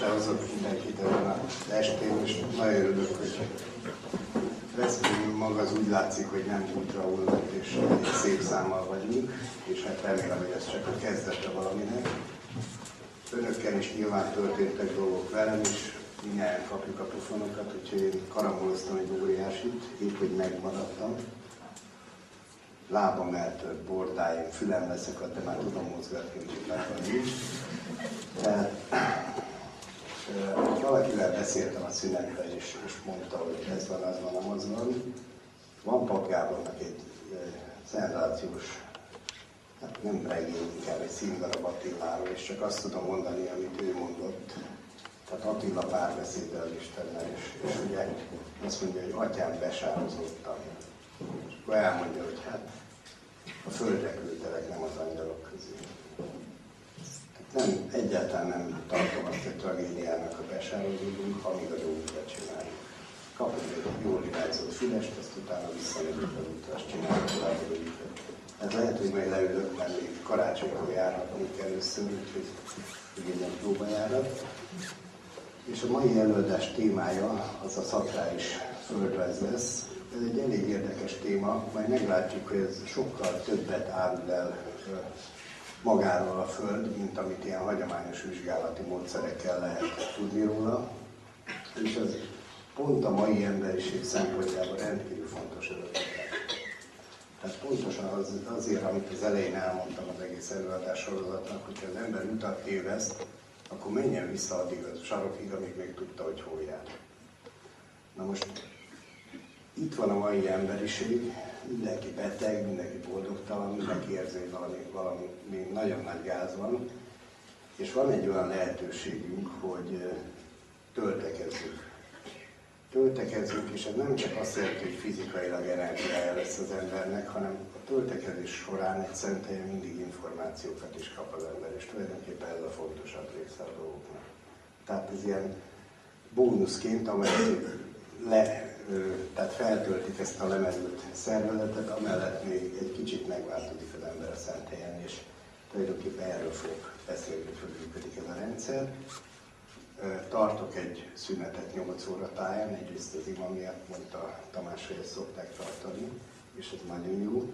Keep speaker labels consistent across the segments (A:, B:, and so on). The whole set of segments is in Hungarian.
A: Isten hozott mindenkit ezen az estén, és nagyon örülök, hogy Veszprém maga az úgy látszik, hogy nem útra hullott, és egy szép számmal vagyunk, és hát remélem, hogy ez csak a kezdete valaminek. Önökkel is nyilván történtek dolgok velem is, mindjárt kapjuk a pufonokat, úgyhogy én karamoloztam egy óriásit, épp hogy megmaradtam. Lábam eltört, bordáim, fülem leszakadt, de már tudom mozgatni, úgyhogy lábam nincs. Valakivel beszéltem a szünetben, és, és mondta, hogy ez van, az van, az van. Van Pap Gábornak egy szenzációs, hát nem regény, inkább egy színdarab Attiláról, és csak azt tudom mondani, amit ő mondott. Tehát Attila párbeszéddel Istennel, és, és ugye azt mondja, hogy atyám besározottam. És akkor elmondja, hogy hát a földre küldtelek, nem az angyalok közé nem, egyáltalán nem tartom azt egy tragédiának, ha besározódunk, ha még a dolgokat csináljuk. Kapunk egy jól irányzott fülest, azt utána visszamegyünk az útra, azt csináljuk tovább a Ez lehet, hogy majd leülök, mert még karácsonykor járhatunk először, úgyhogy igényem próbajárat. És a mai előadás témája az a szakrális földrajz lesz. Ez egy elég érdekes téma, majd meglátjuk, hogy ez sokkal többet árul el magáról a Föld, mint amit ilyen hagyományos vizsgálati módszerekkel lehet tudni róla. És ez pont a mai emberiség szempontjából rendkívül fontos adatok. Tehát pontosan az, azért, amit az elején elmondtam az egész előadás sorozatnak, hogyha az ember utat téveszt, akkor menjen vissza addig a sarokig, amíg még tudta, hogy hol jár. Na most itt van a mai emberiség, mindenki beteg, mindenki boldogtalan, mindenki érzi, hogy valami, valami nagyon nagy gáz van, és van egy olyan lehetőségünk, hogy töltekezzünk. Töltekezzünk, és ez nem csak azt jelenti, hogy fizikailag energiája lesz az embernek, hanem a töltekezés során egy szentelje mindig információkat is kap az ember, és tulajdonképpen ez a fontosabb része a dolgoknak. Tehát ez ilyen bónuszként, amely le, tehát feltöltik ezt a lemezült szervezetet, amellett még egy kicsit megváltozik az ember a szent helyen, és tulajdonképpen erről fogok beszélni, hogy hogy működik ez a rendszer. Tartok egy szünetet 8 óra táján, egyrészt az ima miatt mondta Tamás, hogy ezt szokták tartani, és ez nagyon jó.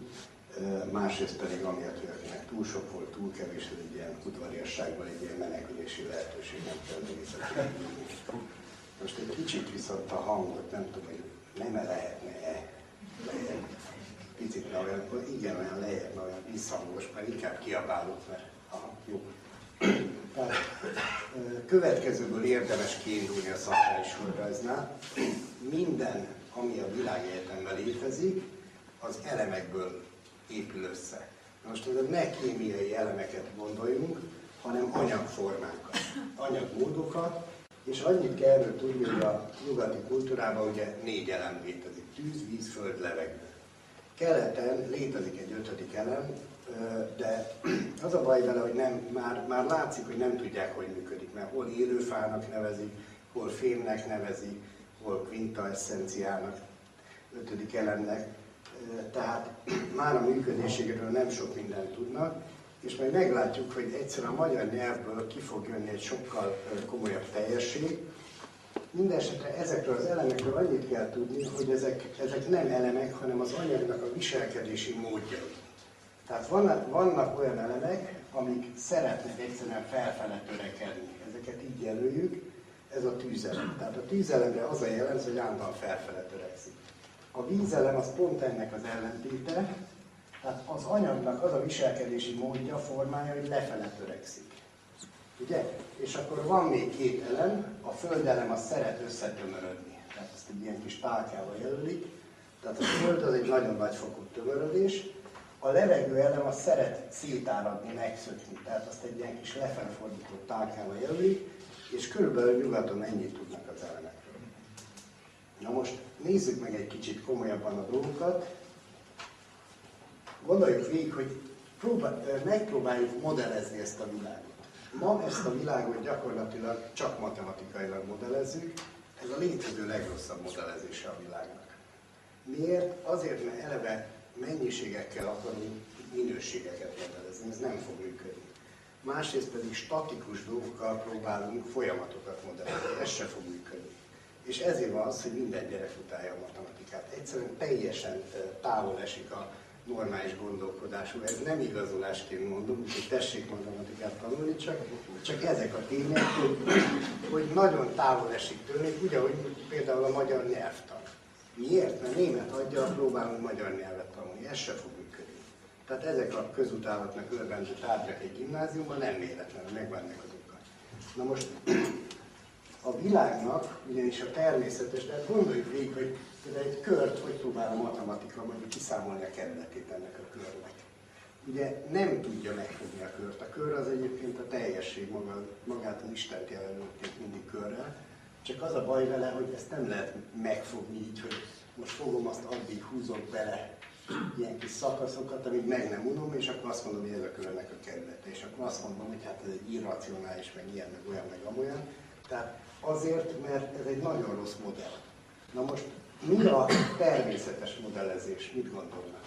A: Másrészt pedig amiatt, hogy akinek túl sok volt, túl kevés, ez egy ilyen udvariasságban egy ilyen menekülési lehetőség, nem kell Most egy kicsit viszont a hangot, nem tudom, hogy nem lehetne-e lejjebb. Picit olyan, igen, olyan lejjebb, olyan visszhangos, mert inkább kiabálok, mert aha, jó. Tehát, következőből érdemes kiindulni a szakrális földrajznál. Minden, ami a világegyetemben létezik, az elemekből épül össze. Most ez ne kémiai elemeket gondoljunk, hanem anyagformákat, anyagmódokat, és annyit kell erről tudni, hogy a nyugati kultúrában ugye négy elem létezik. Tűz, víz, föld, levegő. Keleten létezik egy ötödik elem, de az a baj vele, hogy nem, már, már látszik, hogy nem tudják, hogy működik, mert hol élőfának nevezik, hol fémnek nevezik, hol quintessenciának, ötödik elemnek. Tehát már a működéséről nem sok mindent tudnak, és majd meglátjuk, hogy egyszerűen a magyar nyelvből ki fog jönni egy sokkal komolyabb teljesség. Mindenesetre ezekről az elemekről annyit kell tudni, hogy ezek, ezek nem elemek, hanem az anyagnak a viselkedési módjai. Tehát vannak, vannak olyan elemek, amik szeretnek egyszerűen felfele törekedni. Ezeket így jelöljük, ez a tűzelem. Tehát a tűzelemre az a jellemző, hogy állandóan felfele törekszik. A vízelem az pont ennek az ellentéte, tehát az anyagnak az a viselkedési módja, formája, hogy lefele törekszik. Ugye? És akkor van még két elem, a földelem az szeret összetömörödni. Tehát ezt egy ilyen kis tálkával jelölik. Tehát a föld az egy nagyon nagy fokú tömörödés. A levegő elem az szeret szétáradni, megszökni. Tehát azt egy ilyen kis lefelfordított tálkával jelölik, és körülbelül nyugaton ennyit tudnak az elemekről. Na most nézzük meg egy kicsit komolyabban a dolgokat. Gondoljuk végig, hogy próbál, megpróbáljuk modellezni ezt a világot. Ma ezt a világot gyakorlatilag csak matematikailag modellezzük, ez a létező legrosszabb modellezése a világnak. Miért? Azért, mert eleve mennyiségekkel akarunk minőségeket modellezni, ez nem fog működni. másrészt pedig statikus dolgokkal próbálunk folyamatokat modellezni. Ez se fog működni. És ezért van az, hogy minden gyerek utálja a matematikát. Egyszerűen teljesen távol esik a normális gondolkodású. Ez nem igazolásként mondom, hogy tessék matematikát tanulni, csak, csak ezek a tények, hogy, hogy nagyon távol esik tőlük, úgy, ahogy például a magyar nyelvtan. Miért? Mert német adja, próbálunk magyar nyelvet tanulni. Ez se fog működni. Tehát ezek a közutálatnak örvendő tárgyak egy gimnáziumban nem véletlenül megvannak azokkal. Na most a világnak, ugyanis a természetes, tehát gondoljuk végig, hogy egy kört hogy próbál a matematika mondjuk kiszámolni a kerületét ennek a körnek. Ugye nem tudja megfogni a kört. A kör az egyébként a teljesség maga, magát az Istent jelentették mindig körrel, csak az a baj vele, hogy ezt nem lehet megfogni így, hogy most fogom azt addig húzok bele ilyen kis szakaszokat, amíg meg nem unom, és akkor azt mondom, hogy ez a körnek a kerülete. És akkor azt mondom, hogy hát ez egy irracionális, meg ilyen, meg olyan, meg amolyan. Tehát azért, mert ez egy nagyon rossz modell. Na most mi a természetes modellezés? Mit gondolnak?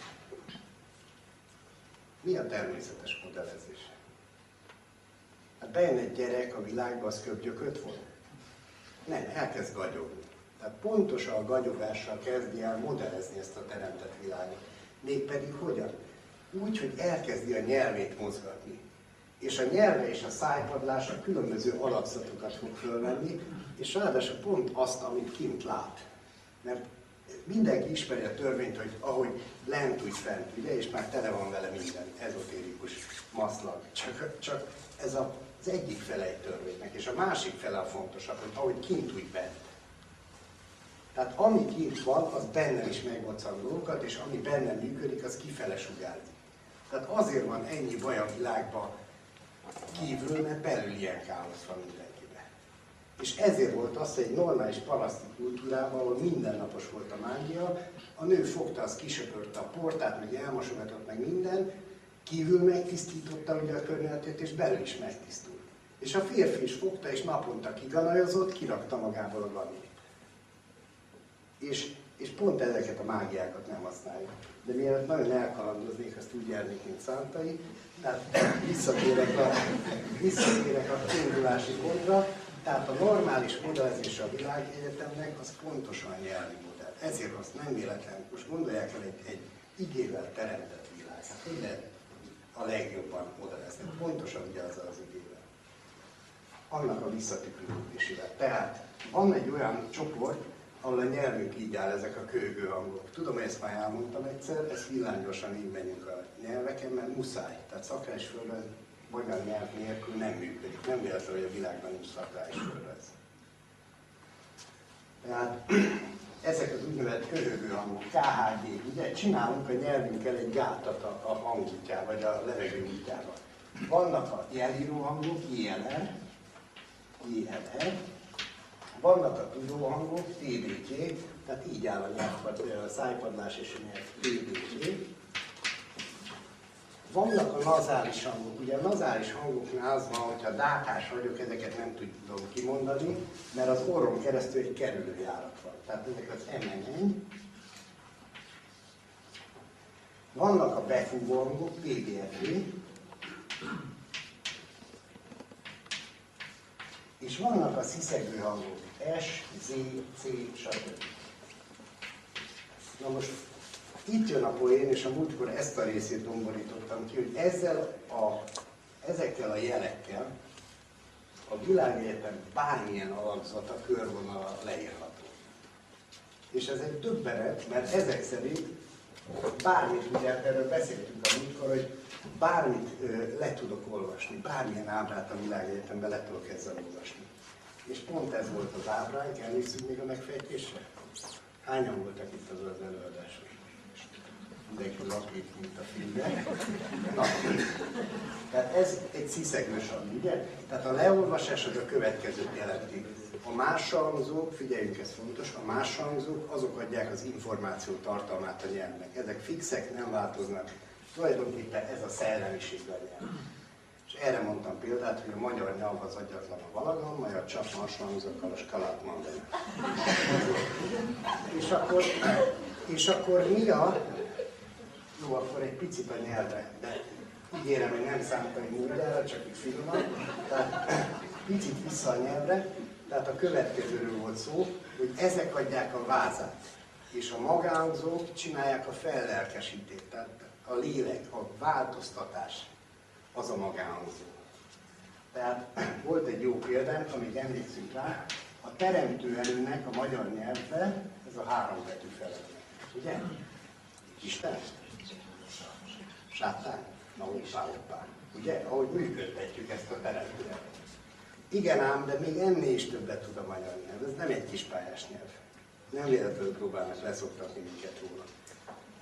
A: Mi a természetes modellezés? Hát bejön egy gyerek a világba, az köpgyököt von? Nem, elkezd gagyogni. Tehát pontosan a gagyogással kezdi el modellezni ezt a teremtett világot. Mégpedig hogyan? Úgy, hogy elkezdi a nyelvét mozgatni. És a nyelve és a szájpadlása különböző alapzatokat fog fölvenni, és ráadásul pont azt, amit kint lát. Mert mindenki ismeri a törvényt, hogy ahogy lent úgy fent, ugye, és már tele van vele minden ezotérikus maszlag. Csak, csak ez a, az egyik fele egy törvénynek, és a másik fele a fontosabb, hogy ahogy kint úgy bent. Tehát ami kint van, az benne is megmoccan dolgokat, és ami benne működik, az kifele sugárzik. Tehát azért van ennyi baj a világban kívül, mert belül ilyen káosz van mindenkiben. És ezért volt az, hogy egy normális paraszti kultúrában, ahol mindennapos volt a mágia, a nő fogta, az kisöpörte a portát, meg elmosogatott, meg minden, kívül megtisztította ugye a környezetét, és belül is megtisztult. És a férfi is fogta, és naponta kiganajozott, kirakta magából a ganét. És, és pont ezeket a mágiákat nem használjuk. De mielőtt nagyon elkalandoznék, azt úgy járnék, mint Szántai, tehát visszatérek a, visszatérek a kiindulási pontra, tehát a normális modellezése a világegyetemnek az pontosan nyelvi modell. Ezért azt nem véletlen, most gondolják el egy, egy igével teremtett világ. Hát minden a legjobban modellezni. Pontosan ugye az igével. Annak a visszatükrözésével. Tehát van egy olyan csoport, ahol a nyelvünk így áll, ezek a kőgő hangok. Tudom, hogy ezt már elmondtam egyszer, ezt villányosan így megyünk a nyelveken, mert muszáj. Tehát szakrális földrajz magyar nyelv nélkül nem működik. Nem véletlen, hogy a világban nincs szakrális földrajz. Tehát ezek az úgynevezett köhögő hangok, KHG, ugye csinálunk a nyelvünkkel egy gátat a, a hangútjával, vagy a levegő útjába. Vannak a jelíró hangok, ILR, ILR, vannak a tudóhangok, TBG, tehát így áll a nyelvpad, a szájpadlás és a nyelv TBG. Vannak a nazális hangok. Ugye a nazális hangoknál az van, hogyha dákás vagyok, ezeket nem tudom kimondani, mert az orrom keresztül egy kerülőjárat van. Tehát ezek az MNN. Vannak a befúvó hangok, PBFV. És vannak a sziszegő hangok, S, Z, C, stb. Na most itt jön a poén, és a múltkor ezt a részét domborítottam ki, hogy ezzel a, ezekkel a jelekkel a világegyetem bármilyen alakzata, körvonala leírható. És ez egy többenet, mert ezek szerint bármit, ugye erről beszéltünk a múltkor, hogy bármit le tudok olvasni, bármilyen ábrát a világegyetemben le tudok ezzel olvasni. És pont ez volt az ábránk, elnézzük még a megfejtésre? Hányan voltak itt az az előadáson? Mindenki lakít, mint a filmben. Na, tehát ez egy sziszegős ugye? Tehát a leolvasás az a következőt jelenti. A más hangzók, figyeljünk ez fontos, a más hangzók azok adják az információ tartalmát a nyelvnek. Ezek fixek, nem változnak. Tulajdonképpen ez a szellemiség a nyelv. Erre mondtam példát, hogy a magyar nyelv az agyatlan a valagon, majd a csak hangzókkal a skalát mondani. és akkor, és akkor mi a... Jó, akkor egy picit a nyelvre, de ígérem, hogy nem számítani módjára, csak így finoman. Tehát picit vissza a nyelvre, tehát a következőről volt szó, hogy ezek adják a vázát, és a magánzók csinálják a fellelkesítést, tehát a lélek, a változtatás az a magánzó. Tehát volt egy jó példánk, amíg emlékszünk rá, a teremtő előnek a magyar nyelvben ez a három betű felelő. Ugye? Isten? Sátán? Na, hoppá, hoppá. Ugye? Ahogy működtetjük ezt a teremtőt. Igen ám, de még ennél is többet tud a magyar nyelv. Ez nem egy kis pályás nyelv. Nem véletlenül próbálnak leszoktatni minket róla.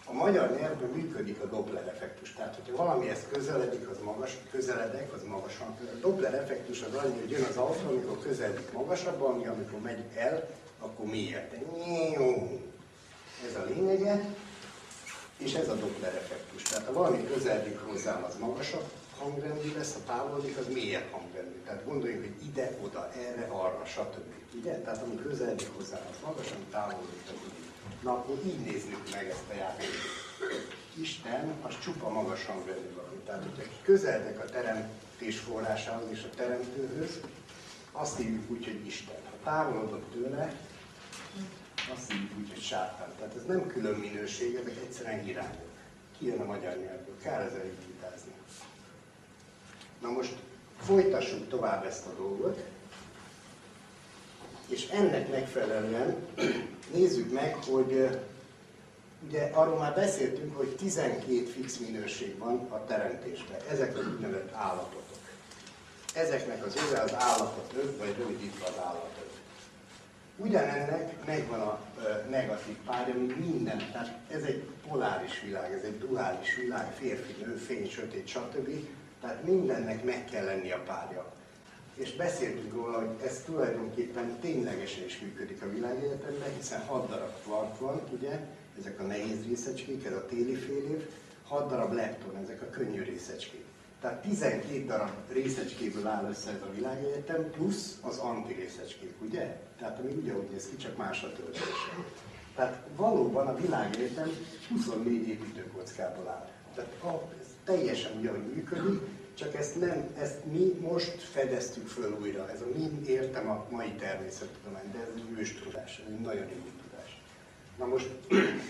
A: A magyar nyelvben működik a Doppler effektus. Tehát, hogyha valamihez közeledik, az magas, közeledek, az magasan. A Doppler effektus az annyi, hogy jön az autó, amikor közeledik magasabban, ami amikor megy el, akkor miért? Ez a lényege, és ez a Doppler effektus. Tehát ha valami közeledik hozzám, az magasabb hangrendű lesz, ha távolodik, az mélyebb hangrendű. Tehát gondoljunk, hogy ide, oda, erre, arra, stb. Ugye? Tehát ami közeledik hozzám, az magas, ami távolodik, az úgy. Na, akkor így nézzük meg ezt a játékot. Isten az csupa magas hangrendű valami. Tehát, hogyha közeledek a teremtés forrásához és a teremtőhöz, azt hívjuk úgy, hogy Isten. Ha távolodok tőle, azt hívjuk úgy, hogy sátán. Tehát ez nem külön minőség, ezek egyszerűen irányok. Kijön a magyar nyelvből, kell ezzel vitázni. Na most folytassuk tovább ezt a dolgot, és ennek megfelelően nézzük meg, hogy ugye arról már beszéltünk, hogy 12 fix minőség van a teremtésben. Ezek az úgynevezett állapotok. Ezeknek az öve az állapot öv, vagy rövidítve az állapot öv. Ugyanennek megvan a negatív párja, mint minden. Tehát ez egy poláris világ, ez egy duális világ, férfi, nő, fény, sötét, stb. Tehát mindennek meg kell lenni a párja. És beszéltünk róla, hogy ez tulajdonképpen ténylegesen is működik a világegyetemben, hiszen 6 darab kvark van, ugye, ezek a nehéz részecskék, ez a téli fél év, 6 darab lepton, ezek a könnyű részecskék. Tehát 12 darab részecskéből áll össze ez a világegyetem, plusz az antirészecskék, ugye? Tehát ami ugyanúgy néz ki, csak más a töltése. Tehát valóban a világegyetem 24 építőkockából áll. Tehát a, ez teljesen ugyanúgy működik, csak ezt, nem, ezt mi most fedeztük föl újra. Ez a mi értem a mai természettudomány, de ez egy ős tudás, ez egy nagyon régi tudás. Na most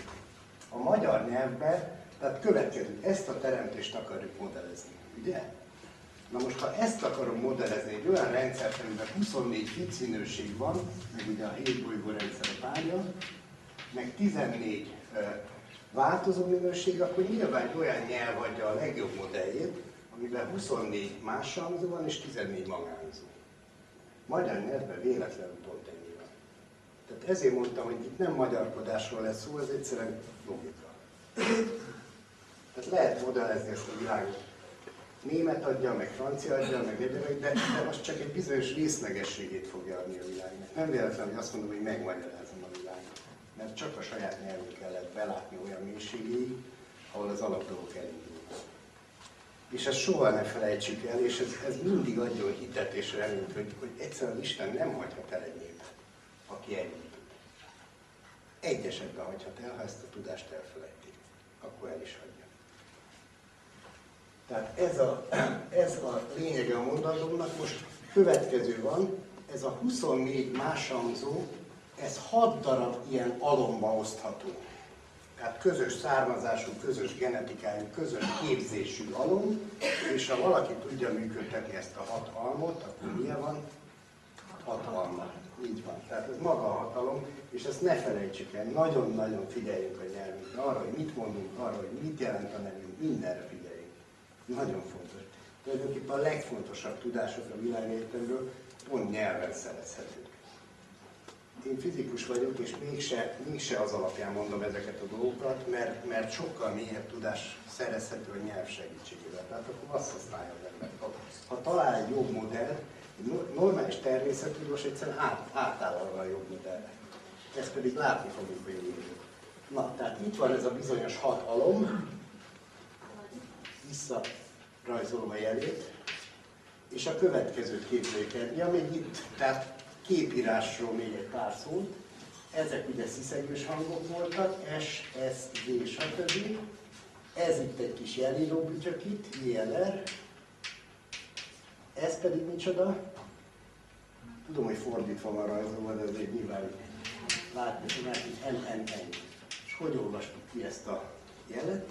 A: a magyar nyelvben, tehát következő, ezt a teremtést akarjuk modellezni, ugye? Na most, ha ezt akarom modellezni egy olyan rendszert, amiben 24 fix minőség van, meg ugye a 7 bolygó rendszer a párja, meg 14 uh, változó minőség, akkor nyilván egy olyan nyelv adja a legjobb modelljét, amiben 24 más samzó van és 14 magánzó. Magyar nyelvben véletlenül pont ennyi van. Tehát ezért mondtam, hogy itt nem magyarkodásról lesz szó, ez egyszerűen logika. Tehát lehet modellezni ezt a világot. Német adja, meg francia adja, meg egyebek, de, de az csak egy bizonyos részlegességét fogja adni a világnak. Nem véletlen, hogy azt mondom, hogy megmagyarázom a világot. Mert csak a saját nyelvünkkel lehet belátni olyan mélységéig, ahol az alapdolgok elindulnak. És ezt soha ne felejtsük el, és ez, ez mindig adjon hitet és reményt, hogy, hogy egyszerűen Isten nem hagyhat el egy népet, aki ennyit tud. Egy esetben hagyhat el, ha ezt a tudást elfelejtik, akkor el is hagyja. Tehát ez a, ez a lényege a mondandónak. Most következő van, ez a 24 másamzó, ez 6 darab ilyen alomba osztható. Tehát közös származású, közös genetikájú, közös képzésű alom, és ha valaki tudja működtetni ezt a hat almot, akkor milyen van? Hat alma. Így van. Tehát ez maga a hatalom, és ezt ne felejtsük el, nagyon-nagyon figyeljünk a nyelvünkre, arra, hogy mit mondunk, arra, hogy mit jelent a nevünk, mindenre figyeljünk. Nagyon fontos. Tulajdonképpen a legfontosabb tudások a világegyetemről pont nyelven szerezhetők én fizikus vagyok, és mégse, mégse az alapján mondom ezeket a dolgokat, mert, mert sokkal mélyebb tudás szerezhető a nyelv segítségével. Tehát akkor azt használja az ember. Ha, ha talál egy jobb modellt, egy normális természetudós egyszerűen át, átáll arra a jobb modellre. Ezt pedig látni fogjuk a. Na, tehát itt van ez a bizonyos hat alom, visszarajzolom a jelét, és a következőt képzeljük el. Még itt, tehát képírásról még egy pár szót. Ezek ugye sziszegős hangok voltak, S, S, D, stb. Ez itt egy kis jelíró bütyökít, ILR. Ez pedig micsoda? Tudom, hogy fordítva van rajzolva, de azért nyilván látni tudnák, hogy MNN. És hogy olvastuk ki ezt a jelet?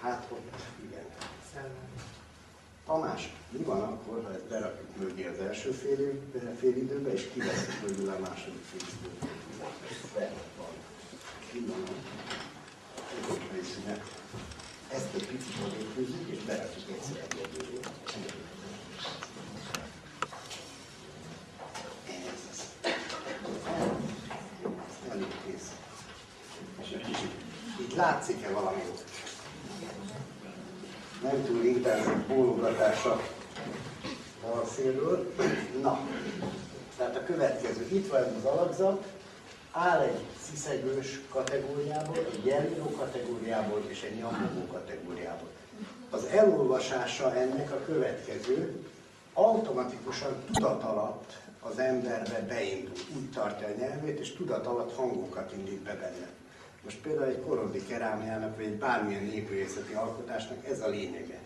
A: Hát ott, igen. Tamás, mi van akkor, ha ezt berakjuk mögé az első fél, fél időbe, és kiveszünk mögül a második fél időbe? Ezt egy picit odékőzzük, és berakjuk egyszer a. Itt látszik-e valami? Nem túl intenzív bólogatása bal szélről. Na, tehát a következő. Itt van az alakzat, áll egy sziszegős kategóriából, egy jelíró kategóriából és egy nyomogó kategóriából. Az elolvasása ennek a következő, automatikusan tudat alatt az emberbe beindul, úgy tartja a nyelvét, és tudat alatt hangokat indít be benne. Most például egy korodi kerámiának, vagy egy bármilyen épülészeti alkotásnak ez a lényege.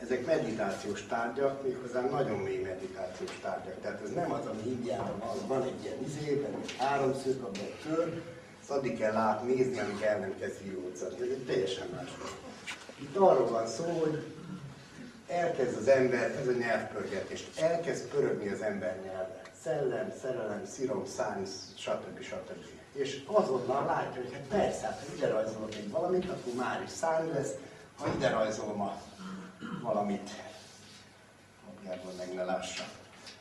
A: Ezek meditációs tárgyak, méghozzá nagyon mély meditációs tárgyak. Tehát ez nem az, ami Indiában van, van egy ilyen izében, egy háromszög, abban egy kör, ezt addig kell lát, nézni, amíg el nem kezd virócani. Ez egy teljesen más. Itt arról van szó, hogy elkezd az ember, ez a nyelvpörgetés, elkezd pörögni az ember nyelve. Szellem, szerelem, szirom, szánsz, stb. stb. És azonnal látja, hogy hát persze, hát ide rajzolok egy valamit, akkor már is szárny lesz, ha ide rajzolom a valamit, abjában meg ne lássa,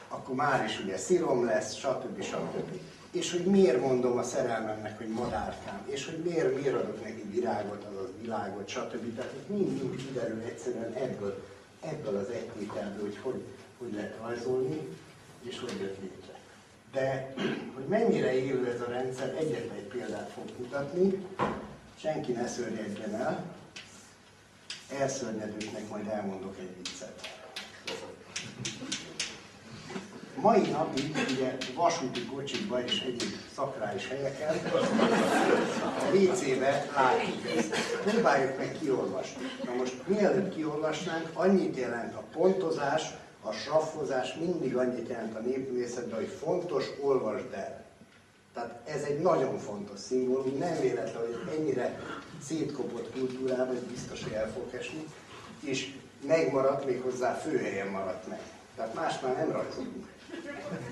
A: akkor már is ugye szirom lesz, stb. stb. És hogy miért mondom a szerelmemnek, hogy madárkám, és hogy miért, miért adok neki virágot, azaz világot, stb. Tehát itt mind-mind kiderül egyszerűen ebből, ebből az egytételből, hogy, hogy hogy lehet rajzolni, és hogy jött létre. De hogy mennyire élő ez a rendszer, egyetlen egy példát fog mutatni, senki ne szörnyedjen el, elszörnyedőknek majd elmondok egy viccet. Mai napig ugye vasúti kocsikba és egyéb szakrális helyeken a WC-be látjuk ezt. Próbáljuk meg kiolvasni. Na most mielőtt kiolvasnánk, annyit jelent a pontozás, a saffozás mindig annyit jelent a népművészetben, hogy fontos, olvasd el. Tehát ez egy nagyon fontos szimbólum, nem véletlen, hogy ennyire szétkopott kultúrában, hogy biztos, hogy el fog esni, és megmaradt, még hozzá főhelyen maradt meg. Tehát más már nem rajzolunk.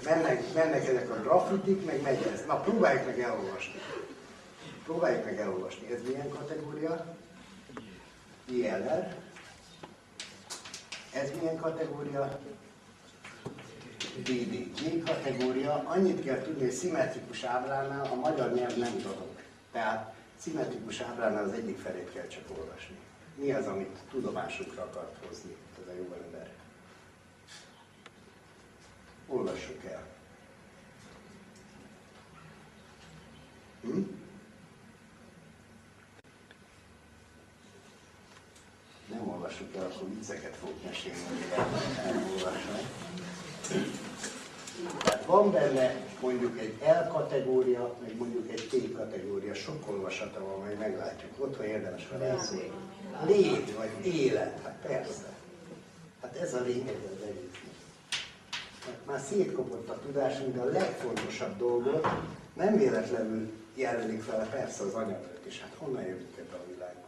A: Mennek, mennek ezek a grafitik, meg megy ez. Na, próbáljuk meg elolvasni. Próbáljuk meg elolvasni. Ez milyen kategória? ILR. Ez milyen kategória? DD. G kategória. Annyit kell tudni, hogy szimmetrikus ábránál a magyar nyelv nem tudok. Tehát szimmetrikus ábránál az egyik felét kell csak olvasni. Mi az, amit tudomásukra akart hozni ez a jó ember? Olvassuk el. Hm? Nem olvassuk el, akkor vicceket fog mesélni, hogy elolvasnak. Tehát van benne mondjuk egy L kategória, meg mondjuk egy T kategória, sok olvasata van, majd meglátjuk. Otthon érdemes vele elszólni. Lét, vagy élet, hát persze. Hát ez a lényeg az egész. Hát már szétkopott a tudásunk, de a legfontosabb dolgot nem véletlenül jelenik fel persze az anyagot is. Hát honnan jövünk ebbe a világba?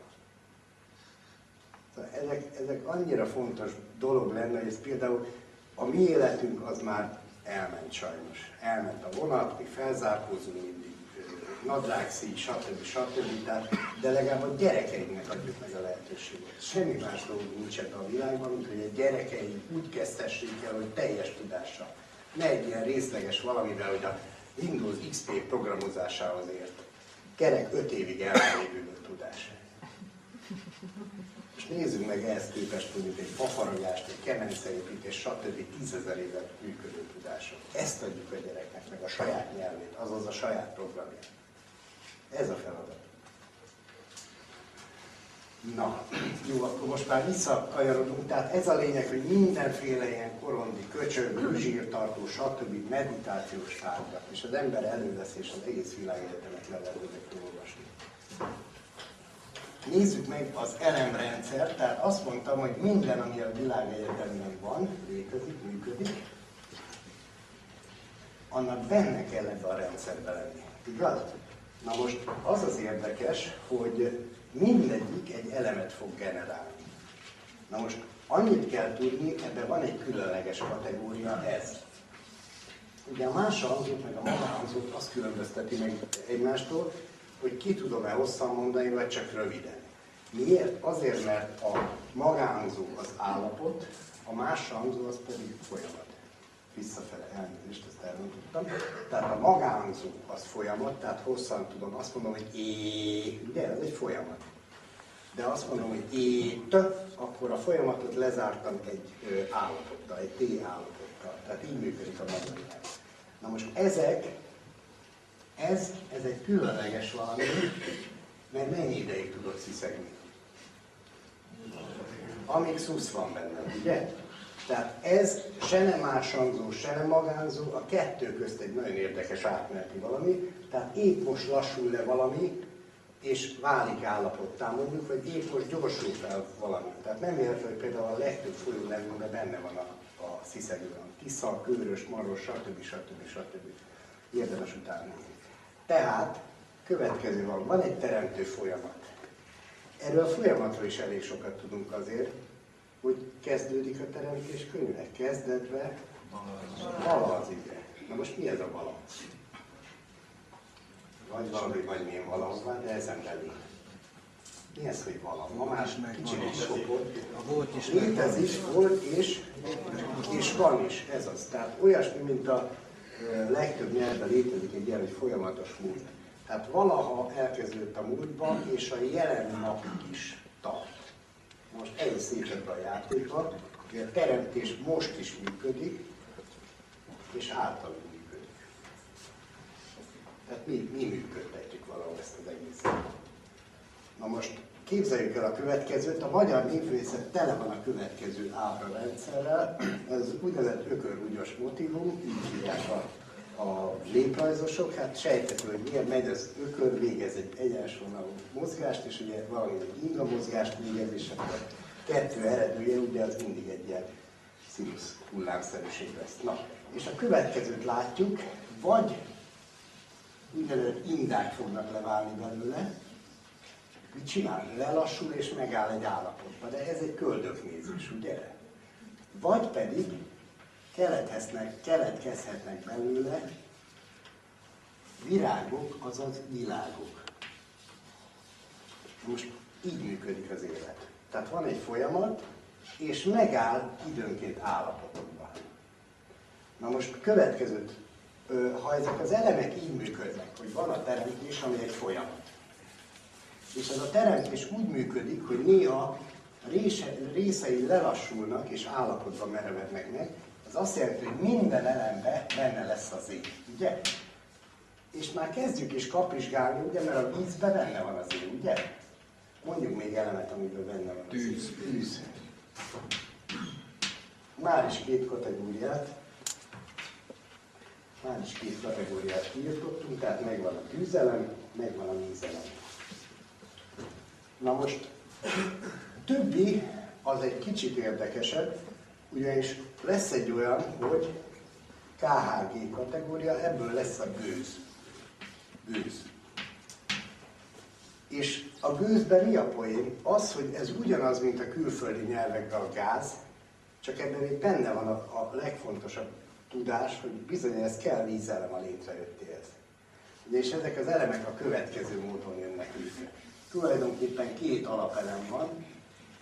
A: Szóval ezek, ezek annyira fontos dolog lenne, hogy ez például a mi életünk az már elment sajnos. Elment a vonat, mi felzárkózunk mindig, nadrágszíj, stb. stb. Tehát, de legalább a gyerekeinknek adjuk meg a lehetőséget. Semmi más dolog nincs a világban, mint hogy a gyerekeink úgy kezdhessék el, hogy teljes tudással. Ne egy ilyen részleges valamivel, hogy a Windows XP programozásához ért. Kerek 5 évig elmélyülő tudás. És nézzük meg ehhez képest mondjuk egy fafaragást, egy kemenceépítés, stb. tízezer éve működő tudások. Ezt adjuk a gyereknek, meg a saját nyelvét, azaz a saját programját. Ez a feladat. Na, jó, akkor most már visszakanyarodunk. Tehát ez a lényeg, hogy mindenféle ilyen korondi, köcsög, zsírtartó, stb. meditációs tárgyak, és az ember elővesz, és az egész világegyetemet le lehet olvasni. Nézzük meg az elemrendszer, tehát azt mondtam, hogy minden, ami a világegyetemben van, létezik, működik, annak benne kell ebbe a rendszerbe lenni. Igaz? Na most az az érdekes, hogy mindegyik egy elemet fog generálni. Na most annyit kell tudni, ebben van egy különleges kategória, ez. Ugye a máshangzót meg a magánhangzót azt különbözteti meg egymástól, hogy ki tudom-e hosszan mondani, vagy csak röviden. Miért? Azért, mert a magánhangzó az állapot, a más hangzó az pedig folyamat. Visszafele elnézést, ezt elmondtam. Tehát a magánhangzó az folyamat, tehát hosszan tudom, azt mondom, hogy é, ugye, ez egy folyamat. De azt mondom, hogy ét, akkor a folyamatot lezártam egy állapottal, egy T állapottal. Tehát így működik a magyar Na most ezek, ez, ez egy különleges valami, mert mennyi ideig tudod sziszegni? Amíg szusz van benne, ugye? Tehát ez se nem máshangzó, se nem magánzó, a kettő közt egy nagyon érdekes átmeneti valami, tehát épp most lassul le valami, és válik állapottá mondjuk, vagy épp most gyorsul fel valami. Tehát nem értő, hogy például a legtöbb folyó nevünkben benne van a, a sziszegő, a Tisza, Kőrös, Maros, stb. stb. stb. Érdemes utána. Tehát, következő van, van egy teremtő folyamat. Erről a folyamatról is elég sokat tudunk azért, hogy kezdődik a teremtés könyve. Kezdetve vala az ige. Na most mi ez a vala? Vagy valami, vagy milyen valahol de ezen belül. Mi ez, hogy vala? Ma már kicsit is is. Létezik, volt és, és van is, ez az. Tehát olyasmi, mint a legtöbb nyelvben létezik egy ilyen, hogy folyamatos múlt. Tehát valaha elkezdődött a múltban, és a jelen napig is tart. Most ez szép ebben a játékban, hogy a teremtés most is működik, és általunk működik. Tehát mi, mi működtetjük valahol ezt az egészet. Na most képzeljük el a következőt, a magyar népvészet tele van a következő ábra rendszerrel, ez úgynevezett ökörúgyos motivum, így hívják a a léprajzosok, hát sejtető, hogy miért megy az ökör, végez egy egyensvonalú mozgást, és ugye valami egy inga mozgást végez, és akkor kettő eredője ugye az mindig egy ilyen színusz hullámszerűség lesz. Na, és a következőt látjuk, vagy úgynevezett indák fognak leválni belőle, mit csinál? Lelassul és megáll egy állapotba, de ez egy köldöknézés, ugye? Vagy pedig keletkezhetnek belőle virágok, azaz világok. Most így működik az élet. Tehát van egy folyamat, és megáll időnként állapotokban. Na most következőt, ha ezek az elemek így működnek, hogy van a teremtés, ami egy folyamat, és ez a teremtés úgy működik, hogy néha részei lelassulnak és állapotban merevednek meg, ez azt jelenti, hogy minden elembe benne lesz az ég, ugye? És már kezdjük is kapizsgálni, ugye, mert a vízben benne van az ég, ugye? Mondjuk még elemet, amiben benne van az
B: Tűz.
A: ég. Tűz. Már is két kategóriát, már is két kategóriát kiirtottunk, tehát megvan a tűzelem, megvan a vízelem. Na most, többi az egy kicsit érdekesebb, ugyanis lesz egy olyan, hogy KHG kategória, ebből lesz a gőz. Gőz. És a gőzben mi a poén? Az, hogy ez ugyanaz, mint a külföldi nyelvekben a gáz, csak ebben még benne van a, a legfontosabb tudás, hogy bizony ez kell vízelem a létrejöttéhez. És ezek az elemek a következő módon jönnek létre. Tulajdonképpen két alapelem van,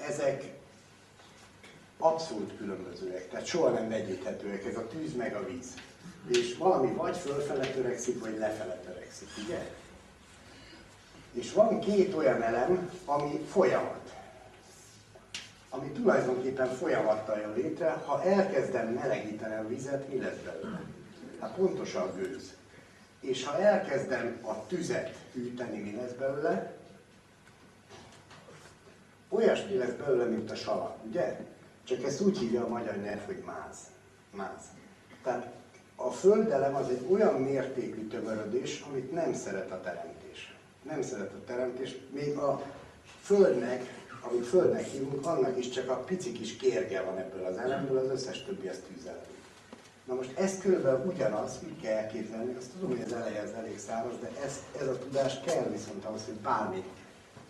A: ezek abszolút különbözőek, tehát soha nem vegyíthetőek, ez a tűz meg a víz. És valami vagy fölfele törekszik, vagy lefele törekszik, ugye? És van két olyan elem, ami folyamat. Ami tulajdonképpen folyamattal jön létre, ha elkezdem melegíteni a vizet, mi lesz belőle? Hát pontosan a gőz. És ha elkezdem a tüzet hűteni, mi lesz belőle? Olyasmi lesz belőle, mint a salak, ugye? Csak ezt úgy hívja a magyar nyelv, hogy máz. Máz. Tehát a földelem az egy olyan mértékű tömörödés, amit nem szeret a teremtés. Nem szeret a teremtés. Még a földnek, amit földnek hívunk, annak is csak a pici kis kérge van ebből az elemből, az összes többi az tűzelem. Na most ez körülbelül ugyanaz, úgy kell elképzelni, azt tudom, hogy az eleje az elég száraz, de ez, ez a tudás kell viszont ahhoz, hogy bármi,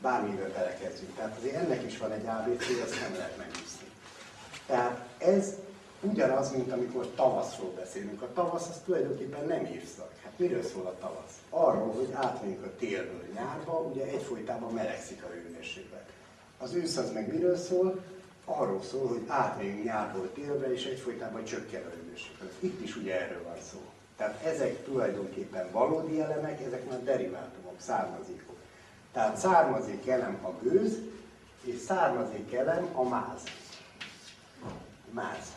A: bármivel belekezdjünk. Tehát azért ennek is van egy ABC, azt nem lehet megúszni. Tehát ez ugyanaz, mint amikor tavaszról beszélünk. A tavasz az tulajdonképpen nem évszak. Hát miről szól a tavasz? Arról, hogy átmegyünk a télből nyárba, ugye egyfolytában melegszik a hőmérséklet. Az ősz az meg miről szól? Arról szól, hogy átmegyünk nyárból télbe, és egyfolytában csökken a hőmérséklet. Itt is ugye erről van szó. Tehát ezek tulajdonképpen valódi elemek, ezek már derivátumok, származékok. Tehát származék elem a gőz, és származék elem a máz. Máz.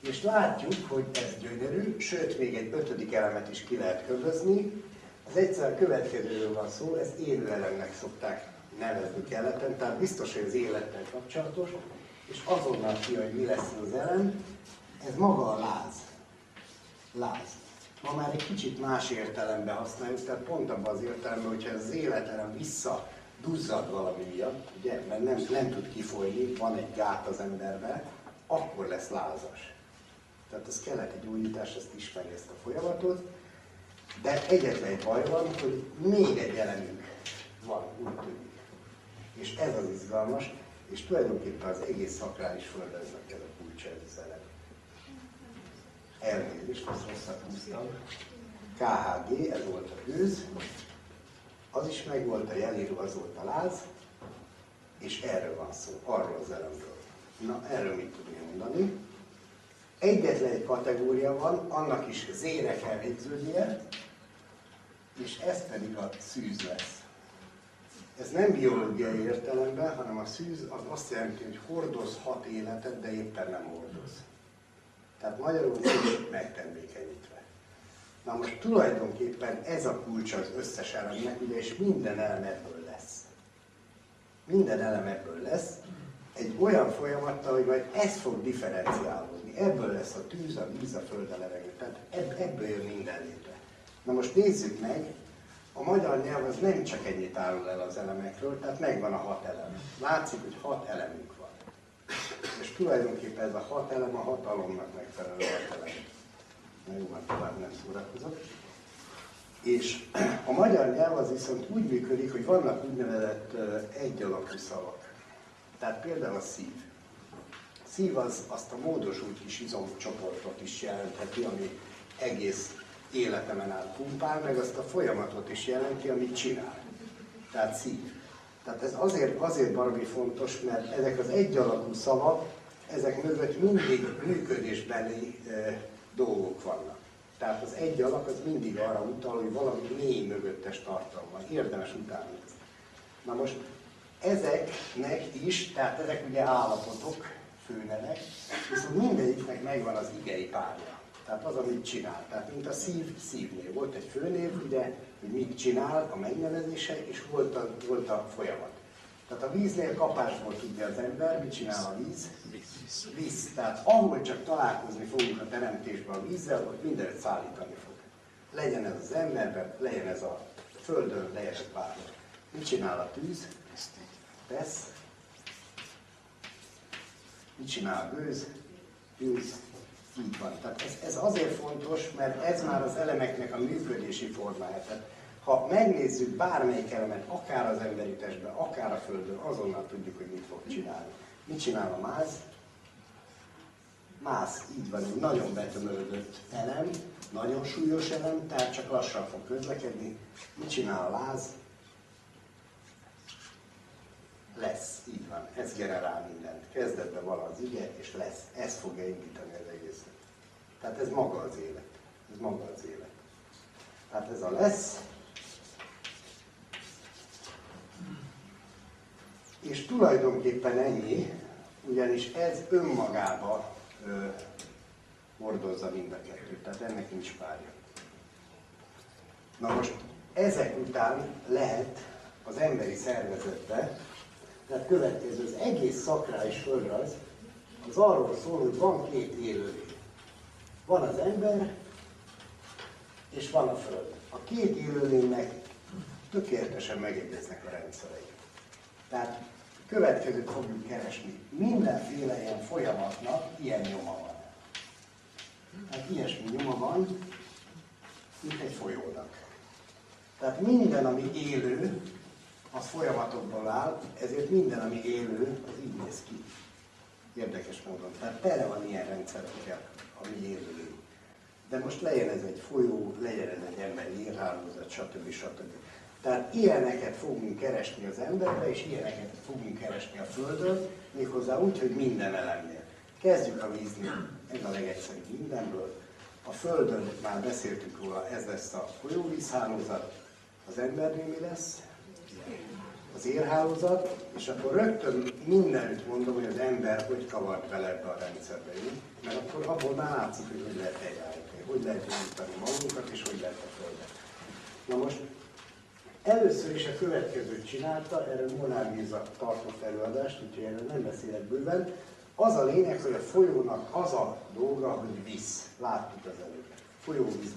A: És látjuk, hogy ez gyönyörű, sőt, még egy ötödik elemet is ki lehet köbözni. Az egyszer a következőről van szó, ezt élő elemnek szokták nevezni keleten, tehát biztos, hogy az élettel kapcsolatos, és azonnal ki, hogy mi lesz az elem, ez maga a láz. Láz. Ma már egy kicsit más értelemben használjuk, tehát pont abban az értelemben, hogyha az életelem vissza duzzad valami miatt, ugye, mert nem, nem tud kifolyni, van egy gát az emberben, akkor lesz lázas. Tehát ez kellett egy újítás, ezt ismeri ezt a folyamatot. De egyetlen egy baj van, hogy még egy elemünk van, úgy tűnik. És ez az izgalmas, és tulajdonképpen az egész szakrális földeznek ez a kulcsa, ez az elem. Elnézést, azt rosszat húztam. KHG, ez volt a gőz, az is megvolt a jelíró, az volt a láz, és erről van szó, arról az elemről. Na, erről mit tudni mondani? Egyetlen egy kategória van, annak is zére kell végződnie, és ez pedig a szűz lesz. Ez nem biológiai értelemben, hanem a szűz az azt jelenti, hogy hordozhat életet, de éppen nem hordoz. Tehát magyarul megtermékenyítve. Na most tulajdonképpen ez a kulcs az összes elemnek, és minden elem ebből lesz. Minden elem ebből lesz, egy olyan folyamattal, hogy majd ez fog differenciálódni. Ebből lesz a tűz, a víz, a föld, a levegő. Tehát ebből jön minden létre. Na most nézzük meg, a magyar nyelv az nem csak ennyit árul el az elemekről, tehát megvan a hat elem. Látszik, hogy hat elemünk van. És tulajdonképpen ez a hat elem a hatalomnak megfelelő hat elem. Na jó, már tovább nem szórakozok. És a magyar nyelv az viszont úgy működik, hogy vannak úgynevezett egy alakú szavak. Tehát például a szív. Szív az azt a módosult kis izomcsoportot is jelentheti, ami egész életemen át pumpál, meg azt a folyamatot is jelenti, amit csinál. Tehát szív. Tehát ez azért, azért baromi fontos, mert ezek az egy alakú szavak, ezek mögött mindig működésbeli e, dolgok vannak. Tehát az egy alak az mindig arra utal, hogy valami mély mögöttes tartalom van. Érdemes utáni. Na most ezeknek is, tehát ezek ugye állapotok, főnevek, viszont mindegyiknek megvan az igei párja. Tehát az, amit csinál. Tehát mint a szív, szívnév. Volt egy főnév, ugye, hogy mit csinál a megnevezése, és volt a, volt a folyamat. Tehát a víznél kapás volt ugye az ember, mit csinál a víz? Víz. Tehát ahol csak találkozni fogunk a teremtésben a vízzel, ott mindenet szállítani fog. Legyen ez az emberben, legyen ez a földön, legyen ez bárhol. Mit csinál a tűz? Tesz. Mit csinál a gőz? Tűz. Így van. Tehát ez, ez azért fontos, mert ez már az elemeknek a működési formája. Tehát ha megnézzük bármelyik elemet, akár az emberi testben, akár a Földön, azonnal tudjuk, hogy mit fog csinálni. Mit csinál a máz? Mász, így van, egy nagyon betömörödött elem, nagyon súlyos elem, tehát csak lassan fog közlekedni. Mit csinál a láz? Lesz, így van, ez generál mindent. Kezdetben van az ige, és lesz. Ez fogja indítani egészet. Tehát ez maga az élet. Ez maga az élet. Tehát ez a lesz, És tulajdonképpen ennyi, ugyanis ez önmagába ö, hordozza mind a kettőt, tehát ennek nincs párja. Na most ezek után lehet az emberi szervezetbe Tehát következő, az egész szakrális földrajz, az arról szól, hogy van két élőlény. Van az ember, és van a Föld. A két élőlénynek tökéletesen megegyeznek a rendszerei. Tehát következőt fogjuk keresni. Mindenféle ilyen folyamatnak ilyen nyoma van. Hát ilyesmi nyoma van, mint egy folyónak. Tehát minden, ami élő, az folyamatokból áll, ezért minden, ami élő, az így néz ki. Érdekes módon. Tehát tele van ilyen rendszerekkel, ami élő. De most legyen ez egy folyó, legyen ez egy emberi érhálózat, stb. stb. Tehát ilyeneket fogunk keresni az emberbe, és ilyeneket fogunk keresni a Földön, méghozzá úgy, hogy minden elemnél. Kezdjük a víznél, ez a legegyszerűbb mindenből. A Földön már beszéltünk róla, ez lesz a folyóvízhálózat, az embernél mi lesz? Az érhálózat, és akkor rögtön mindenütt mondom, hogy az ember hogy kavart bele ebbe a rendszerbe? Mert akkor abból már látszik, hogy hogy lehet helyreállítani, hogy lehet gyógyítani magunkat, és hogy lehet a Földet. Na most Először is a következőt csinálta, erről Molnár Géza tartott előadást, úgyhogy erről nem beszélek bőven. Az a lényeg, hogy a folyónak az a dolga, hogy visz. Láttuk az előbb. Folyóvíz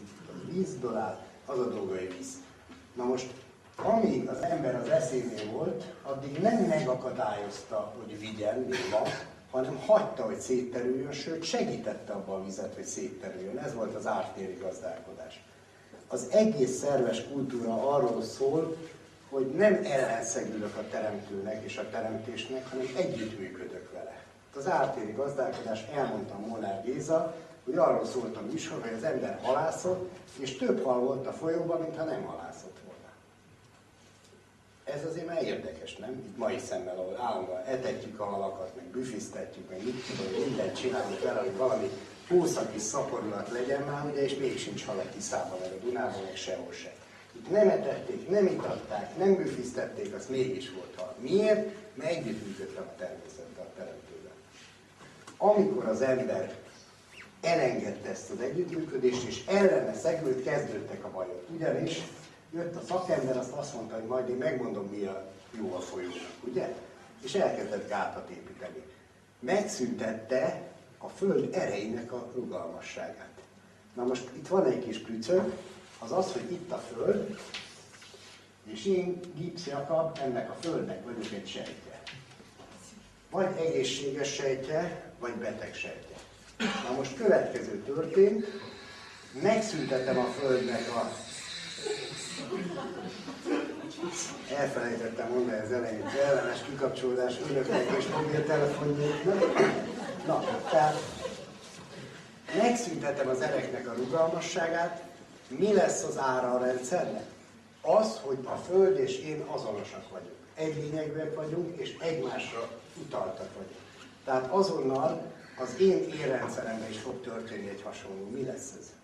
A: vízből áll, az a dolga, hogy visz. Na most, amíg az ember az eszénél volt, addig nem megakadályozta, hogy vigyen, mint ma, hanem hagyta, hogy szétterüljön, sőt segítette abba a vizet, hogy szétterüljön. Ez volt az ártéri gazdálkodás az egész szerves kultúra arról szól, hogy nem ellenszegülök a teremtőnek és a teremtésnek, hanem együttműködök vele. Az ártéri gazdálkodás elmondta Molnár Géza, hogy arról szólt a műsor, hogy az ember halászott, és több hal volt a folyóban, mintha nem halászott. Ez azért már érdekes, nem? Itt mai szemmel, ahol állandóan etetjük a halakat, meg büfisztetjük, meg mit tudom, mindent csinálunk vele, hogy valami kis szaporulat legyen már, ugye, és még sincs hal a Tiszában, meg a Dunában, meg sehol se. Itt nem etették, nem itatták, nem büfisztették, az mégis volt hal. Miért? Mert együttműködtem a természetben, a teremtőben. Amikor az ember elengedte ezt az együttműködést, és ellene szegült, kezdődtek a bajok. Ugyanis jött a szakember, azt azt mondta, hogy majd én megmondom, mi a jó a folyónak, ugye? És elkezdett gátat építeni. Megszüntette a Föld erejének a rugalmasságát. Na most itt van egy kis prücög, az az, hogy itt a Föld, és én Gipsz Jakab ennek a Földnek vagyok egy sejtje. Vagy egészséges sejtje, vagy beteg sejtje. Na most következő történt, megszüntetem a Földnek a... Elfelejtettem mondani az elején, az ellenes kikapcsolódás önöknek és mobiltelefonjéknak. Na, tehát megszüntetem az ereknek a rugalmasságát, mi lesz az ára a rendszernek? Az, hogy a Föld és én azonosak vagyunk. Egy lényegűek vagyunk, és egymásra utaltak vagyunk. Tehát azonnal az én érrendszeremben is fog történni egy hasonló. Mi lesz ez?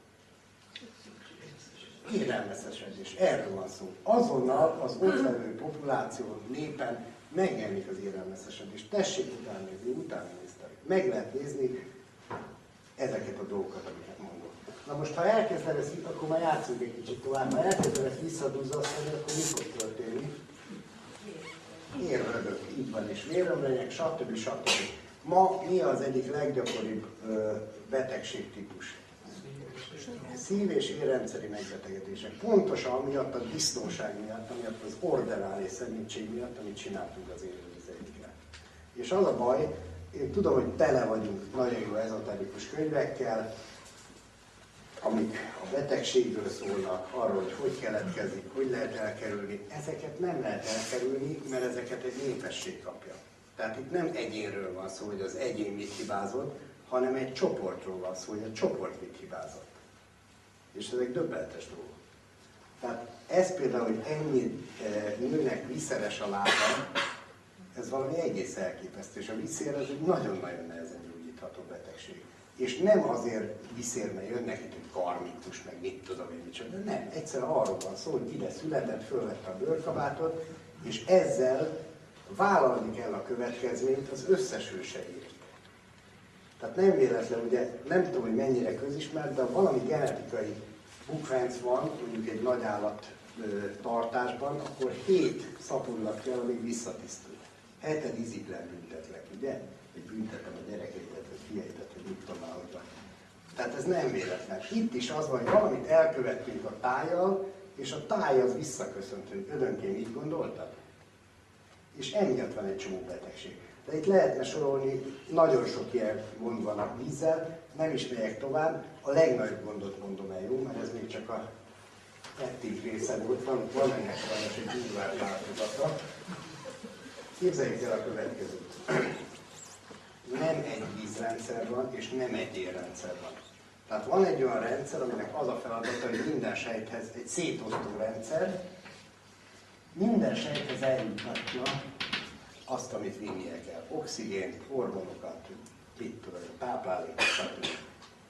A: Érelmeszesedés. Erről van szó. Azonnal az ott levő populáció, népen megjelenik az érelmeszesedés. Tessék utána nézni, utána meg lehet nézni ezeket a dolgokat, amiket mondok. Na most, ha elkezdem ezt, akkor már játszunk egy kicsit tovább. Ha elkezdem ezt visszadúzasztani, akkor mi fog történni? Érrögök, így van, és vérömlények, stb. stb. Ma mi az egyik leggyakoribb ö, betegségtípus? Szív- és érrendszeri megbetegedések. Pontosan amiatt a biztonság miatt, amiatt az ordinális szemétség miatt, amit csináltunk az élővizeikkel. És az a baj, én tudom, hogy tele vagyunk nagyon jó ezoterikus könyvekkel, amik a betegségről szólnak, arról, hogy hogy keletkezik, hogy lehet elkerülni. Ezeket nem lehet elkerülni, mert ezeket egy népesség kapja. Tehát itt nem egyénről van szó, hogy az egyén mit hibázott, hanem egy csoportról van szó, hogy a csoport mit hibázott. És ezek döbbenetes dolgok. Tehát ez például, hogy ennyi eh, nőnek viszeres a lába, ez valami egész elképesztő, és a viszér az egy nagyon-nagyon nehezen gyógyítható betegség. És nem azért viszér, mert jön neki, hogy karmikus, meg mit tudom én micsoda, nem, egyszerűen arról van szó, hogy ide született, fölvette a bőrkabátot, és ezzel vállalni kell a következményt az összes őseért. Tehát nem véletlen, ugye nem tudom, hogy mennyire közismert, de valami genetikai bukfenc van, mondjuk egy nagy állat tartásban, akkor hét szaporulat kell, amíg visszatisztul. Heted iziklen büntetlek, ugye? Hogy büntetem a gyerekeidet, vagy fiaidat, hogy mit tudom már, Tehát ez nem véletlen. Itt is az van, hogy valamit elkövettünk a tájjal, és a táj az visszaköszönt, hogy ödönként így gondoltad. És emiatt van egy csomó betegség. De itt lehetne sorolni, nagyon sok ilyen gond van a vízzel, nem is megyek tovább. A legnagyobb gondot mondom el, jó? Mert ez még csak a ettig része volt, van, van ennek sajnos egy durvább változata. Képzeljük el a következőt. Nem egy vízrendszer van, és nem egy érrendszer van. Tehát van egy olyan rendszer, aminek az a feladata, hogy minden sejthez egy szétosztó rendszer, minden sejthez eljutatja azt, amit vinnie kell. Oxigént, hormonokat, mit tudom, táplálékot, stb.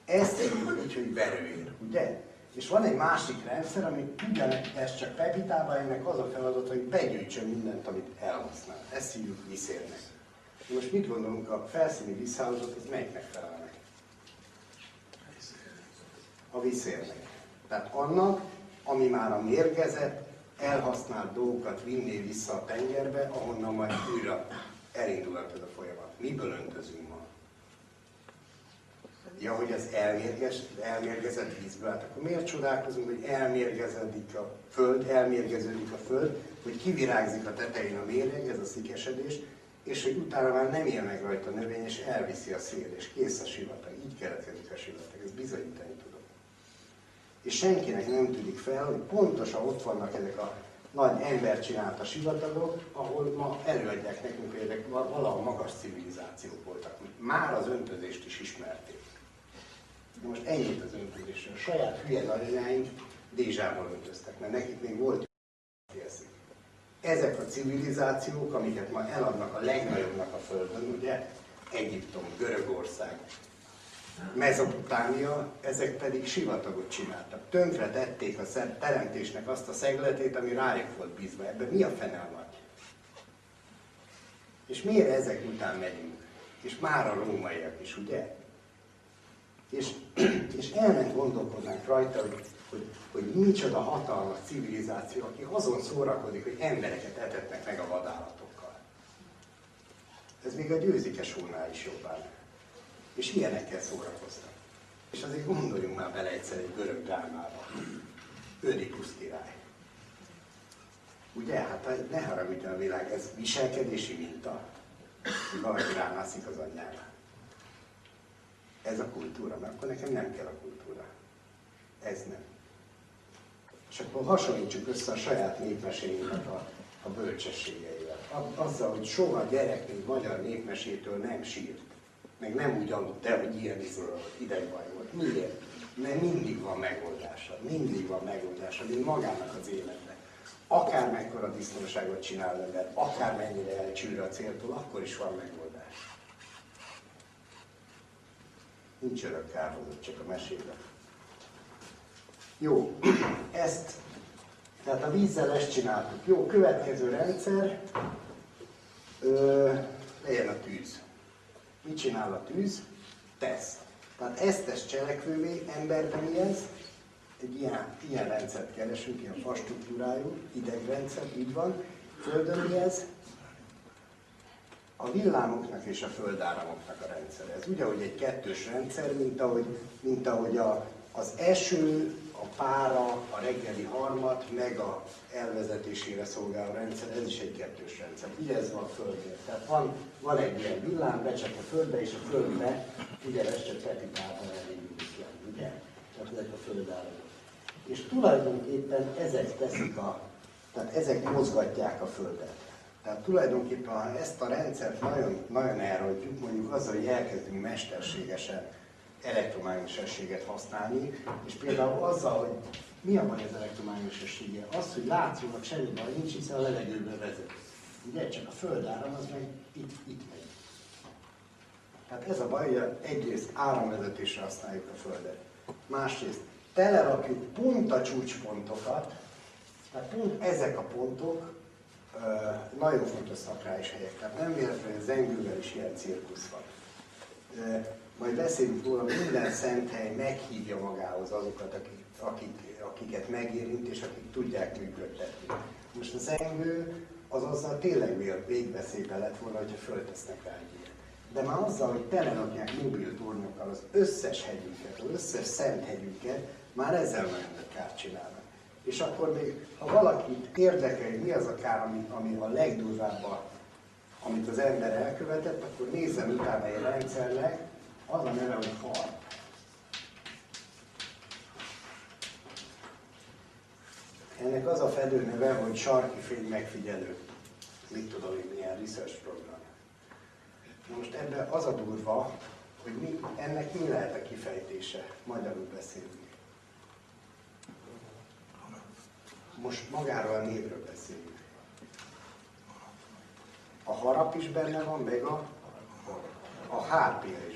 A: Ezt hívjuk úgy, hogy verőér, ugye? És van egy másik rendszer, ami ugyanez csak pepitában, ennek az a feladat, hogy begyűjtsön mindent, amit elhasznál. Ezt hívjuk viszérnek. Most mit gondolunk, a felszíni visszahozat, ez melyiknek felel meg? A viszérnek. Tehát annak, ami már a mérgezett, elhasznált dolgokat vinné vissza a tengerbe, ahonnan majd újra elindulhat ez a folyamat. Miből öntözünk ma? Ja, hogy az elmérges, elmérgezett vízből. Hát akkor miért csodálkozunk, hogy elmérgezedik a föld, elmérgeződik a föld, hogy kivirágzik a tetején a méreg, ez a szikesedés, és hogy utána már nem él meg rajta a növény, és elviszi a szél, és kész a sivatag. Így keletkezik a sivatag, ez bizonyítani. És senkinek nem tűnik fel, hogy pontosan ott vannak ezek a nagy ember csinálta sivatagok, ahol ma előadják nekünk, hogy ezek valahol magas civilizációk voltak. Már az öntözést is ismerték. De most ennyit az öntözésről. Saját hülye nagyanyáink Dézsával öntöztek, mert nekik még volt. Ezek a civilizációk, amiket ma eladnak a legnagyobbnak a Földön, ugye, Egyiptom, Görögország, Mezopotámia, ezek pedig sivatagot csináltak. Tönkre tették a teremtésnek azt a szegletét, ami rájuk volt bízva. Ebben mi a fene van? És miért ezek után megyünk? És már a rómaiak is, ugye? És, és elment gondolkodnánk rajta, hogy, hogy, hogy micsoda hatalmas civilizáció, aki azon szórakozik, hogy embereket etetnek meg a vadállatokkal. Ez még a győzikes is jobbá. És ilyenekkel szórakoztak. És azért gondoljunk már bele egyszer egy görög drámába. Ödipus király. Ugye, hát ne haragudjon a világ, ez viselkedési minta. Valaki rámászik az anyjára. Ez a kultúra, mert akkor nekem nem kell a kultúra. Ez nem. És akkor hasonlítsuk össze a saját népmeséinknek a, a bölcsességeivel. Azzal, hogy soha gyerek még magyar népmesétől nem sírt. Meg nem úgy aludt el, hogy ilyen idegbaj volt. Miért? Mert mindig van megoldása. Mindig van megoldása, mint magának az életnek. Akár mekkora biztonságot csinál ember, akár mennyire elcsűr a céltól, akkor is van megoldás. Nincs örök kárhozat, csak a mesében. Jó, ezt, tehát a vízzel ezt csináltuk. Jó, következő rendszer, ö, legyen a tűz. Mit csinál a tűz? Tesz. Tehát ezt tesz cselekvővé, emberben ez? Egy ilyen, ilyen rendszert keresünk, ilyen fastruktúrájú, idegrendszer, így van. Földön ez? a villámoknak és a földáramoknak a rendszer. Ez ugye, hogy egy kettős rendszer, mint ahogy, mint ahogy a, az eső, a pára, a reggeli harmat, meg a elvezetésére szolgáló rendszer, ez is egy kettős rendszer. Ugye ez van a Földnél. Tehát van, van egy ilyen villám, becsap a Földbe, és a Földbe ez csak petitában elindul ugye? Tehát ezek a földáramok. És tulajdonképpen ezek teszik a, tehát ezek mozgatják a Földet. Tehát tulajdonképpen ha ezt a rendszert nagyon, nagyon elrontjuk, mondjuk azzal, hogy elkezdünk mesterségesen elektromágnesességet használni, és például azzal, hogy mi a baj az elektromágnesességgel? Az, hogy látszólag semmi baj nincs, hiszen a levegőből vezet. Ugye csak a földáram az meg itt, itt megy. Tehát ez a baj, hogy egyrészt áramvezetésre használjuk a Földet. Másrészt telerakjuk pont a csúcspontokat, tehát pont ezek a pontok nagyon fontos szakrális helyek. Tehát nem véletlenül zengővel is ilyen cirkusz van. Majd beszélünk róla, minden szent hely meghívja magához azokat, akik, akik, akiket megérint, és akik tudják működtetni. Most a zengő az azzal tényleg végveszélyben lett volna, hogyha föltesznek rá egy ilyet. De már azzal, hogy telerakják mobil tornyokkal az összes hegyünket, az összes szent hegyünket, már ezzel nagyon nagy kárt csinálnak. És akkor még, ha valakit érdekel, hogy mi az a kár, ami, ami a legdurvább, amit az ember elkövetett, akkor nézzen utána egy rendszernek, az a neve, hogy hal. Ennek az a fedőneve, hogy sarki fény megfigyelő. Mit tudom én, milyen research program. Most ebben az a durva, hogy mi, ennek mi lehet a kifejtése. Magyarul beszélünk. Most magáról a névről beszélünk. A harap is benne van, meg a, a van.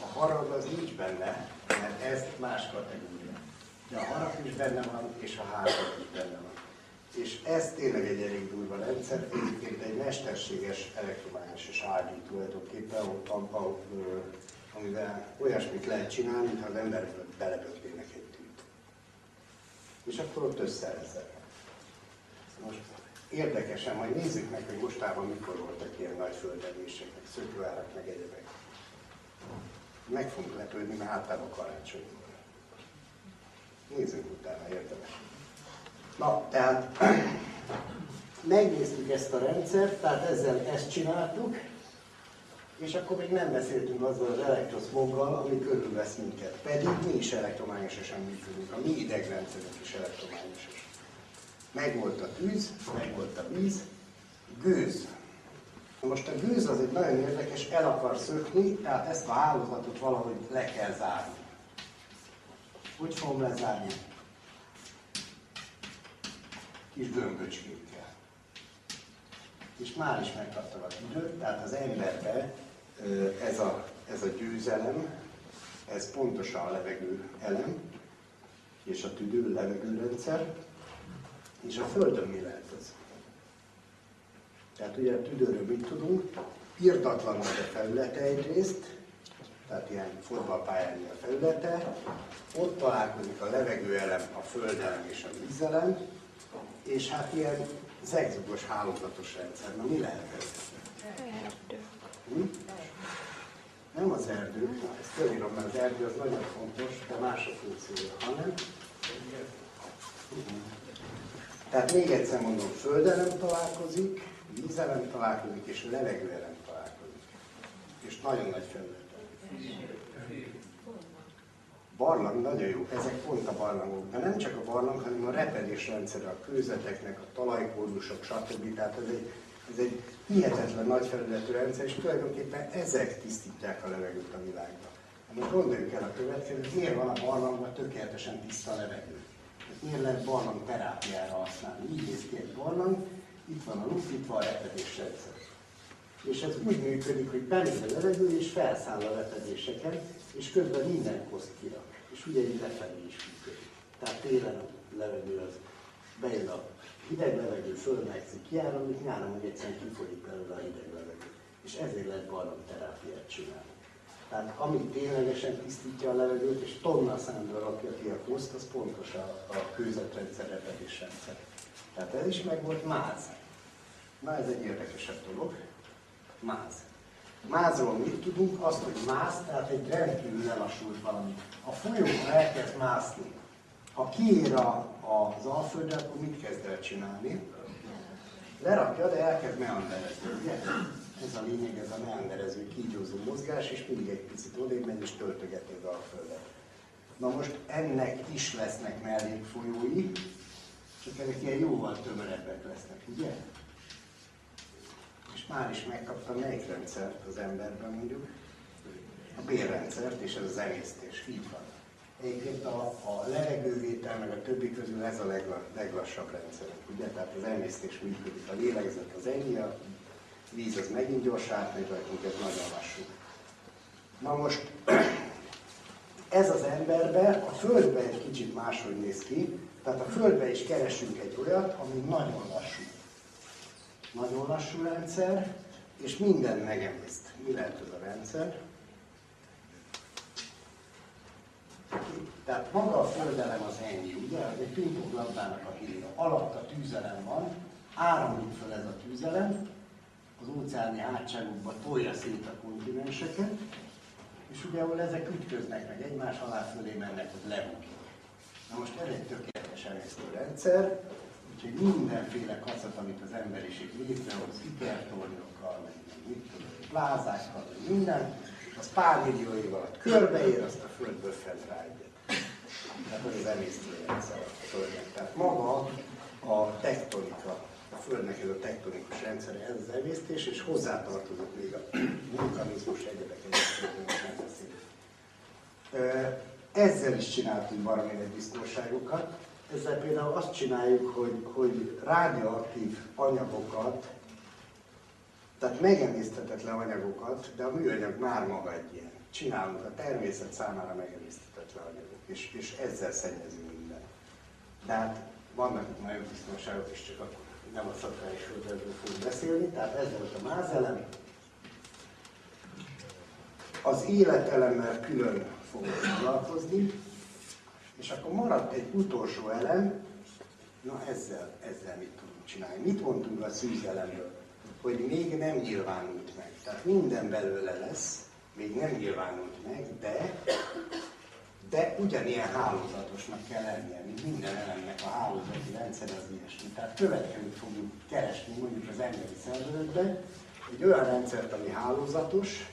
A: A harag az nincs benne, mert ez más kategória. De a harap is benne van, és a hárpia is benne van. És ez tényleg egy elég durva rendszer, egyébként egy mesterséges elektromágneses ágyú tulajdonképpen, ahol, amivel olyasmit lehet csinálni, mintha az ember beleböknének egy tűt. És akkor ott összeezzel. Most érdekesen, majd nézzük meg, hogy mostában mikor voltak ilyen nagy földevések, meg szökőárak, meg egyebek. Meg fogunk lepődni, mert általában karácsony Nézzünk utána, érdemes. Na, tehát megnéztük ezt a rendszert, tehát ezzel ezt csináltuk, és akkor még nem beszéltünk azzal az elektroszmoggal, ami körülvesz minket. Pedig mi is elektromágnesesen működünk, a mi idegrendszerünk is elektromágneses. Megvolt a tűz, megvolt a víz, gőz. Most a gőz az egy nagyon érdekes, el akar szökni, tehát ezt a hálózatot valahogy le kell zárni. Hogy fogom lezárni? Kis gömböcskékkel. És már is megkaptam a tüdőt, tehát az emberbe ez a, ez a győzelem, ez pontosan a levegő elem, és a tüdő levegőrendszer, és a Földön mi lehet az? Tehát ugye a tüdőről mit tudunk? Irdatlan nagy a felülete egyrészt, tehát ilyen fotballpályányi a felülete, ott találkozik a levegőelem, a földelem és a vízelem, és hát ilyen zegzugos hálózatos rendszer. Na mi lehet ez? Hm? Nem az erdő, ezt fölírom, mert az erdő az nagyon fontos, de más a funkciója, hanem tehát még egyszer mondom, földelem találkozik, vízelem találkozik, és levegőelem találkozik. És nagyon nagy felület. Barlang nagyon jó, ezek pont a barlangok. De nem csak a barlang, hanem a repedésrendszer, a kőzeteknek, a talajkódusok, stb. Tehát ez egy, ez egy hihetetlen nagy felületű rendszer, és tulajdonképpen ezek tisztítják a levegőt a világban. Most gondoljuk el a következőt, miért van a barlangban tökéletesen tiszta levegő? Miért lehet barlang terápiára használni? Így néz ki egy barlang, itt van a luft, itt van a repedésrendszer. És ez úgy működik, hogy bemegy a levegő és felszáll a repedéseken, és közben minden koszt kirak. És ugye így lefelé is működik. Tehát télen a levegő az bejön a hideg levegő, fölmegzik, kiáramlik, nyáron meg egyszerűen kifolyik belőle a hideg levegő. És ezért lehet terápiát csinálni. Tehát ami ténylegesen tisztítja a levegőt, és tonna számra rakja ki a koszt, az pontos a, a kőzetrendszer, repedésrendszer. Tehát ez is meg volt máz. Na ez egy érdekesebb dolog. Máz. Mázról mit tudunk? Azt, hogy máz, tehát egy rendkívül lelassult valami. A folyókon elkezd mászni. Ha kiér a, az alföldre, akkor mit kezd el csinálni? Lerakja, de elkezd meanderezni, ugye? Ez a lényeg, ez a meanderező, kígyózó mozgás, és mindig egy picit odébb megy, és töltögeti az alföldet. Na most ennek is lesznek mellékfolyói, csak ezek ilyen jóval tömörebbek lesznek, ugye? És már is megkaptam melyik rendszert az emberben mondjuk? A bérrendszert, és az emésztés, így van. Egyébként a, a levegővétel meg a többi közül ez a legla, leglassabb rendszer, ugye? Tehát az emésztés működik, a lélegzet az ennyi, a víz az megint gyorsan átmegy rajtunk, ez nagyon lassú. Na most, ez az emberbe, a Földben egy kicsit máshogy néz ki, tehát a Földben is keresünk egy olyat, ami nagyon lassú. Nagyon lassú rendszer, és minden megemészt. Mi lehet ez a rendszer? Tehát maga a földelem az ennyi, ugye? Ez egy pingponglabdának a híra. Alatt a tűzelem van, áramlik fel ez a tűzelem, az óceáni hátságokba tolja szét a kontinenseket, és ugye ahol ezek ütköznek meg egymás alá fölé mennek, az lebukik. Na most egy tökéletes emésztő rendszer, úgyhogy mindenféle kacat, amit az emberiség létrehoz, ikertornyokkal, meg mit plázákkal, minden, az pár millió év alatt körbeér, azt a földből fent rá egyet. Tehát az emésztő rendszer a Földnek. Tehát maga a tektonika, a Földnek ez a tektonikus rendszer, ez az emésztés, és hozzátartozik még a vulkanizmus egyebek Ezzel is csináltunk valami egy biztonságokat. Ezzel például azt csináljuk, hogy, hogy rádióaktív anyagokat tehát megemészthetetlen anyagokat, de a műanyag már maga egy ilyen. Csinálunk a természet számára megemészthetetlen anyagok, és, és ezzel szennyezünk minden. Tehát vannak itt nagyon biztonságok, és csak akkor nem a szakrális földről fogunk beszélni, tehát ez volt a mázelem. Az életelemmel külön fogok foglalkozni, és akkor maradt egy utolsó elem, na ezzel, ezzel mit tudunk csinálni. Mit mondtunk a szűzelemről? hogy még nem nyilvánult meg. Tehát minden belőle lesz, még nem nyilvánult meg, de, de ugyanilyen hálózatosnak kell lennie, mint minden elemnek a hálózati rendszer az ilyesmi. Tehát következőt fogjuk keresni mondjuk az emberi szervezetben, egy olyan rendszert, ami hálózatos,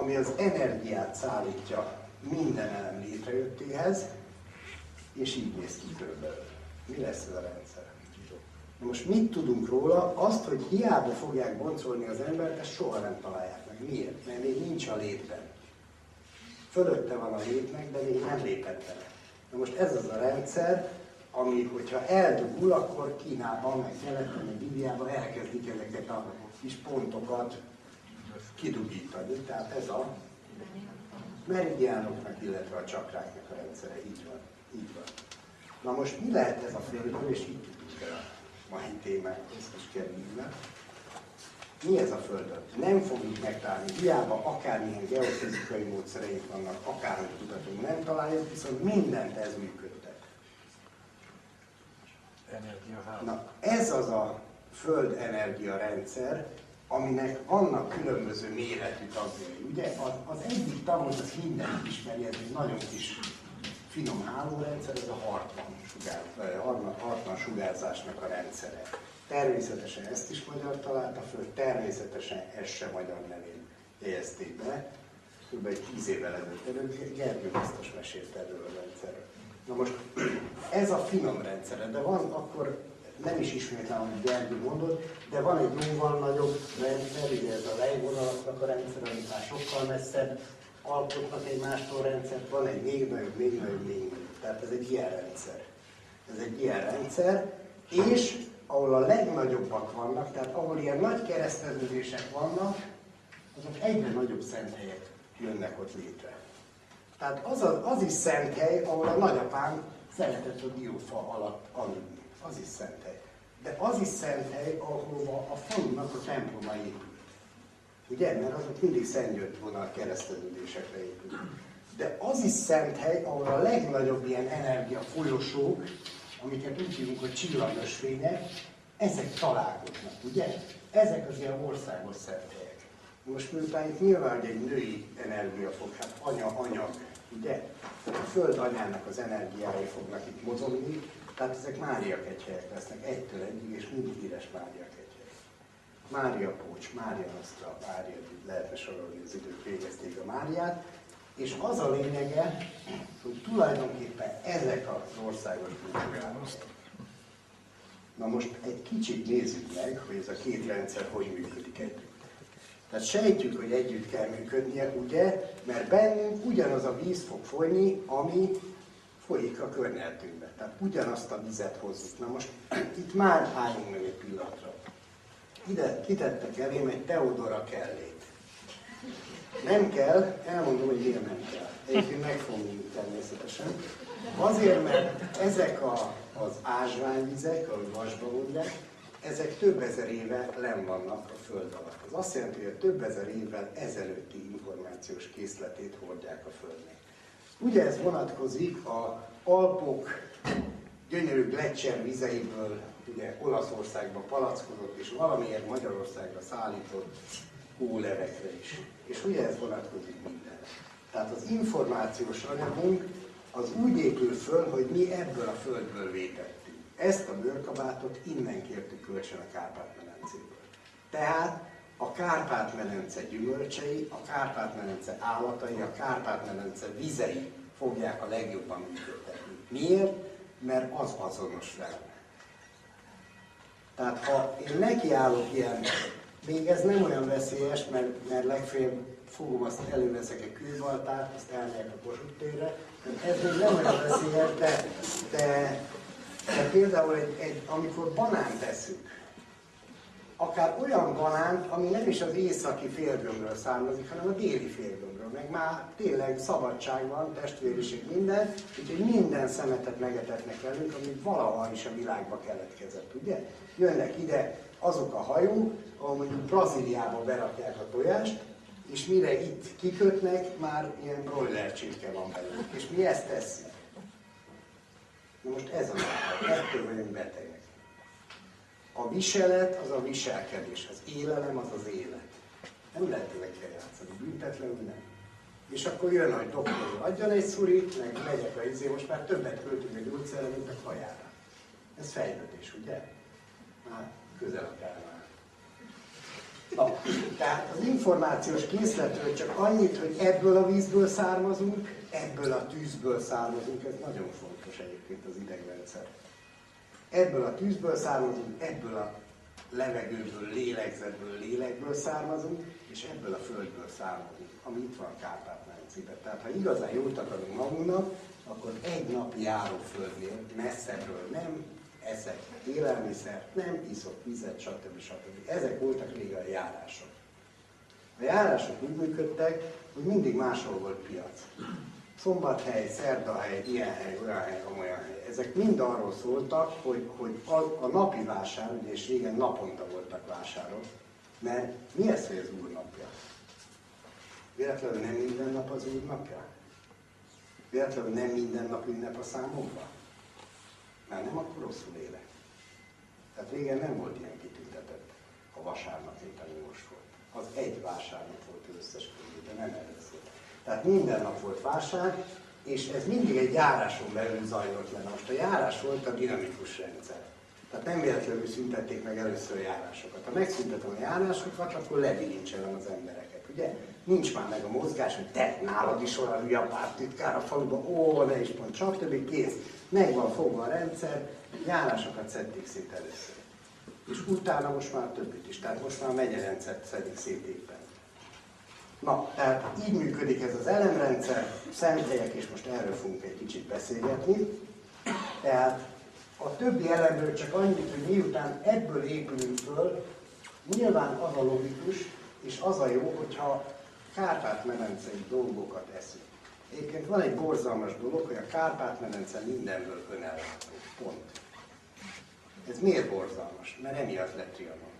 A: ami az energiát szállítja minden elem létrejöttéhez, és így néz ki körülbelül. Mi lesz ez a rendszer? Most mit tudunk róla? Azt, hogy hiába fogják boncolni az embert, ezt soha nem találják meg. Miért? Mert még nincs a létben. Fölötte van a létnek, de még nem lépett bele. Na most ez az a rendszer, ami, hogyha eldugul, akkor Kínában, meg keleten, meg Indiában elkezdik ezeket a kis pontokat kidugítani. Tehát ez a meridiánoknak, illetve a csakráknak a rendszere. Így van. Így van. Na most mi lehet ez a Földről, és így tudjuk el mai témákhoz is kerülve. Mi ez a Földön? Nem fogjuk megtalálni, hiába akármilyen geofizikai módszereink vannak, akárhogy tudatunk, nem találjuk, viszont mindent ez működtet. Na, ez az a Föld energia rendszer, aminek vannak különböző méretű tagjai. Ugye az, az egyik tag, az mindenki ismeri, ez egy nagyon kis finom hálórendszer, ez a Hartmann, sugár, Hartmann sugárzásnak a rendszere. Természetesen ezt is magyar találta föl, természetesen ezt sem magyar nevén helyezték be. Kb. egy tíz évvel ezelőtt, Gergő biztos mesélt erről a rendszerről. Na most ez a finom rendszer, de van akkor nem is ismétlem, amit Gergő mondott, de van egy jóval nagyobb rendszer, ugye ez a lejvonalaknak a rendszer, amit már sokkal messzebb alkotnak egymástól rendszert, van egy még nagyobb, még nagyobb, még nagyobb. Tehát ez egy ilyen rendszer. Ez egy ilyen rendszer, és ahol a legnagyobbak vannak, tehát ahol ilyen nagy kereszteződések vannak, azok egyre nagyobb szent helyek jönnek ott létre. Tehát az, az, az is szent hely, ahol a nagyapám szeretett a diófa alatt aludni. Az is szent hely. De az is szent hely, ahol a falunak a temploma épül. Ugye? Mert azok mindig Szent vonal keresztelődésekre épül. De az is szent hely, ahol a legnagyobb ilyen energia folyosók, amiket úgy hívunk, hogy csillagösvények, ezek találkoznak, ugye? Ezek az ilyen országos szent helyek. Most miután itt nyilván, egy női energia fog, hát anya, anyag, ugye? A föld anyának az energiái fognak itt mozogni, tehát ezek Mária kegyhelyek lesznek egytől egyig, és mindig híres Mária Mária Pócs, Mária Nostra, Mária, lehetne sorolni az idők végezték a Máriát, és az a lényege, hogy tulajdonképpen ezek az országos kultúrák. Na most egy kicsit nézzük meg, hogy ez a két rendszer hogy működik együtt. Tehát sejtjük, hogy együtt kell működnie, ugye, mert bennünk ugyanaz a víz fog folyni, ami folyik a környezetünkben. Tehát ugyanazt a vizet hozzuk. Na most itt már álljunk meg egy pillanatra ide kitettek elém egy Teodora kellét. Nem kell, elmondom, hogy miért nem kell. Egyébként meg fogom természetesen. Azért, mert ezek a, az ázsványvizek, ahogy vasba mondják, ezek több ezer éve len vannak a föld alatt. Az azt jelenti, hogy a több ezer évvel ezelőtti információs készletét hordják a földnek. Ugye ez vonatkozik a Alpok gyönyörű Gletscher vizeiből ugye Olaszországba palackozott, és valamiért Magyarországra szállított hólevekre is. És ugye ez vonatkozik mindenre. Tehát az információs anyagunk az úgy épül föl, hogy mi ebből a földből vétettünk. Ezt a bőrkabátot innen kértük kölcsön a Kárpát-medencéből. Tehát a Kárpát-medence gyümölcsei, a Kárpát-medence állatai, a Kárpát-medence vizei fogják a legjobban működtetni. Miért? Mert az azonos velem. Tehát ha én nekiállok ilyen, még ez nem olyan veszélyes, mert, mert legfeljebb fogom azt előveszek egy külbaltát, azt elmegyek a Kossuth térre, ez még nem olyan veszélyes, de, de, de például egy, egy, amikor banánt teszünk, akár olyan banánt, ami nem is az északi félgömbről származik, hanem a déli félgömbről, meg már tényleg szabadság van, testvériség, minden, úgyhogy minden szemetet megetetnek velünk, ami valaha is a világba keletkezett, ugye? Jönnek ide azok a hajók, ahol mondjuk Brazíliába berakják a tojást, és mire itt kikötnek, már ilyen broiler csirke van belőle. És mi ezt tesszük. Na most ez a ettől vagyunk betegek. A viselet az a viselkedés, az élelem az az élet. Nem lehet ezekkel játszani, büntetlenül nem. És akkor jön, hogy doktor adjon egy szurit, meg megyek a izé, most már többet költünk a gyógyszerre, mint a kajára. Ez fejlődés, ugye? Már közel a kármár. Na, tehát az információs készletről csak annyit, hogy ebből a vízből származunk, ebből a tűzből származunk, ez nagyon fontos egyébként az idegrendszer. Ebből a tűzből származunk, ebből a levegőből, lélegzetből, lélekből származunk, és ebből a földből származunk, ami itt van Kárpát-medencében. Tehát ha igazán jót akarunk magunknak, akkor egy napi járóföldnél messzebbről nem eszek élelmiszert, nem iszok vizet, stb. stb. Ezek voltak régen a járások. A járások úgy működtek, hogy mindig máshol volt piac. Szombathely, szerdahely, ilyen hely, olyan hely, olyan hely. Ezek mind arról szóltak, hogy, hogy a, a napi vásár, ugye és régen naponta voltak vásárok, mert mi ez, hogy az úr napja? Véletlenül nem minden nap az úr napja? Véletlenül nem minden nap ünnep a számomra? Már nem akkor rosszul élek. Tehát régen nem volt ilyen kitüntetett a vasárnap, ami most volt. Az egy vásárnap volt összes körül, de nem szólt. Tehát minden nap volt vásár, és ez mindig egy járáson belül zajlott le. Most a járás volt a dinamikus rendszer. Tehát nem véletlenül szüntették meg először a járásokat. Ha megszüntetem a járásokat, akkor lebilincselem az embereket, ugye? Nincs már meg a mozgás, hogy te, nálad is olyan hülye pártitkár a faluban, ó, ne is pont, többi, kész. Meg van fogva a rendszer, járásokat szedték szét először. És utána most már többit is, tehát most már megyerendszert szedik szét éppen. Na, tehát így működik ez az elemrendszer, szenthelyek, és most erről fogunk egy kicsit beszélgetni. Tehát a többi elemről csak annyit, hogy miután ebből épülünk föl, nyilván az a logikus, és az a jó, hogyha Kárpát-medencei dolgokat eszünk. Egyébként van egy borzalmas dolog, hogy a Kárpát-medence mindenből önellátó. Pont. Ez miért borzalmas? Mert emiatt lett Trianon.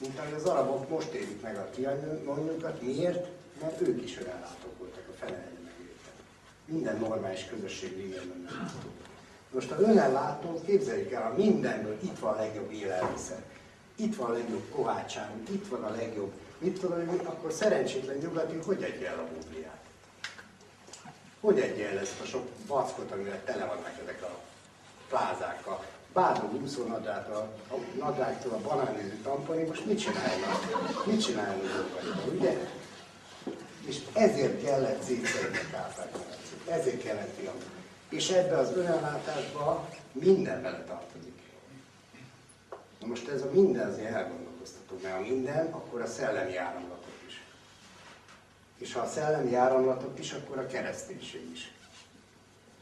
A: Mint ahogy az arabok most élik meg a trianonjukat. Miért? Mert ők is önellátók voltak, a fele megérte. Minden normális közösség régen önellátó. Most ha önellátó, képzeljük el, a mindenből itt van a legjobb élelmiszer. Itt van a legjobb kovácságunk, itt van a legjobb, mit tudom én, akkor szerencsétlen nyugati, hogy adja el a Bibliát? Hogy adja el ezt a sok vackot, amivel tele vannak ezek a plázákkal? Bádog úszónadrágtól, a, nadrágtól a banánőző tamponi, most mit csinálnak? Mit csinálnak azokat, ugye? És ezért kellett szétszerni a kárpát ezért kellett fiamnak. És ebbe az önellátásba minden bele tartozik. Na most ez a minden azért mert a minden, akkor a szellemi áramlatok is. És ha a szellemi áramlatok is, akkor a kereszténység is.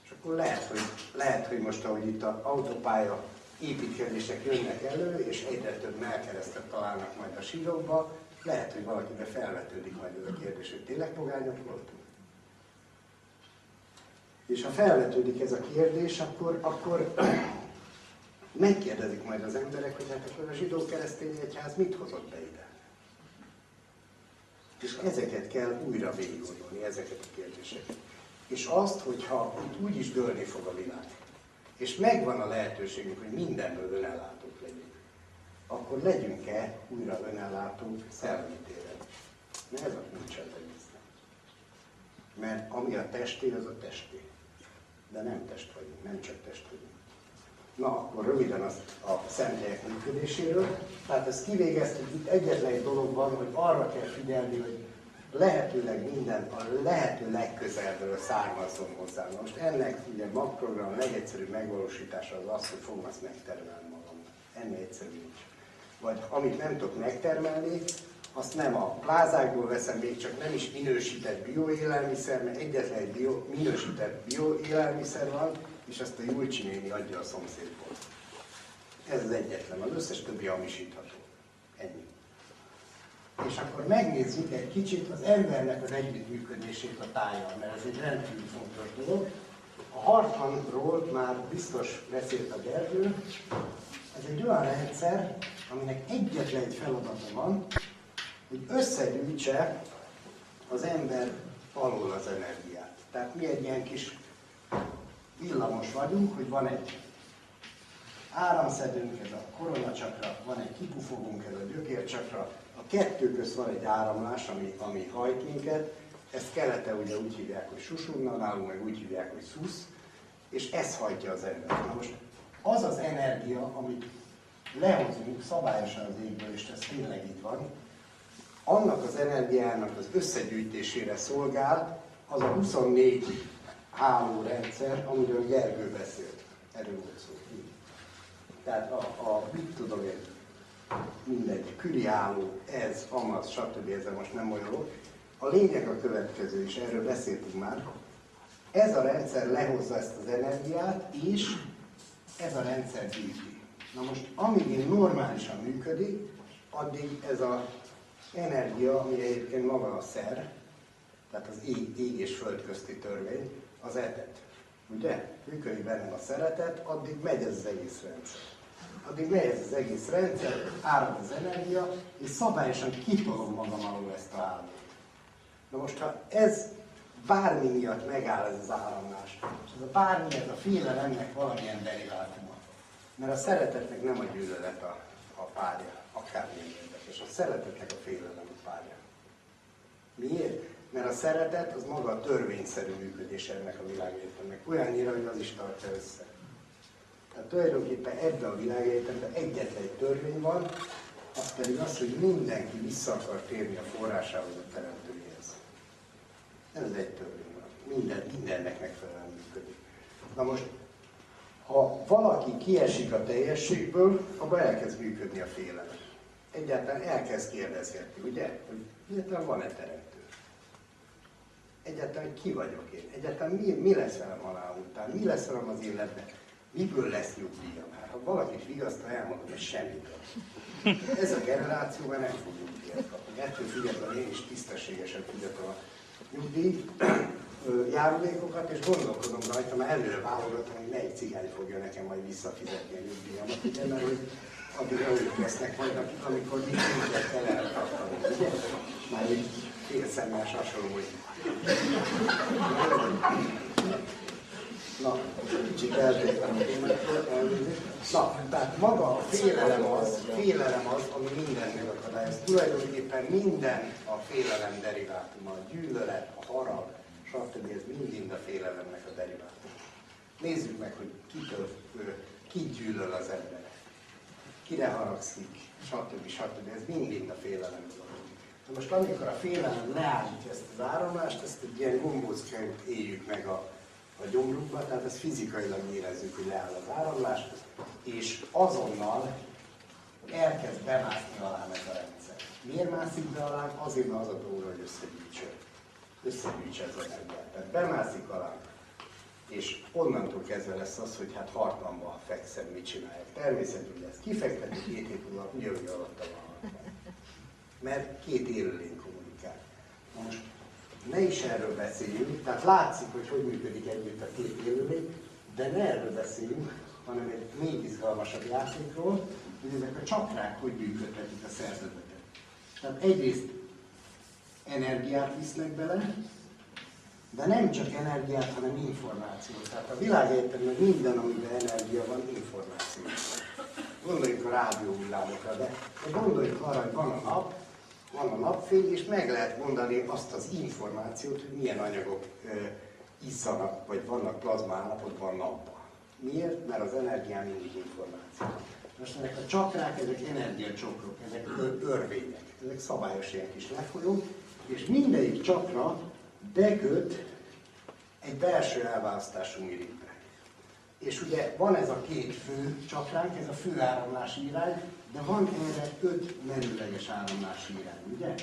A: És akkor lehet, hogy, lehet, hogy most, ahogy itt az autópálya építkezések jönnek elő, és egyre több melkeresztet találnak majd a sírokba, lehet, hogy valakibe felvetődik majd ez a kérdés, hogy tényleg pogányok voltunk. És ha felvetődik ez a kérdés, akkor, akkor megkérdezik majd az emberek, hogy hát akkor a zsidó keresztény egyház mit hozott be ide? És ezeket kell újra végiggondolni, ezeket a kérdéseket. És azt, hogyha itt úgy is dőlni fog a világ, és megvan a lehetőségünk, hogy mindenből önellátók legyünk, akkor legyünk-e újra önellátók szellemi téren? Mert ez a kulcs az egésznek. Mert ami a testé, az a testé. De nem test vagyunk, nem csak test vagyunk. Na, akkor röviden az a szentélyek működéséről. Tehát ezt kivégeztük, itt egyetlen egy dolog van, hogy arra kell figyelni, hogy lehetőleg minden a lehető legközelről származzon hozzá. Most ennek ugye magprogram a legegyszerűbb megvalósítása az az, hogy fogom azt megtermelni magam. Ennél egyszerű nincs. Vagy amit nem tudok megtermelni, azt nem a plázákból veszem, még csak nem is minősített bioélelmiszer, mert egyetlen egy bio, minősített bioélelmiszer van, és azt a Julcsi néni adja a szomszédból. Ez az egyetlen, az összes többi hamisítható. Ennyi. És akkor megnézzük egy kicsit az embernek az együttműködését a tájjal, mert ez egy rendkívül fontos dolog. A Hartmanról már biztos beszélt a Gergő. Ez egy olyan rendszer, aminek egyetlen egy feladata van, hogy összegyűjtse az ember alól az energiát. Tehát mi egy ilyen kis villamos vagyunk, hogy van egy áramszedőnk, ez a koronacsakra, van egy kipufogunk, ez a gyökércsakra, a kettő közt van egy áramlás, ami, ami hajt minket, ezt kelete ugye úgy hívják, hogy susunna, nálunk meg úgy hívják, hogy szusz, és ez hajtja az embert. Na most az az energia, amit lehozunk szabályosan az égből, és ez tényleg így van, annak az energiának az összegyűjtésére szolgál az a 24 hálórendszer, amiről Gergő beszélt. Erről volt szó. Tehát a, a mit tudom én, mindegy, küriálló, ez, amaz, stb. ezzel most nem olyan A lényeg a következő, és erről beszéltünk már. Ez a rendszer lehozza ezt az energiát, és ez a rendszer gyűjti. Na most, amíg normálisan működik, addig ez a energia, ami egyébként maga a szer, tehát az ég, ég és föld közti törvény, az etet. Ugye? Működik bennem a szeretet, addig megy ez az egész rendszer. Addig megy ez az egész rendszer, árad az energia, és szabályosan kitolom magam alól ezt a áramot. Na most, ha ez bármi miatt megáll ez az áramlás, és ez a bármi, ez a félelemnek valamilyen derivátuma. Mert a szeretetnek nem a gyűlölet a, a párja, akármilyen érdekes. A szeretetnek a félelem a párja. Miért? Mert a szeretet az maga a törvényszerű működés ennek a világegyetemnek. Olyannyira, hogy az is tartja össze. Tehát tulajdonképpen ebben a világegyetemben egyetlen egy törvény van, az pedig az, hogy mindenki vissza akar térni a forrásához, a teremtőjéhez. Ez egy törvény van. Minden, mindennek megfelelően működik. Na most, ha valaki kiesik a teljességből, abban elkezd működni a félelem. Egyáltalán elkezd kérdezgetni, ugye? Hogy egyáltalán van-e teremtő? Egyáltalán ki vagyok én, egyáltalán mi, mi lesz velem halál után, mi lesz velem az életben, miből lesz nyugdíjam. Hát ha valakit vigasztal, elmondom, hogy semmit. Ez a generáció már nem fog nyugdíjat kapni. Ettől függetlenül én is tisztességesen fizetem a nyugdíj járulékokat, és gondolkodom rajta, mert előre válogatom, hogy melyik cigány fogja nekem majd visszafizetni a nyugdíjamat, ugye, mert hogy addig ők lesznek majd, akik, amikor nincs kell eltartani, ugye? Már egy félszemmel hasonló, hogy Na, kicsit eltértem a Na, tehát maga a félelem az, félelem az, ami mindent megakadályoz. Tulajdonképpen minden a félelem derivátuma, a gyűlölet, a harag, stb. ez mind a félelemnek a derivátuma. Nézzük meg, hogy kitől, ki gyűlöl az ember, kire haragszik, stb. stb. Ez mind a félelem Na most amikor a félelem leállítja ezt az áramlást, ezt egy ilyen gombócként éljük meg a, a gyomrunkba, tehát ezt fizikailag érezzük, hogy leáll az áramlás, és azonnal elkezd bemászni alá ez a rendszer. Miért mászik be alá? Azért, mert az a dolga, hogy összegyűjtse. Összegyűjtse ez az energiát. Tehát bemászik alá, és onnantól kezdve lesz az, hogy hát hartmanban fekszem, mit csinálják. Természetesen lesz. Kifekteti két hét múlva, ugyanúgy van mert két élőlény kommunikál. Most ne is erről beszéljünk, tehát látszik, hogy hogy működik együtt a két élőlény, de ne erről beszéljünk, hanem egy még izgalmasabb játékról, hogy ezek a csakrák hogy működtetik a szervezetet. Tehát egyrészt energiát visznek bele, De nem csak energiát, hanem információt. Tehát a világegyetemben minden, amiben energia van, információ. Gondoljunk a rádióhullámokra, de, de gondoljunk arra, hogy van a nap, van a napfény, és meg lehet mondani azt az információt, hogy milyen anyagok iszanak, vagy vannak plazma állapotban napban. Miért? Mert az energián mindig információ. Most ezek a csakrák, ezek energiacsokrok, ezek örvények, ezek szabályos ilyen kis lefolyók, és mindegyik csakra beköt egy belső elválasztású mirigbe. És ugye van ez a két fő csakránk, ez a fő áramlási irány, de van erre öt merőleges áramlási irány, ugye?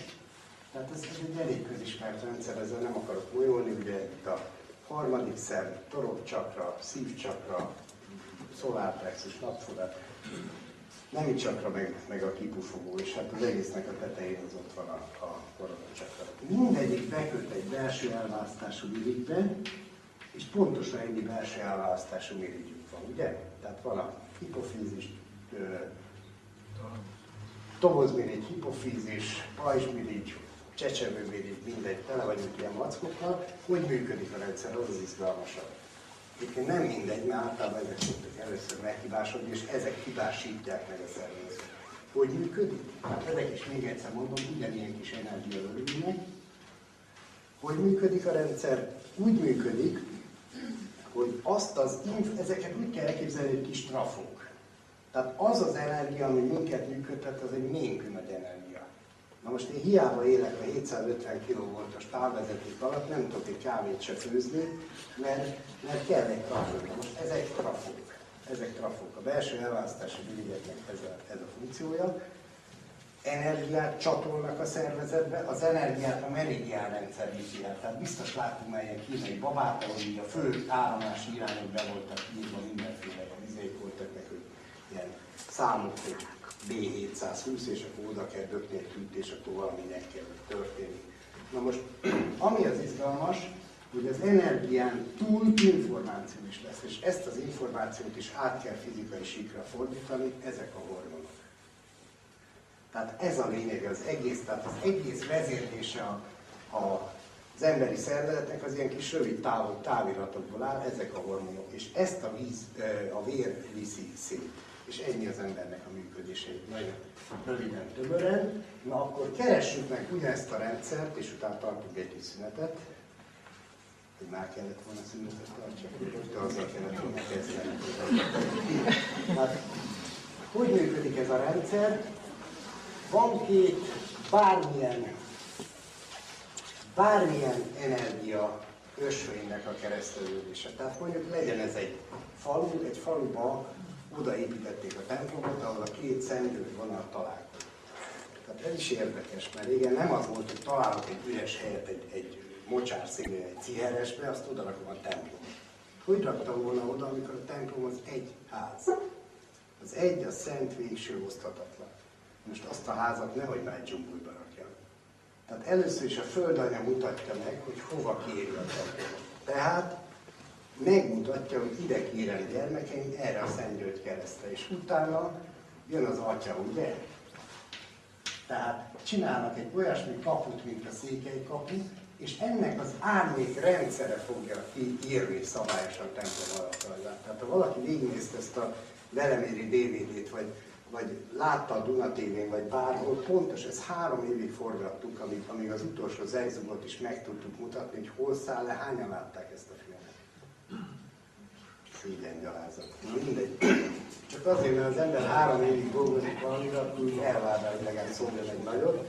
A: Tehát ez, ez egy elég közismert rendszer, ezzel nem akarok olyolni, ugye itt a harmadik szem, torokcsakra, szívcsakra, szolárplexus, napfodat, nem csakra, meg, meg a kipufogó, és hát az egésznek a tetején az ott van a, a koronacsak mindegyik beköt egy belső elválasztású mirigbe, és pontosan ennyi belső elválasztású mirigyük van, ugye? Tehát van a hipofízis, tobozmirigy, hipofízis, pajzsmirigy, csecsevőmirigy, mindegy, tele vagyunk ilyen mackokkal. Hogy működik a rendszer, az az izgalmasabb. Egyébként nem mindegy, mert általában ezek szoktak először meghibásodni, és ezek hibásítják meg a szervezet. Hogy működik? Hát ezek is még egyszer mondom, ugyanilyen kis energiaölőnek, hogy működik a rendszer? Úgy működik, hogy azt az inf, ezeket úgy kell elképzelni, hogy kis trafók. Tehát az az energia, ami minket működtet, az egy ménkű nagy energia. Na most én hiába élek a 750 kV-os távvezeték alatt, nem tudok egy kávét se főzni, mert, mert kell egy trafó. Na most ezek trafók. Ezek trafók. A belső elválasztási biligyeknek ez a, ez a funkciója energiát csatolnak a szervezetbe, az energiát a meridián rendszer viszi el. Tehát biztos láttunk már ilyen kínai babát, ahol így a fő áramlási irányok be voltak írva mindenféle vizék voltak meg, ilyen számok, hogy B720, és akkor oda kell dökni egy tűt, és akkor valaminek kell történni. Na most, ami az izgalmas, hogy az energián túl információ is lesz, és ezt az információt is át kell fizikai síkra fordítani, ezek a hormonok. Tehát ez a lényeg az egész, tehát az egész vezérlése a, a, az emberi szervezetnek az ilyen kis rövid táv, táviratokból áll, ezek a hormonok, és ezt a víz, a vér viszi szét. És ennyi az embernek a működése, nagyon röviden, tömören. Na akkor keressük meg ugyanezt a rendszert, és utána tartunk egy kis szünetet. Hogy már kellett volna szünetet tartsak, de azzal kellett volna kezdeni. Hát, hogy működik ez a rendszer? van két bármilyen, bármilyen energia ösvénynek a keresztelődése. Tehát mondjuk legyen ez egy falu, egy faluba odaépítették a templomot, ahol a két szentgyőr vonal találkozik. Tehát ez is érdekes, mert igen, nem az volt, hogy találok egy üres helyet, egy, egy mocsár színű, egy ciheresbe, azt oda a templom. Hogy raktam volna oda, amikor a templom az egy ház? Az egy a szent végső oszthatatlan. Most azt a házat nehogy már egy dzsungulba rakja. Tehát először is a földanya mutatja meg, hogy hova kéri a templomot. Tehát megmutatja, hogy ide kérem gyermekeim, erre a Szent keresztre, és utána jön az atya, ugye? Tehát csinálnak egy olyasmi kaput, mint a székely kapu, és ennek az árnyék rendszere fogja írni szabályosan templom alatt. Tehát ha valaki végignézte ezt a veleméri DVD-t, vagy vagy látta a Duna tv vagy bárhol, pontos, ez három évig forgattuk, amíg, amíg az utolsó zegzumot is meg tudtuk mutatni, hogy hol száll le, hányan látták ezt a filmet. Szégyen gyalázat. Mindegy. Csak azért, mert az ember három évig dolgozik valamire, akkor úgy elvárja, hogy legalább szóljon egy nagyot.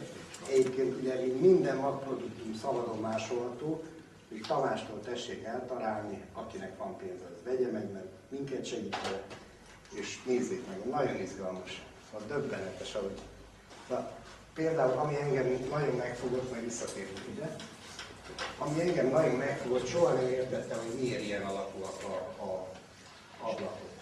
A: Egyébként ugye minden magproduktum szabadon másolható, hogy Tamástól tessék eltalálni, akinek van pénze, az vegye meg, mert minket segít és nézzék meg, nagyon izgalmas, a döbbenetes, ahogy. Na, például, ami engem nagyon megfogott, majd visszatérünk ide, ami engem nagyon megfogott, soha nem értettem, hogy miért ilyen alakúak a, a ablakok.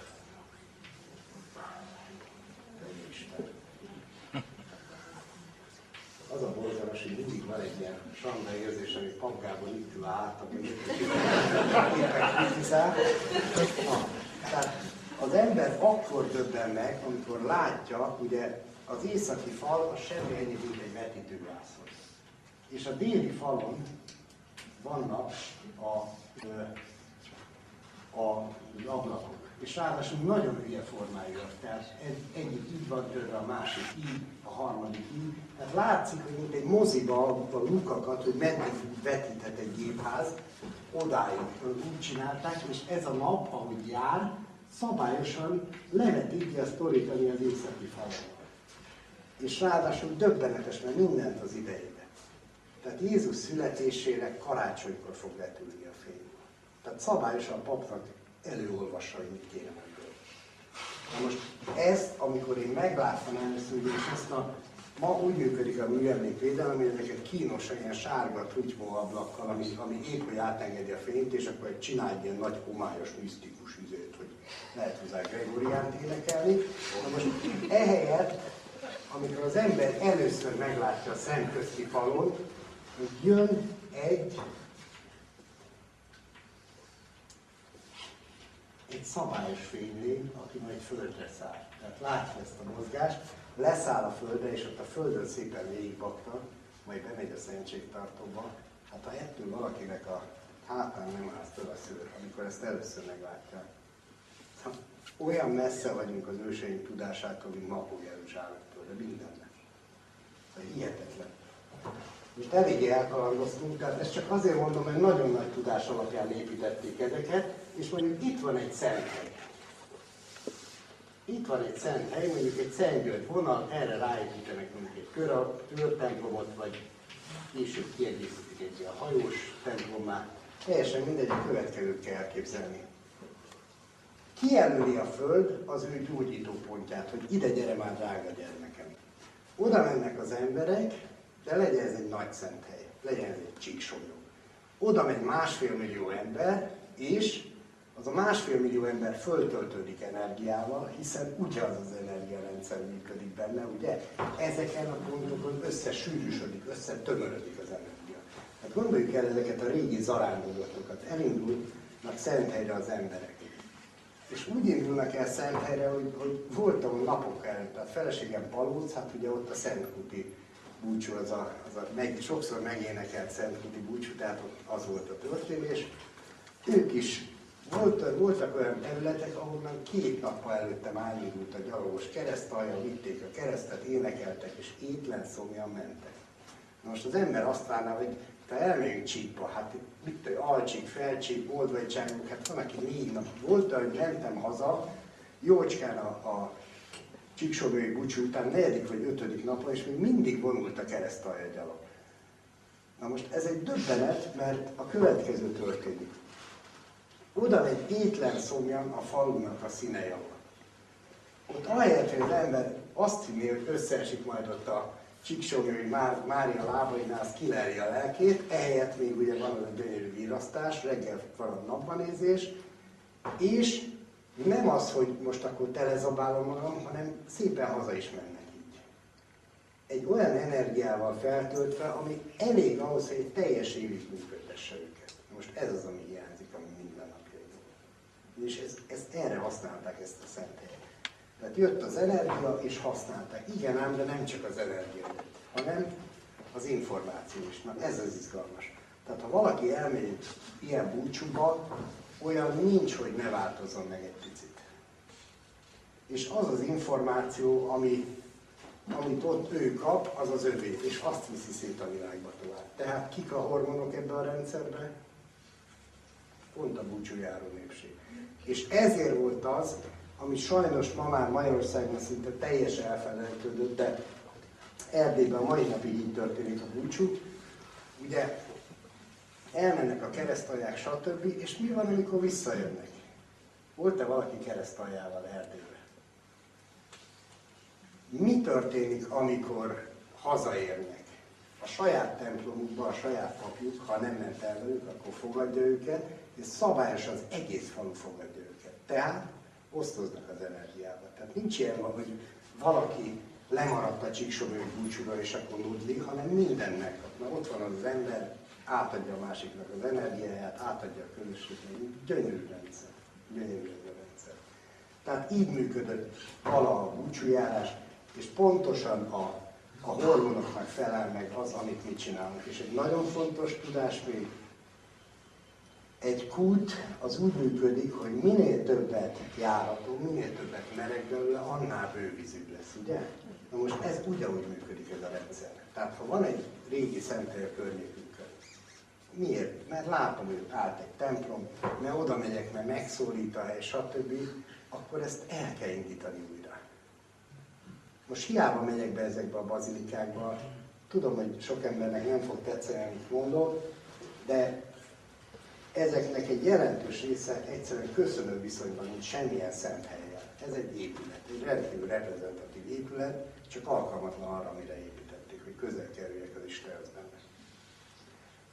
A: Az a borzalmas, hogy mindig van egy ilyen sanda érzés, ami papgában itt ül. Tehát az ember akkor döbben meg, amikor látja, ugye az északi fal a semmi ennyi, mint egy vetítővászon. És a déli falon vannak a, a ablakok. És ráadásul nagyon hülye formájúak. Tehát egy, egyik így van tőle, a másik így, a harmadik így. Tehát látszik, hogy mint egy moziba a lukakat, hogy meddig vetített egy gépház, odáig úgy csinálták, és ez a nap, ahogy jár, szabályosan levetíti a sztorit, ami az északi falon És ráadásul döbbenetes, mert mindent az idejébe. Tehát Jézus születésére karácsonykor fog vetülni. Tehát szabályosan papnak előolvassa, hogy mit kéne mondani. Na most ezt, amikor én megláttam először, és ezt a Ma úgy működik a műemlékvédelem, hogy ezeket kínosan ilyen sárga trutymó ablakkal, ami, ami épp hogy átengedi a fényt, és akkor csinálj ilyen nagy homályos, misztikus üzét, hogy lehet hozzá Gregoriánt énekelni. Na most ehelyett, amikor az ember először meglátja a szemközti falon, hogy jön egy egy szabályos fénylény, aki majd földre száll. Tehát látja ezt a mozgást, leszáll a földre, és ott a földön szépen végigbakta, majd bemegy a szentségtartóba, hát ha ettől valakinek a hátán nem áll föl a szőr, amikor ezt először meglátja. Hát olyan messze vagyunk az őseink tudásától, mint Makó Jeruzsálemtől, de mindennek. Hihetetlen. Most eléggé elkalandoztunk, tehát ezt csak azért mondom, mert nagyon nagy tudás alapján építették ezeket, és mondjuk itt van egy szent hely itt van egy szent hely, mondjuk egy Szent György vonal, erre ráépítenek mondjuk egy kör, körtemplomot, vagy később kiegészítik egy ilyen hajós templommá. Teljesen mindegy, a következőt kell elképzelni. Kijelöli a Föld az ő gyógyító pontját, hogy ide gyere már drága gyermekem. Oda mennek az emberek, de legyen ez egy nagy szent hely, legyen ez egy csíksonyó. Oda megy másfél millió ember, és az a másfél millió ember föltöltődik energiával, hiszen ugyanaz az energiarendszer működik benne, ugye? Ezeken a pontokon összesűrűsödik, összetömörödik az energia. Hát gondoljuk el ezeket a régi zarándulatokat. Elindulnak Szenthelyre az emberek. És úgy indulnak el Szenthelyre, hogy, hogy voltam napok előtt, tehát feleségem Palóc, hát ugye ott a Szentkuti búcsú, az a, az a meg, sokszor megénekelt Szentkuti búcsú, tehát ott az volt a történés. Ők is volt, voltak olyan területek, ahonnan két nappal előtte már indult a gyalogos keresztalja, vitték a keresztet, énekeltek, és étlen szomjan mentek. Na most az ember azt várná, hogy te elmegyünk csíkba, hát mit tudom, alcsík, felcsík, boldvajtságok, hát van, aki négy nap. Volt, hogy mentem haza, jócskán a, a csíksomői búcsú után, negyedik vagy ötödik napon, és még mindig vonult a keresztalja gyalog. Na most ez egy döbbenet, mert a következő történik oda megy étlen szomjan a falunak a színe. Ott ahelyett, hogy az ember azt hinné, hogy összeesik majd ott a csíksomjói Már, Mária lábainál, az kileri a lelkét, ehelyett még ugye van az a gyönyörű virasztás, reggel van a napbanézés, és nem az, hogy most akkor telezabálom magam, hanem szépen haza is mennek így. Egy olyan energiával feltöltve, ami elég ahhoz, hogy egy teljes évig működtesse őket. Most ez az, ami és ez, ezt erre használták ezt a szentélyet. Tehát jött az energia, és használták. Igen ám, de nem csak az energia hanem az információ is. Na ez az izgalmas. Tehát ha valaki elmegy ilyen búcsúba, olyan nincs, hogy ne változzon meg egy picit. És az az információ, ami, amit ott ő kap, az az övé, és azt viszi szét a világba tovább. Tehát kik a hormonok ebben a rendszerben? Pont a búcsújáró népség. És ezért volt az, ami sajnos ma már Magyarországon szinte teljesen elfelejtődött, de Erdélyben a mai napig így történik a búcsú. Ugye elmennek a keresztalják, stb. És mi van, amikor visszajönnek? Volt-e valaki keresztaljával Erdélybe? Mi történik, amikor hazaérnek? A saját templomukba, a saját papjuk, ha nem ment el velük, akkor fogadja őket, és szabályosan az egész falu fogadja őket. Tehát osztoznak az energiába. Tehát nincs ilyen, hogy valaki lemaradt a csíksomők búcsúra, és akkor nudli, hanem mindennek. Na, ott van az ember, átadja a másiknak az energiáját, átadja a közösségnek. Gyönyörű rendszer. Gyönyörű rendszer. Tehát így működött vala a búcsújárás, és pontosan a, a hormonoknak felel meg az, amit mi csinálunk. És egy nagyon fontos tudás még, egy kút az úgy működik, hogy minél többet járható, minél többet meleg belőle, annál bővízűbb lesz, ugye? Na most ez ugyanúgy működik ez a rendszer. Tehát ha van egy régi szentély a környékünkön, miért? Mert látom, hogy állt egy templom, mert oda megyek, mert megszólít a hely, stb., akkor ezt el kell indítani újra. Most hiába megyek be ezekbe a bazilikákba, tudom, hogy sok embernek nem fog tetszeni, amit mondok, de ezeknek egy jelentős része egyszerűen köszönő viszonyban nincs semmilyen szent helyen. Ez egy épület, egy rendkívül reprezentatív épület, csak alkalmatlan arra, amire építették, hogy közel kerüljek az Istenhez benne.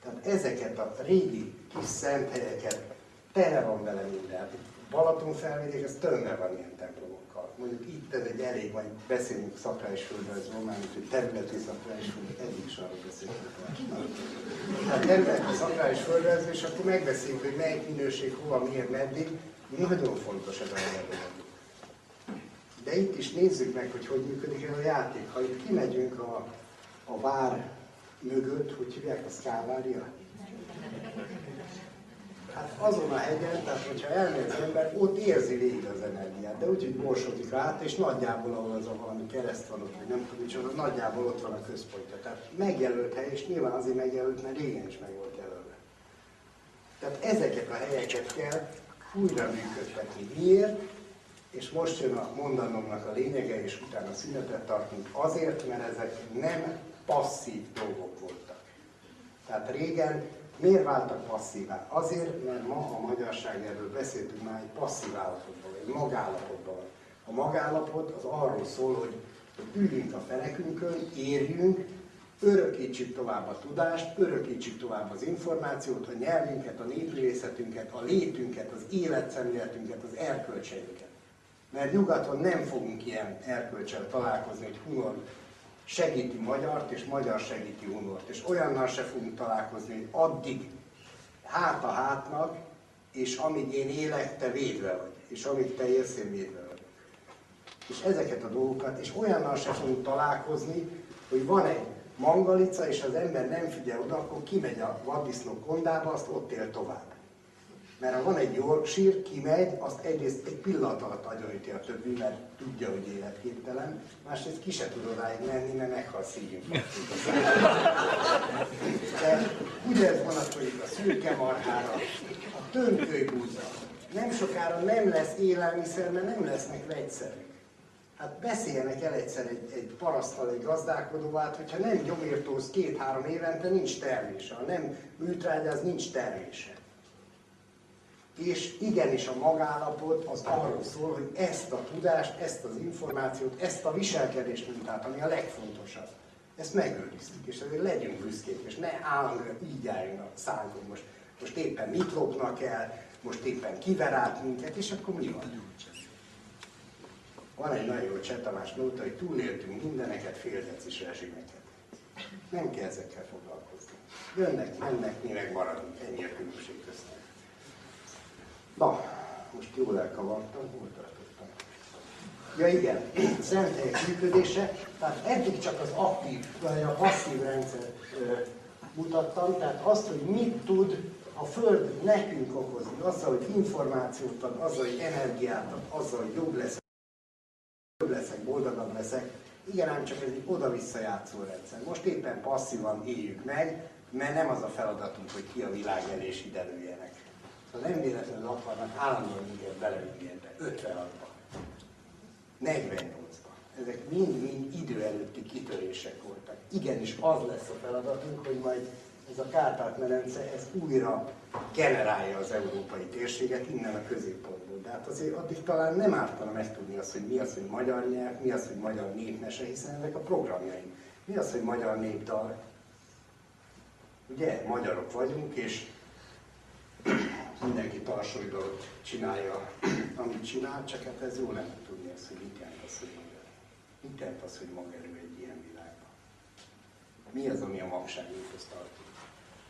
A: Tehát ezeket a régi kis szent helyeket tele van vele minden. Balaton felvidék, ez tömve van ilyen Mondjuk itt ez egy elég, majd beszélünk szakrális földrajzról, már mint hogy területi szakrális eddig is arról beszélünk. Tehát területi szakrális földrajz, és akkor megbeszéljük, hogy melyik minőség, hova, miért, meddig. Nagyon fontos ez a dolog. De itt is nézzük meg, hogy hogy működik ez a játék. Ha itt kimegyünk a, a vár mögött, hogy hívják, a Szkávária? Hát azon a hegyen, tehát hogyha elmegy az ember, ott érzi végig az energiát, de úgy, hogy borsodik át, és nagyjából ahol az a valami kereszt van ott, vagy nem tudom micsoda, nagyjából ott van a központja. Tehát megjelölt hely, és nyilván azért megjelölt, mert régen is meg volt jelölve. Tehát ezeket a helyeket kell újra működtetni. Miért? És most jön a mondanomnak a lényege, és utána szünetet tartunk. Azért, mert ezek nem passzív dolgok voltak. Tehát régen miért váltak passzívá? Azért, mert ma a magyarság, erről beszéltünk már, egy passzív állapotban, egy magállapotban van. A magállapot az arról szól, hogy, hogy üljünk a fenekünkön, érjünk, örökítsük tovább a tudást, örökítsük tovább az információt, a nyelvünket, a népművészetünket, a létünket, az életszemléletünket, az erkölcseinket. Mert nyugaton nem fogunk ilyen erkölcsel találkozni, hogy hunor segíti magyart, és magyar segíti hunort. És olyannal se fogunk találkozni, hogy addig hát a hátnak, és amíg én élek, te védve vagy. És amíg te élsz, én védve vagy. És ezeket a dolgokat, és olyannal se fogunk találkozni, hogy van egy mangalica, és az ember nem figyel oda, akkor kimegy a vaddisznó kondába, azt ott él tovább. Mert ha van egy Yorkshire, kimegy, azt egyrészt egy pillanat alatt agyoníti a többi, mert tudja, hogy életképtelen, másrészt ki se tud odáig menni, mert meghal szívünk. De ugyanez vonatkozik a szürke marhára, a tönkölybúza. Nem sokára nem lesz élelmiszer, mert nem lesznek vegyszerek. Hát beszéljenek el egyszer egy, egy parasztal, egy gazdálkodóval, hogyha nem gyomírtóz két-három évente, nincs termése. Ha nem műtrágyáz, nincs termése. És igenis a magállapot az arról szól, hogy ezt a tudást, ezt az információt, ezt a viselkedés mintát, ami a legfontosabb, ezt megőriztük, és ezért legyünk büszkék, és ne állandóan így álljunk a szánkon. Most, most éppen mit lopnak el, most éppen kiverált minket, és akkor mi van? Van egy nagyon jó Csetamás nóta, hogy túléltünk mindeneket, féldecis rezsimeket. Nem kell ezekkel foglalkozni. Jönnek, mennek, mi meg maradunk. Ennyi a különbség köztem. Na, most jól elkavartam, hol tartottam? Ja igen, szenthelyek működése, tehát eddig csak az aktív, vagy a passzív rendszer mutattam, tehát azt, hogy mit tud a Föld nekünk okozni, azzal, hogy információt ad, azzal, hogy energiát ad, azzal, hogy jobb lesz, jobb leszek, boldogabb leszek. Igen, ám csak ez egy oda-vissza játszó rendszer. Most éppen passzívan éljük meg, mert nem az a feladatunk, hogy ki a világ elé és ide. Szóval nem véletlenül akarnak állandóan minket belevinni ebbe, 56-ba, 48-ba. Ezek mind-mind idő előtti kitörések voltak. Igenis az lesz a feladatunk, hogy majd ez a Kárpát-medence ez újra generálja az európai térséget innen a középpontból. De hát azért addig talán nem ártana megtudni azt, hogy mi az, hogy magyar nyelv, mi az, hogy magyar népmese, hiszen ezek a programjaink. Mi az, hogy magyar népdal? Ugye, magyarok vagyunk, és mindenki tarsolyból csinálja, amit csinál, csak hát ez jó lenne tudni azt, hogy mit jelent az, hogy maga. Mit jelent az, hogy magerő egy ilyen világban? Mi az, ami a magságékhoz tartozik?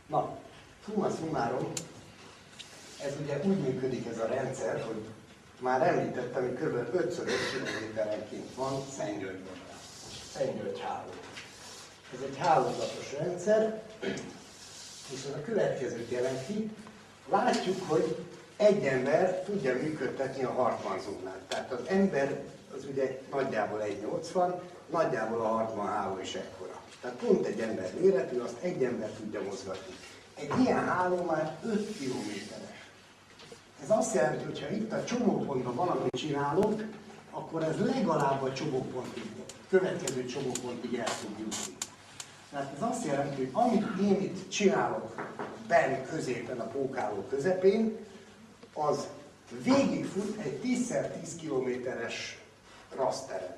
A: Na, summa summarum, ez ugye úgy működik ez a rendszer, hogy már említettem, hogy kb. 5 5 kilométerenként van Szentgyörgyben. Szentgyörgy háló. Ez egy hálózatos rendszer, ez a következőt jelenti, látjuk, hogy egy ember tudja működtetni a Hartmann zónát. Tehát az ember az ugye nagyjából 1,80, nagyjából a Hartmann háló is ekkora. Tehát pont egy ember méretű, azt egy ember tudja mozgatni. Egy ilyen háló már 5 kilométeres. Ez azt jelenti, hogy ha itt a csomópontban valamit csinálok, akkor ez legalább a csomópontig, következő csomópontig el tud jutni. Tehát ez azt jelenti, hogy amit én itt csinálok benn középen, a pókáló közepén, az végigfut egy 10x10 kilométeres raszteren.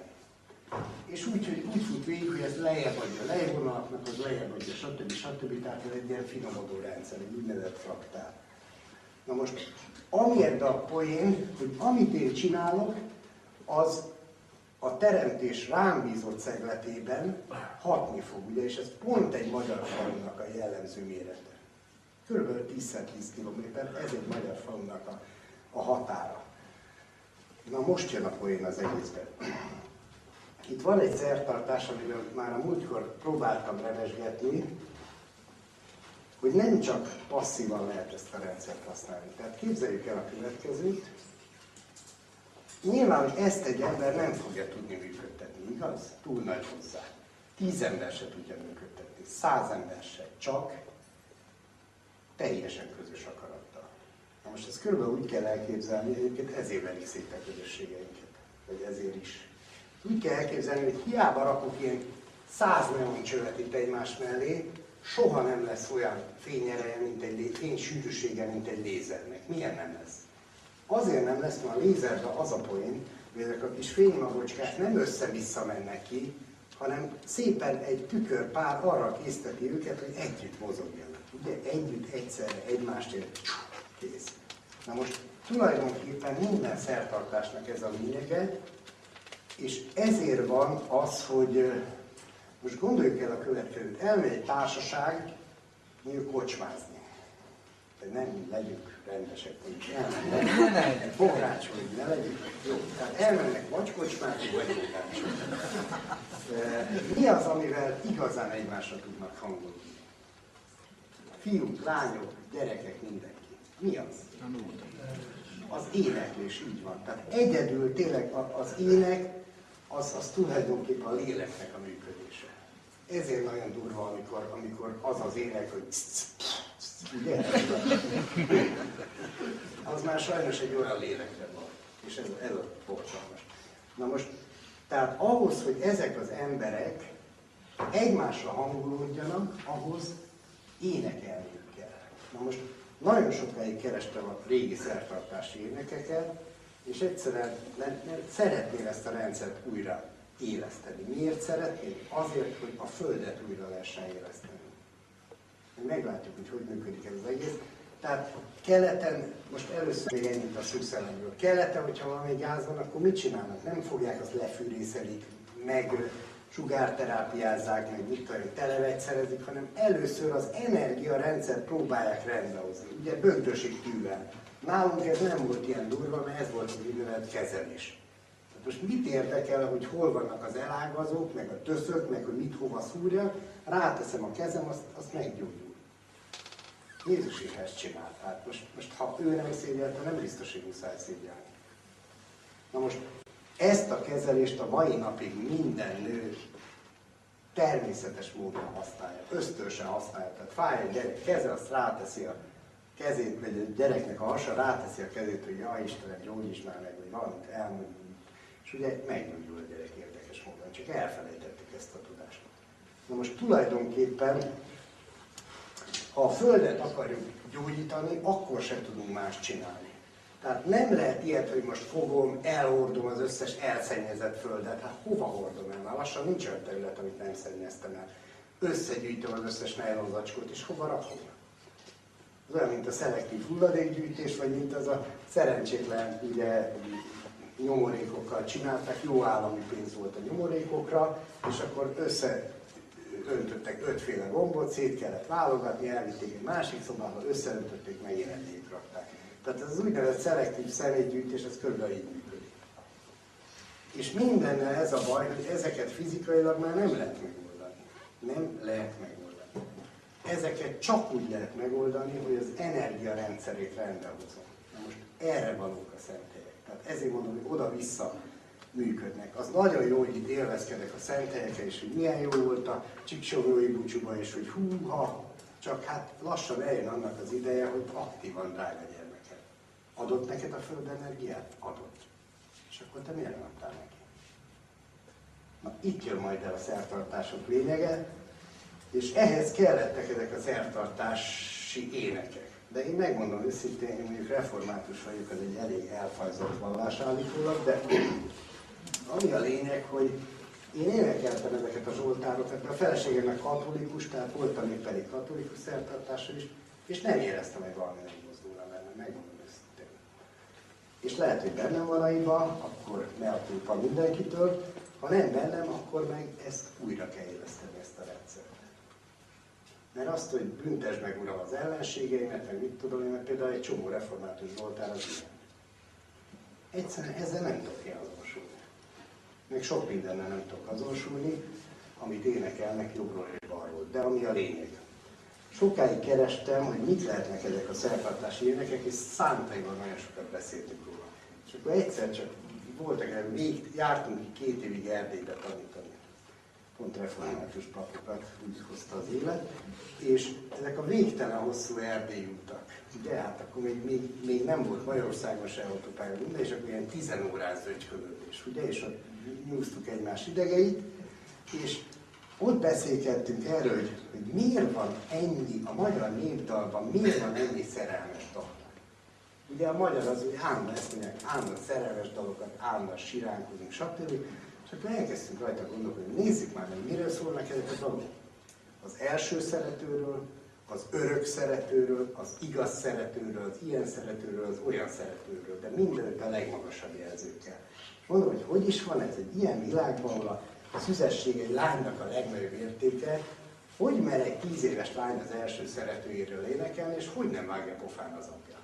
A: És úgy, hogy úgy fut végig, hogy ez lejjebb adja a lejvonalaknak, az lejjebb adja, stb. stb. Tehát ez egy ilyen finomodó rendszer, egy úgynevezett fraktál. Na most, amiért a poén, hogy amit én csinálok, az a teremtés rám bízott szegletében hatni fog, ugye, és ez pont egy magyar falunak a jellemző mérete. Körülbelül 10 10 km, ez egy magyar falunak a, a határa. Na most jön a poén az egészben. Itt van egy szertartás, amiről már a múltkor próbáltam revesgetni, hogy nem csak passzívan lehet ezt a rendszert használni. Tehát képzeljük el a következőt. Nyilván ezt egy ember nem fogja tudni működtetni, igaz? Túl nagy hozzá. Tíz ember se tudja működtetni, száz ember se, csak teljesen közös akarattal. Na most ezt körülbelül úgy kell elképzelni, egyébként ezért verik szét közösségeinket, vagy ezért is. Úgy kell elképzelni, hogy hiába rakok ilyen száz neoncsövet itt egymás mellé, soha nem lesz olyan fényereje, mint egy fénysűrűsége, mint egy lézernek. Milyen nem lesz? Azért nem lesz, mert a lézerben az a poén, hogy ezek a kis fénymagocskák nem össze-vissza mennek ki, hanem szépen egy tükörpár arra készteti őket, hogy együtt mozogjanak. Ugye együtt, egyszerre, egymástért, kész. Na most tulajdonképpen minden szertartásnak ez a lényege, és ezért van az, hogy most gondoljuk el a következőt. Elmegy egy társaság, mondjuk kocsmázni. De nem legyünk rendesek, hogy elmennek. Fográcsolni, ne legyünk. Jó, tehát elmennek vagy kocsmázni, vagy fográcsolni. Mi az, amivel igazán egymásra tudnak hangolni? Fiúk, lányok, gyerekek, mindenki. Mi az? Az éneklés, így van. Tehát egyedül tényleg az ének, az, az tulajdonképpen a léleknek a működése. Ezért nagyon durva, amikor, amikor az az ének, hogy ugye? Az már sajnos egy olyan lélekre van. És ez, ez a borzalmas. Na most, tehát ahhoz, hogy ezek az emberek egymásra hangolódjanak, ahhoz énekelniük kell. Na most nagyon sokáig kerestem a régi szertartási énekeket, és egyszerűen szeretném ezt a rendszert újra éleszteni. Miért szeretném? Azért, hogy a Földet újra lehessen éleszteni. Meglátjuk, hogy hogy működik ez az egész. Tehát keleten, most először még ennyit a szűkszelemről. Keleten, hogyha valami gáz van, akkor mit csinálnak? Nem fogják azt lefűrészelik, meg sugárterápiázzák, meg mit tudom, televegyszerezik, hanem először az energiarendszer próbálják rendbehozni. Ugye bögdösik tűvel. Nálunk ez nem volt ilyen durva, mert ez volt az úgynevezett kezelés. Most mit érdekel, hogy hol vannak az elágazók, meg a töszök, meg hogy mit hova szúrja, ráteszem a kezem, azt, azt meggyógyul. Jézus is ezt csinált. Hát most, most ha ő nem szégyelte, nem biztos, hogy muszáj szégyelni. Na most ezt a kezelést a mai napig minden nő természetes módon használja, ösztönösen használja. Tehát fáj egy gyerek keze, azt ráteszi a kezét, vagy a gyereknek a hasa ráteszi a kezét, hogy ja Istenem, gyógyíts már meg, vagy valamit elmondjuk. És ugye meggyógyul a gyerek érdekes módon, csak elfelejtettük ezt a tudást. Na most tulajdonképpen, ha a Földet akarjuk gyógyítani, akkor sem tudunk más csinálni. Tehát nem lehet ilyet, hogy most fogom, elhordom az összes elszennyezett földet. Hát hova hordom el? Már lassan nincs olyan terület, amit nem szennyeztem el. Összegyűjtöm az összes nejlonzacskót, és hova rakom? Ez olyan, mint a szelektív hulladékgyűjtés, vagy mint az a szerencsétlen ugye, nyomorékokkal csinálták, jó állami pénz volt a nyomorékokra, és akkor össze öntöttek ötféle gombot, szét kellett válogatni, elvitték egy másik szobába, összeöntötték, rakták. Tehát ez az úgynevezett szelektív személygyűjtés, ez körülbelül így működik. És mindennel ez a baj, hogy ezeket fizikailag már nem lehet megoldani. Nem lehet megoldani. ezeket csak úgy lehet megoldani, hogy az energiarendszerét rendbe hozom. Na most erre valók a szenthelyek. Tehát ezért mondom, hogy oda-vissza működnek. Az nagyon jó, hogy itt élvezkedek a szenthelyeken, és hogy milyen jó volt a Csiksogói búcsúban, és hogy húha, csak hát lassan eljön annak az ideje, hogy aktívan, gyermekem. Adott neked a föld energiát? Adott. És akkor te miért nem adtál neki? Na itt jön majd el a szertartások lényege, és ehhez kellettek ezek a szertartási énekek. De én megmondom őszintén, én mondjuk református vagyok, az egy elég elfajzott vallás állítólag, de ami a lényeg, hogy én énekeltem ezeket a zsoltárokat, a feleségemnek katolikus, tehát voltam még pedig katolikus szertartása is, és nem éreztem, hogy valami nem mozdulna benne, megmondom. És lehet, hogy bennem van aiba, akkor ne a túlpa mindenkitől, ha nem bennem, akkor meg ezt újra kell éleszteni, ezt a rendszert. Mert azt, hogy büntes meg uram az ellenségeimet, meg mit tudom én, mert például egy csomó református voltál az ilyen. Egyszerűen ezzel nem tudok én azonosulni. Még sok mindennel nem tudok azonosulni, amit énekelnek jobbról és balról. De ami a lényeg. Sokáig kerestem, hogy mit lehetnek ezek a szertartási énekek, és szántaiban nagyon sokat beszéltük róla. És akkor egyszer csak voltak, még jártunk két évig Erdélybe tanítani pont református papokat hozta az élet, és ezek a végtelen hosszú erdélyi utak. Ugye, hát akkor még, még, még nem volt Magyarországon se autópálya, minden, és akkor ilyen tizen órás zögykölődés, ugye, és ott nyúztuk egymás idegeit, és ott beszélgettünk erről, hogy, hogy miért van ennyi, a magyar népdalban miért van ennyi szerelmes dal. Ugye a magyar az, hogy állandóan ezt mondják, állandóan szerelmes dalokat, állandóan siránkozunk, stb. És akkor elkezdtünk rajta gondolkodni, nézzük már meg, miről szólnak ezek a dolgok. Az első szeretőről, az örök szeretőről, az igaz szeretőről, az ilyen szeretőről, az olyan szeretőről, de mindenütt a legmagasabb jelzőkkel. Mondom, hogy hogy is van ez egy ilyen világban, ahol a szüzesség egy lánynak a legnagyobb értéke, hogy mer egy tíz éves lány az első szeretőjéről énekelni, és hogy nem vágja pofán az apja.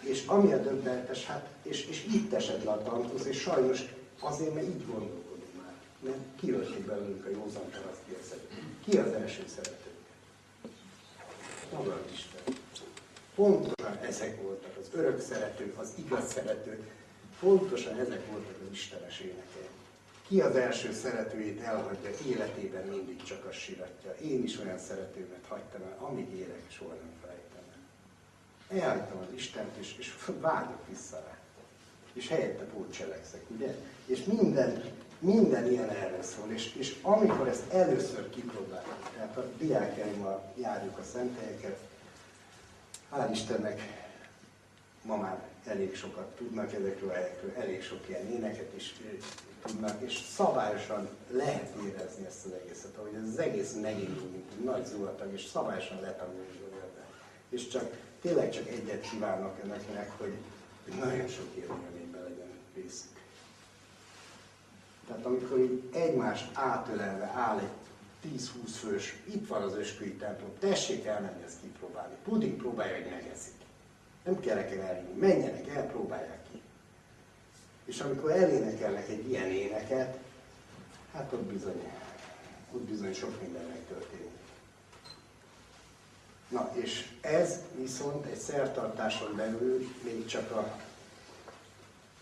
A: És ami a döbbenetes, hát, és, és itt esett le a tantusz, és sajnos Azért, mert így gondolkodunk már. Mert kiölték belőlünk a józan paraszt. Ki az első szerető? Maga Isten. Pontosan ezek voltak az örök szerető, az igaz szerető, pontosan ezek voltak az Istenes énekei. Ki az első szeretőjét elhagyja, életében mindig csak azt siratja. Én is olyan szeretőmet hagytam el, amíg élek, soha nem felejtem el. Elhagytam az Istent, és, és vágyok vissza rá és helyette cselekszek, ugye? És minden, minden ilyen erre szól, és, és amikor ezt először kipróbáljuk, tehát a diákjaimmal járjuk a szenthelyeket, hál' Istennek ma már elég sokat tudnak ezekről a helyekről, elég sok ilyen éneket is tudnak, és szabályosan lehet érezni ezt az egészet, ahogy ez az egész megindul, mint egy nagy zuhatag, és szabályosan letanulni ebben. És csak, tényleg csak egyet kívánok önöknek, hogy, hogy nagyon sok élmény részük. Tehát amikor így egymást átölelve áll egy 10-20 fős, itt van az ösküi templom, tessék elmenni ezt kipróbálni. Puding próbálja, hogy megeszik. Nem kell nekem elhinni, menjenek el, próbálják ki. És amikor elénekelnek egy ilyen éneket, hát ott bizony, ott bizony sok minden megtörténik. Na, és ez viszont egy szertartáson belül még csak a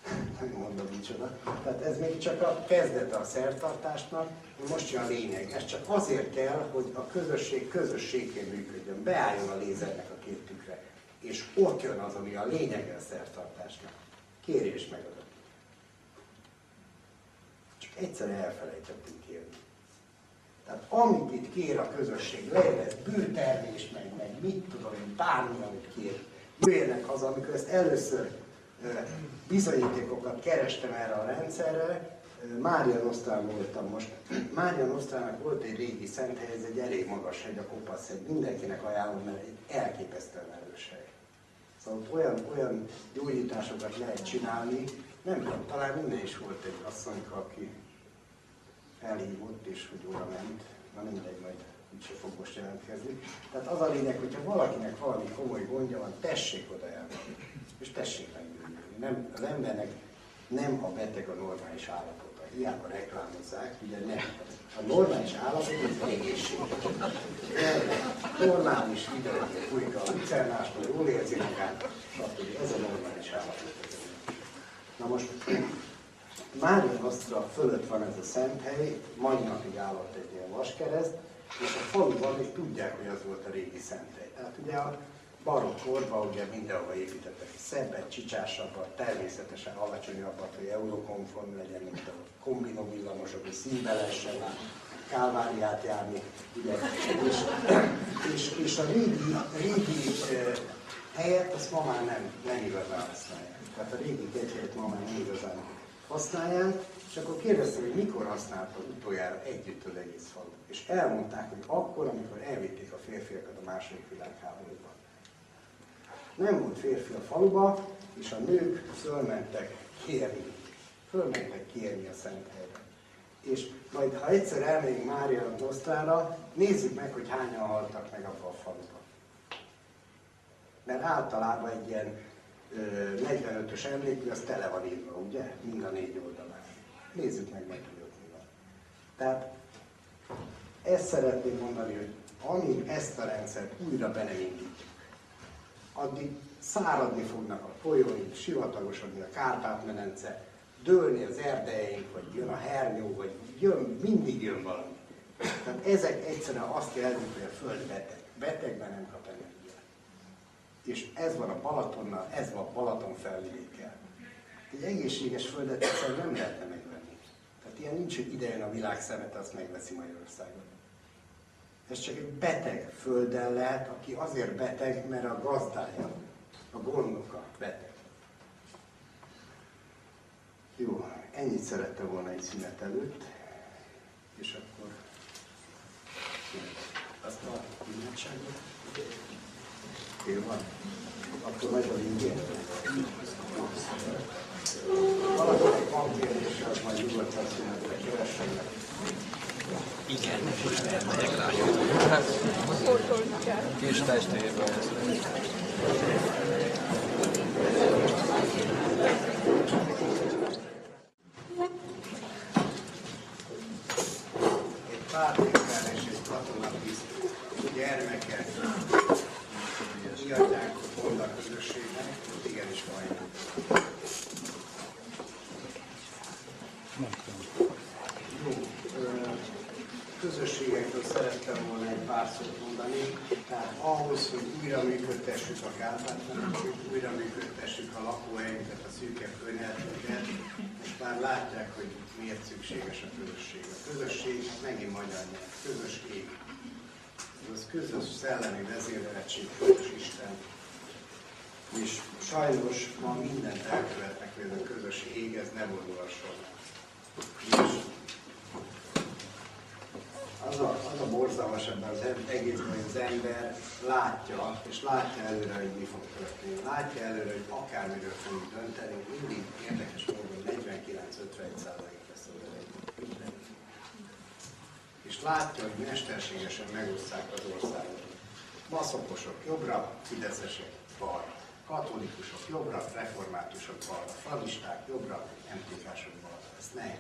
A: mondom micsoda. Tehát ez még csak a kezdete a szertartásnak, most jön a lényeg. Ez csak azért kell, hogy a közösség közösségként működjön, beálljon a lézernek a két. És ott jön az, ami a lényege a szertartásnak. Kérés megadott. Csak egyszer elfelejtettünk kérni. Tehát amit itt kér a közösség, legyen ez bűrtermés, meg, meg mit tudom én, bármi, amit kér, jöjjenek haza, amikor ezt először bizonyítékokat kerestem erre a rendszerre. Mária Nosztrán voltam most. Mária Nosztrának volt egy régi szent hely, ez egy elég magas hegy, a kopasz hegy. Mindenkinek ajánlom, mert egy elképesztően erős hely. Szóval olyan, olyan gyógyításokat lehet csinálni, nem tudom, talán minden is volt egy asszonyka, aki felhívott, és hogy oda ment. Na mindegy, majd úgyse fog most jelentkezni. Tehát az a lényeg, hogyha valakinek valami komoly gondja van, tessék oda elmenni. És tessék meg nem, az embernek nem a beteg a normális állapota. hiába reklámozzák, ugye nem. A normális állapot az egészség. Normális videók, fújka a lucernástól, jól érzi magát, stb. Ez a normális állapot. Na most Mária Asztra fölött van ez a szent hely, mai napig állott egy ilyen vaskereszt, és a faluban még tudják, hogy az volt a régi szent hely. Tehát ugye a barokk korban ugye mindenhova építettek szebbet, csicsásabbat, természetesen alacsonyabbat, hogy eurokonform legyen, mint a kombinó villamosok, hogy színbe lehessen már kálváriát járni, ugye, és, és, és a régi, régi helyet azt ma már nem, nem igazán használják. Tehát a régi kegyhelyet ma már nem igazán használják, és akkor kérdeztem, hogy mikor használta utoljára együtt az egész falu. És elmondták, hogy akkor, amikor elvitték a férfiakat a második világháborúban. Nem volt férfi a faluba, és a nők fölmentek kérni. Fölmentek kérni a Szent helyre. És majd, ha egyszer elmegyünk Mária Nosztrára, nézzük meg, hogy hányan haltak meg abban a faluban. Mert általában egy ilyen 45-ös emlékű, az tele van írva, ugye? Mind a négy oldalán. Nézzük meg meg, hogy ott mi van. Tehát ezt szeretném mondani, hogy amíg ezt a rendszert újra be nem indítjuk, addig száradni fognak a folyóink, sivatagosodni a Kárpát-medence, dőlni az erdejeink, vagy jön a hernyó, vagy jön, mindig jön valami. Tehát ezek egyszerűen azt jelzik, hogy a Föld beteg. Betegben nem kap. És ez van a Balatonnal, ez van a Balaton felvidékkel. Egy egészséges földet egyszerűen nem lehetne megvenni. Tehát ilyen nincs, hogy ide jön a világ szemete, azt megveszi Magyarországon. Ez csak egy beteg földdel lehet, aki azért beteg, mert a gazdája, a gondoka beteg. Jó, ennyit szerettem volna egy szünet előtt, és akkor azt a imádságot. Jó van. Akkor megy a végén. Valakinek van kérdése, az majd nyugodtan szünetre keressenek.
B: Igen, most elmegyek rá. Kis testvérben
A: Egy pár és egy katonatiszt gyermekek kiadják hol a közösségnek, igenis majd. Jó, közösségekről szerettem volna egy pár szót mondani. Tehát ahhoz, hogy újra működtessük a Kárpát-medencét, újra működtessük a lakóhelyünket, a szűkebb környezetünket, most már látják, hogy miért szükséges a közösség. A közösség megint magyar nyelv, közös ég. Az közös szellemi vezéreletség, közös Isten. És sajnos ma mindent elkövetnek, hogy ez a közös ég, ez ne vonulhasson. És az a, az a borzalmas ebben az egészben, hogy az ember látja, és látja előre, hogy mi fog történni. Látja előre, hogy akármiről fogunk dönteni, mindig érdekes módon 49-51 lesz az eredmény. És látja, hogy mesterségesen megosztják az országot. Maszokosok jobbra, fideszesek balra. Katolikusok jobbra, reformátusok balra. Fradisták jobbra, MTK-sok balra. Ezt ne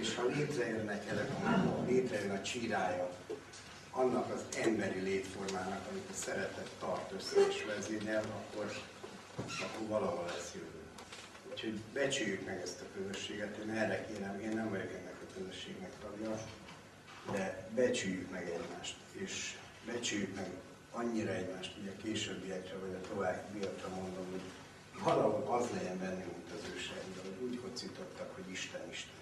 A: és ha létrejönnek ezek a, létrejön a csírája annak az emberi létformának, amit a szeretet tart össze és vezényel, akkor, akkor valahol lesz jövő. Úgyhogy becsüljük meg ezt a közösséget, én erre kérem, én nem vagyok ennek a közösségnek tagja, de becsüljük meg egymást, és becsüljük meg annyira egymást, a későbbiekre vagy a továbbiakra mondom, hogy valahol az legyen bennünk, mint az őseink, hogy úgy kocintottak, hogy Isten Isten.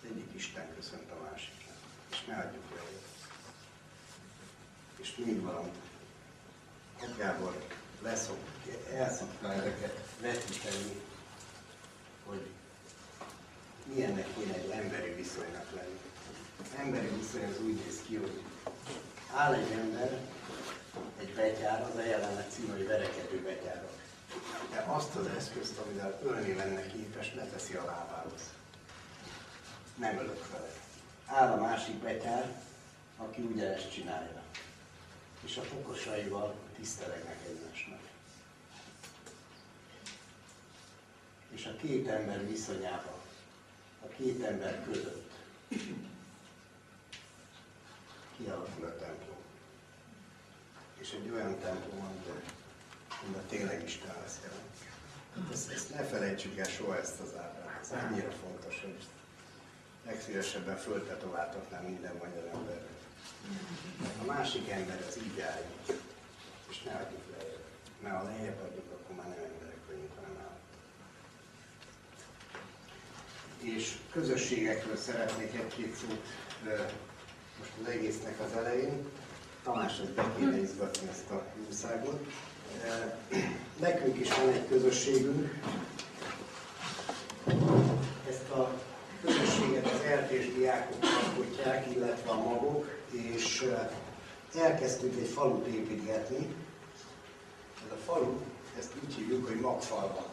A: Az egyik Isten köszönt a másiknak, és ne adjuk le. És még valamit. Gábor leszok, el szokta ezeket vetíteni, hogy milyennek kéne egy emberi viszonynak lenni. Az emberi viszony az úgy néz ki, hogy áll egy ember, egy betyár, az a jelenet cím, hogy verekedő betyárok. De azt az eszközt, amivel ölni lenne képes, leteszi a lábához. Nem ölök vele. Áll a másik betyár, aki ugyanezt csinálja. És a fokosaival tisztelegnek egymásnak. És a két ember viszonyában két ember között kialakul a templom. És egy olyan templom, amiben, amiben tényleg Isten lesz jelen. Ezt, ezt ne felejtsük el soha ezt az ábrát. Ez annyira fontos, hogy legszívesebben föltetováltatnám minden magyar emberre. A másik ember az így állít, és ne adjuk lejjebb. Mert ha lejjebb adjuk, akkor már nem emberek vagyunk, hanem állat. És közösségekről szeretnék egy-két szót most az egésznek az elején. Tamáshoz be kéne izgatni ezt a jószágot. Nekünk is van egy közösségünk. Ezt a közösséget az eltés diákok alkotják, illetve a magok, és elkezdtünk egy falut építgetni. Ez a falu, ezt úgy hívjuk, hogy magfalva.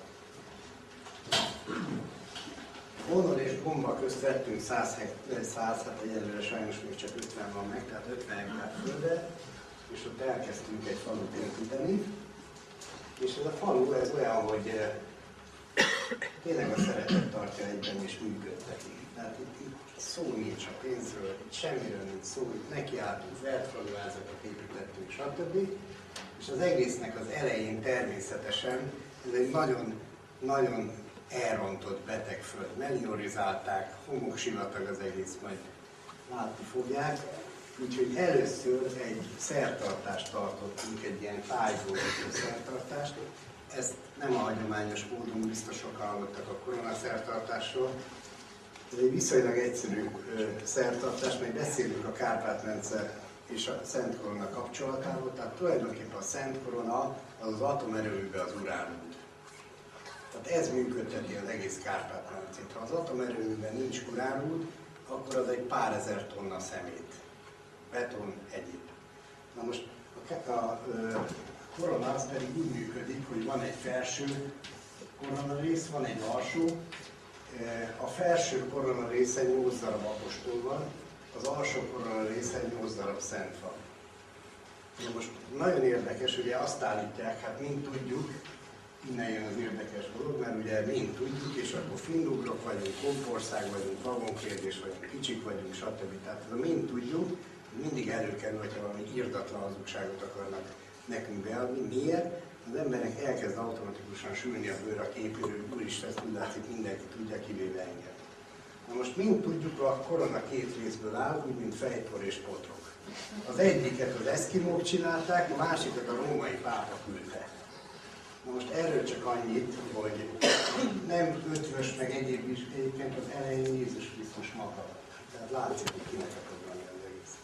A: Honor és Bomba közt vettünk 100, hektár, 100 hát egyelőre sajnos még csak 50 van meg, tehát 50 hektár földet, és ott elkezdtünk egy falut építeni. És ez a falu, ez olyan, hogy tényleg a szeretet tartja egyben és működteti. Tehát itt, itt szó nincs a pénzről, itt semmiről nincs szó, itt nekiálltunk, vertfaluházakat építettünk, stb. És az egésznek az elején természetesen ez egy nagyon, nagyon elrontott beteg föld. Meliorizálták, homoksivatag az egész, majd látni fogják. Úgyhogy először egy szertartást tartottunk, egy ilyen tájgódító szertartást. Ezt nem a hagyományos módon, biztos sokan hallottak a koronaszertartásról. Ez egy viszonylag egyszerű szertartás, mert beszélünk a Kárpát-mence és a Szent Korona kapcsolatáról, tehát tulajdonképpen a Szent Korona az az atomerőműbe az uránút. Tehát ez működteti az egész Kárpát-medencét. Ha az atomerőműben nincs uránút, akkor az egy pár ezer tonna szemét, beton, egyéb. Na most a, a, a korona az pedig úgy működik, hogy van egy felső korona rész, van egy alsó. A felső korona része 8 darab apostol van, az alsó korona része 8 darab szent van. Na most nagyon érdekes, ugye azt állítják, hát mind tudjuk, innen jön az érdekes dolog, mert ugye mind tudjuk, és akkor finnugrok vagyunk, kompország vagyunk, vagonkérdés vagyunk, kicsik vagyunk, stb. Tehát ez a mind tudjuk, mindig előkerül, hogyha valami írdatlan hazugságot akarnak nekünk beadni. Miért? Az embernek elkezd automatikusan sülni a bőr a képéről, úristen, ezt úgy látszik, mindenki tudja, kivéve engem. Na most mind tudjuk, a korona két részből áll, úgy, mint fejpor és potrok. Az egyiket az eszkimók csinálták, a másikat a római pápa küldte. Most erről csak annyit, hogy nem ötvös meg egyéb is, egyébként az elején Jézus Krisztus maga. Tehát látszik, hogy kinek akar lenni az egész.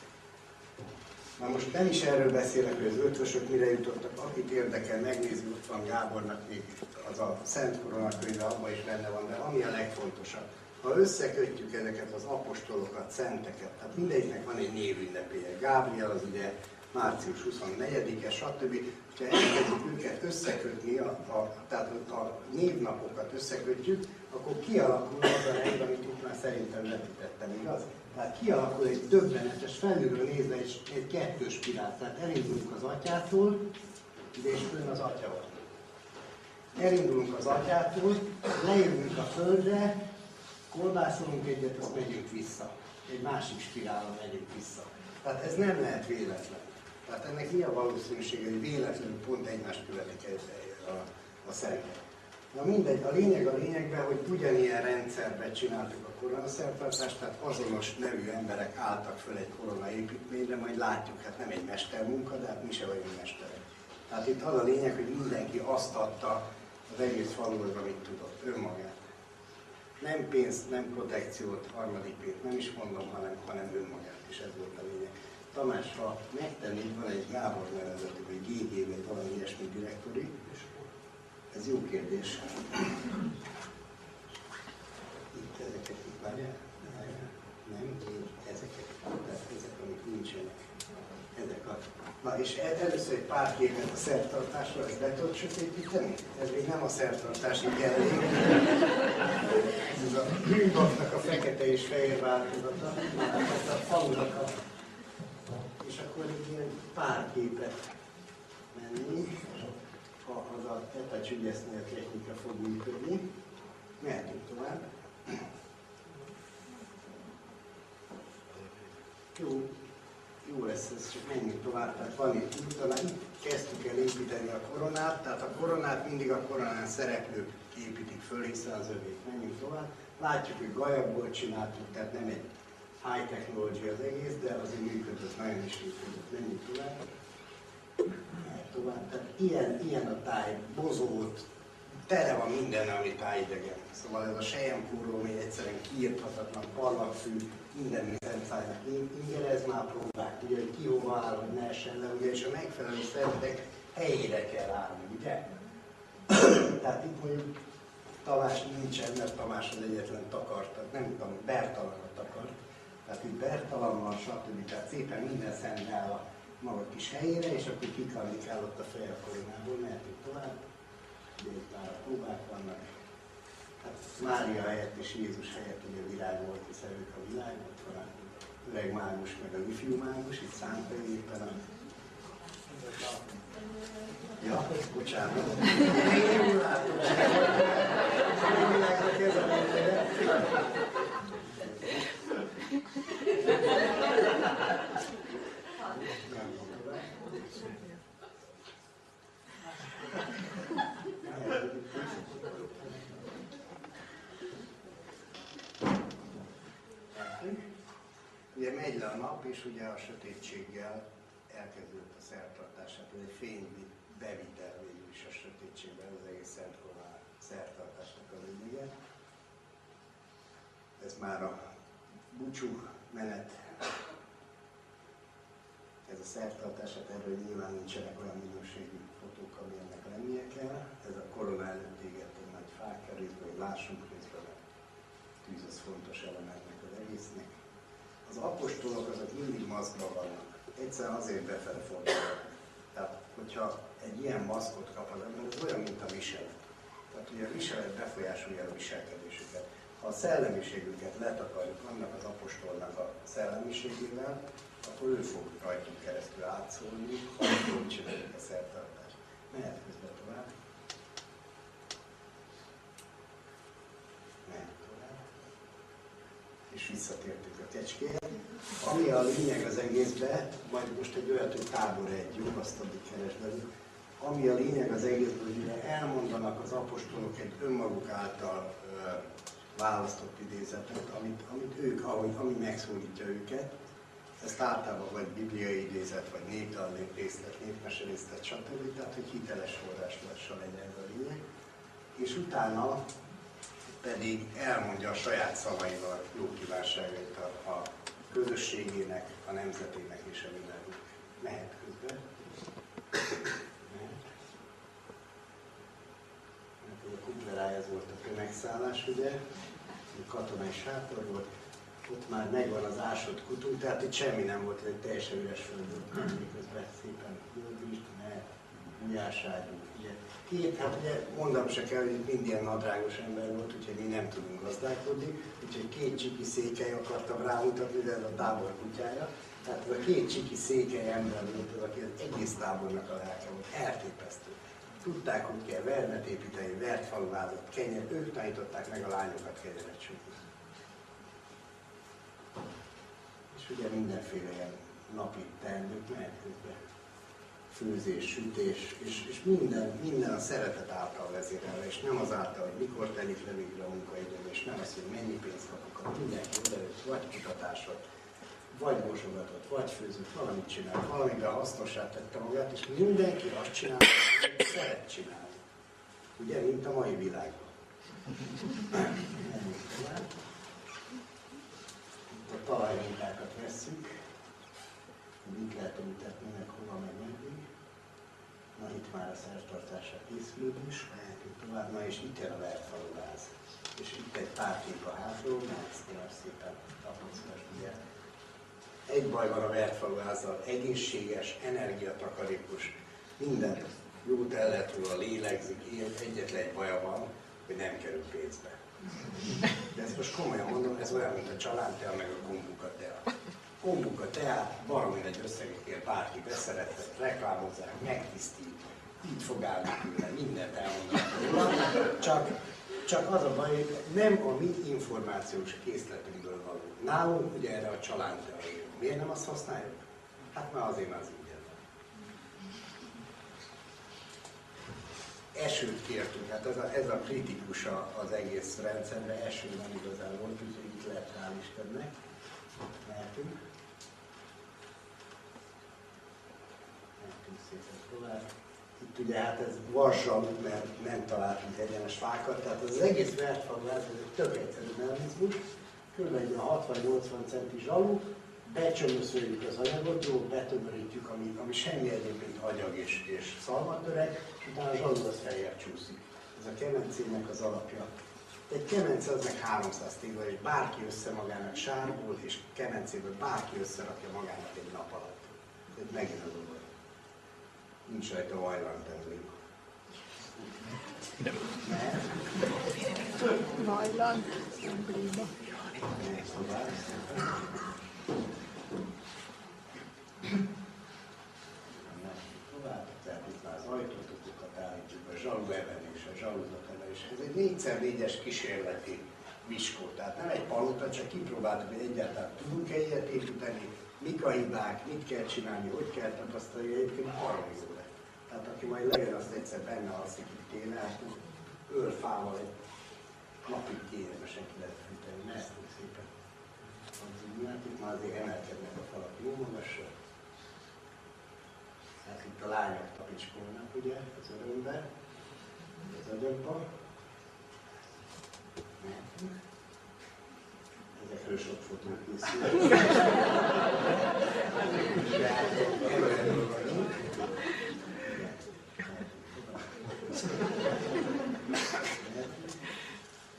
A: Na most nem is erről beszélek, hogy az ötvösök mire jutottak, akit érdekel, megnézni, ott van Gábornak még az a Szent Korona könyve, abban is benne van, de ami a legfontosabb, ha összekötjük ezeket az apostolokat, szenteket, tehát mindegyiknek van egy névünnepéje. Gábriel az ugye március 24-e, stb. Ha elkezdjük őket összekötni, a, a, tehát a névnapokat összekötjük, akkor kialakul az a rend, amit itt már szerintem vetítettem, igaz? Tehát kialakul egy döbbenetes, felülről nézve egy, egy kettős spirál. Tehát elindulunk az atyától, és fönn az atya van. Elindulunk az atyától, lejövünk a földre, kolbászolunk egyet, azt megyünk vissza. Egy másik spirálon megyünk vissza. Tehát ez nem lehet véletlen. Tehát ennek mi a valószínűsége, hogy véletlenül pont egymást követik a, a, a szentek. Na mindegy, a lényeg a lényegben, hogy ugyanilyen rendszerben csináltuk a koronaszertartást, tehát azonos nevű emberek álltak föl egy korona építményre, majd látjuk, hát nem egy mestermunka, de hát mi se vagyunk mesterek. Tehát itt az a lényeg, hogy mindenki azt adta az egész faluhoz, amit tudott, önmagát. Nem pénzt, nem protekciót, harmadik pénzt, nem is mondom, hanem, hanem önmagát, és ez volt a lényeg. Tamás, ha megtennéd, van egy Gábor nevezetű, vagy GG, vagy valami ilyesmi direktori, ez jó kérdés. Itt ezeket itt várjál? Nem, én ezeket, tehát ezek, amik nincsenek. Ezek a... Na és el, először egy pár képet a szertartásról, ezt be tudod sötétíteni? Ez még nem a szertartási kellék. Ez a bűnbaknak a fekete és fehér változata, a falunak a akkor egy ilyen pár képet menni, ha az a tetecsügyesznél a technika fog működni. Mehetünk tovább. Jó, jó lesz ez, csak menjünk tovább. Tehát van itt út, talán kezdtük el építeni a koronát, tehát a koronát mindig a koronán szereplők építik föl, hiszen az övék. Menjünk tovább. Látjuk, hogy gajakból csináltuk, tehát nem egy high technology az egész, de azért működött, nagyon is működött. Menjünk tovább. Tovább. Tehát ilyen, ilyen a táj, bozót, tele van minden, ami tájidegen. Szóval ez a sejemkúró, ami egyszerűen kiírthatatlan, parlagfű, minden szertájnak ingerez már próbák, ugye, hogy ki hova áll, hogy ne essen le, ugye, és a megfelelő szervek helyére kell állni, ugye? Tehát itt mondjuk Tamás nincsen, mert Tamás az egyetlen takart, tehát nem tudom, Bertalan. Tehát itt Bertalan van, stb. Tehát szépen minden szent áll a maga kis helyére, és akkor kikalni kell ott a fej a koronából, mehetünk tovább. Már a próbák vannak. Hát Mária helyett és Jézus helyett ugye világ volt, hiszen ők a világ, ott van a öreg mágus, meg a ifjú mágus, itt szánta éppen a Ja, bocsánat. Én látom, világra kezelem, Ugye megy le a nap, és ugye a sötétséggel elkezdődött a szertartását, hogy egy fény bevitel végül is a sötétségben, az egész Szent Korán szertartásnak a lényege. Ez már a búcsú menet, ez a szertartását, erről nyilván nincsenek olyan minőségű fotók, ami ennek lennie kell. Ez a korona előtt egy nagy fák részben, hogy lássunk részben, mert tűz az fontos elem ennek az egésznek. Az apostolok azok mindig maszkban vannak. Egyszerűen azért befele fordulnak. Tehát, hogyha egy ilyen maszkot kap az ember, olyan, mint a viselet. Tehát ugye a viselet befolyásolja a viselkedésüket. Ha a szellemiségüket letakarjuk annak az apostolnak a szellemiségével, akkor ő fog rajtunk keresztül átszólni, ha jól csináljuk a szertartást. Mehet közben tovább. Mehet tovább. És visszatértük a kecskéhez. Ami a lényeg az egészben, majd most egy olyat, hogy tábor egy, jó, azt addig keresd ami a lényeg az egészben, hogy elmondanak az apostolok egy önmaguk által választott idézetet, amit, amit ők, ahogy, ami megszólítja őket, ezt általában vagy bibliai idézet, vagy népdal részlet, népmese részlet, stb. Tehát, hogy hiteles forrásolással legyen ez a lényeg. És utána pedig elmondja a saját szavaival jó kívánságait a, a közösségének, a nemzetének és a világnak. Mehet közben. Hát a kuplerája ez volt a tömegszállás, ugye? Katonai sátor volt. Ott már megvan az ásott kutunk, tehát itt semmi nem volt, egy teljesen üres föld volt, miközben szépen földbírt, mehet, gulyáságyú, ugye. Két, hát ugye mondom se kell, hogy mind ilyen nadrágos ember volt, úgyhogy mi nem tudunk gazdálkodni, úgyhogy két csiki székely akartam rámutatni, de ez a tábor kutyája. Tehát ez a két csiki székely ember volt az, aki az egész tábornak a lelke volt, elképesztő. Tudták, hogy kell vermet építeni, vert faluvázat, kenyet, ők tanították meg a lányokat kenyeret sütni. És ugye mindenféle ilyen napi teendők mehet közben főzés, sütés, és, és minden, minden a szeretet által vezérelve, és nem az által, hogy mikor telik le végre a munkaidőm, és nem az, hogy mennyi pénzt kapok, hanem mindenki odajött, vagy kutatásot, vagy mosogatott, vagy főzött, valamit csinált, valamiben hasznosá tette magát, és mindenki azt csinál, amit szeret csinálni. Ugye, mint a mai világban. Itt a talajmunkákat vesszük, mit lehet ültetni, meg hova, meg. Na itt már a szertartásra készülődés, mehetünk tovább, na és itt jön a verfaluláz. És itt egy pár kép a hátról, mert szépen tapasztalas, ugye. Egy baj van a verfalulázzal, egészséges, energiatakarékos, mindent jót el lehet róla, lélegzik, él, egyetlen egy baja van, hogy nem kerül pénzbe. De ezt most komolyan mondom, ez olyan, mint a családtea, meg a kombuka tea. Kombuka teát valami egy összegekért bárki beszerethet, reklámozzák, megtisztít, így fog állni tőle, mindent elmondanak csak Csak az a baj, hogy nem a mi információs készletünkből való. Nálunk ugye erre a családra Miért nem azt használjuk? Hát már azért az ingyen Esőt kértünk, hát ez a, ez a kritikus az egész rendszerben, eső nem igazán volt, úgyhogy itt lehet hál' Istennek. Mehetünk. Mehetünk szépen tovább. Itt ugye hát ez vassal, mert nem találtunk egyenes fákat, tehát az egész vertfagláz, ez egy tök egyszerű mechanizmus, kb. egy 60-80 centi zsalu, becsömöszöljük az anyagot, jó, betömörítjük, ami, ami semmi egyébként agyag és, és szalmatöreg, utána a zsalu az feljebb csúszik. Ez a kemencének az alapja. Egy kemence az meg 300 téva, és bárki össze magának sárból, és kemencéből bárki összerakja magának egy nap alatt. Ez megint az olaj. Nincs rajta vajlantendő. Nem.
C: Vajlan, embléma.
A: Tovább, tehát itt az ajtótokokat állítjuk, a zsalu emelés, a zsaluzat emelés. Ez egy 4x4-es kísérleti viskó. Tehát nem egy palota, csak kipróbáltuk, hogy egyáltalán tudunk-e ilyet építeni, mik a hibák, mit kell csinálni, hogy kell tapasztalni, egyébként arra jó lett. Tehát aki majd legyen azt egyszer benne alszik itt télen, hát őrfával egy napig kényelmesen ki lehet fűteni. Mehetünk szépen. Az itt már azért emelkednek a falak jó magasra. Hát itt a lányok tapicskolnak, ugye, az örömbe, az agyakban. Ezekről sok fotó készül.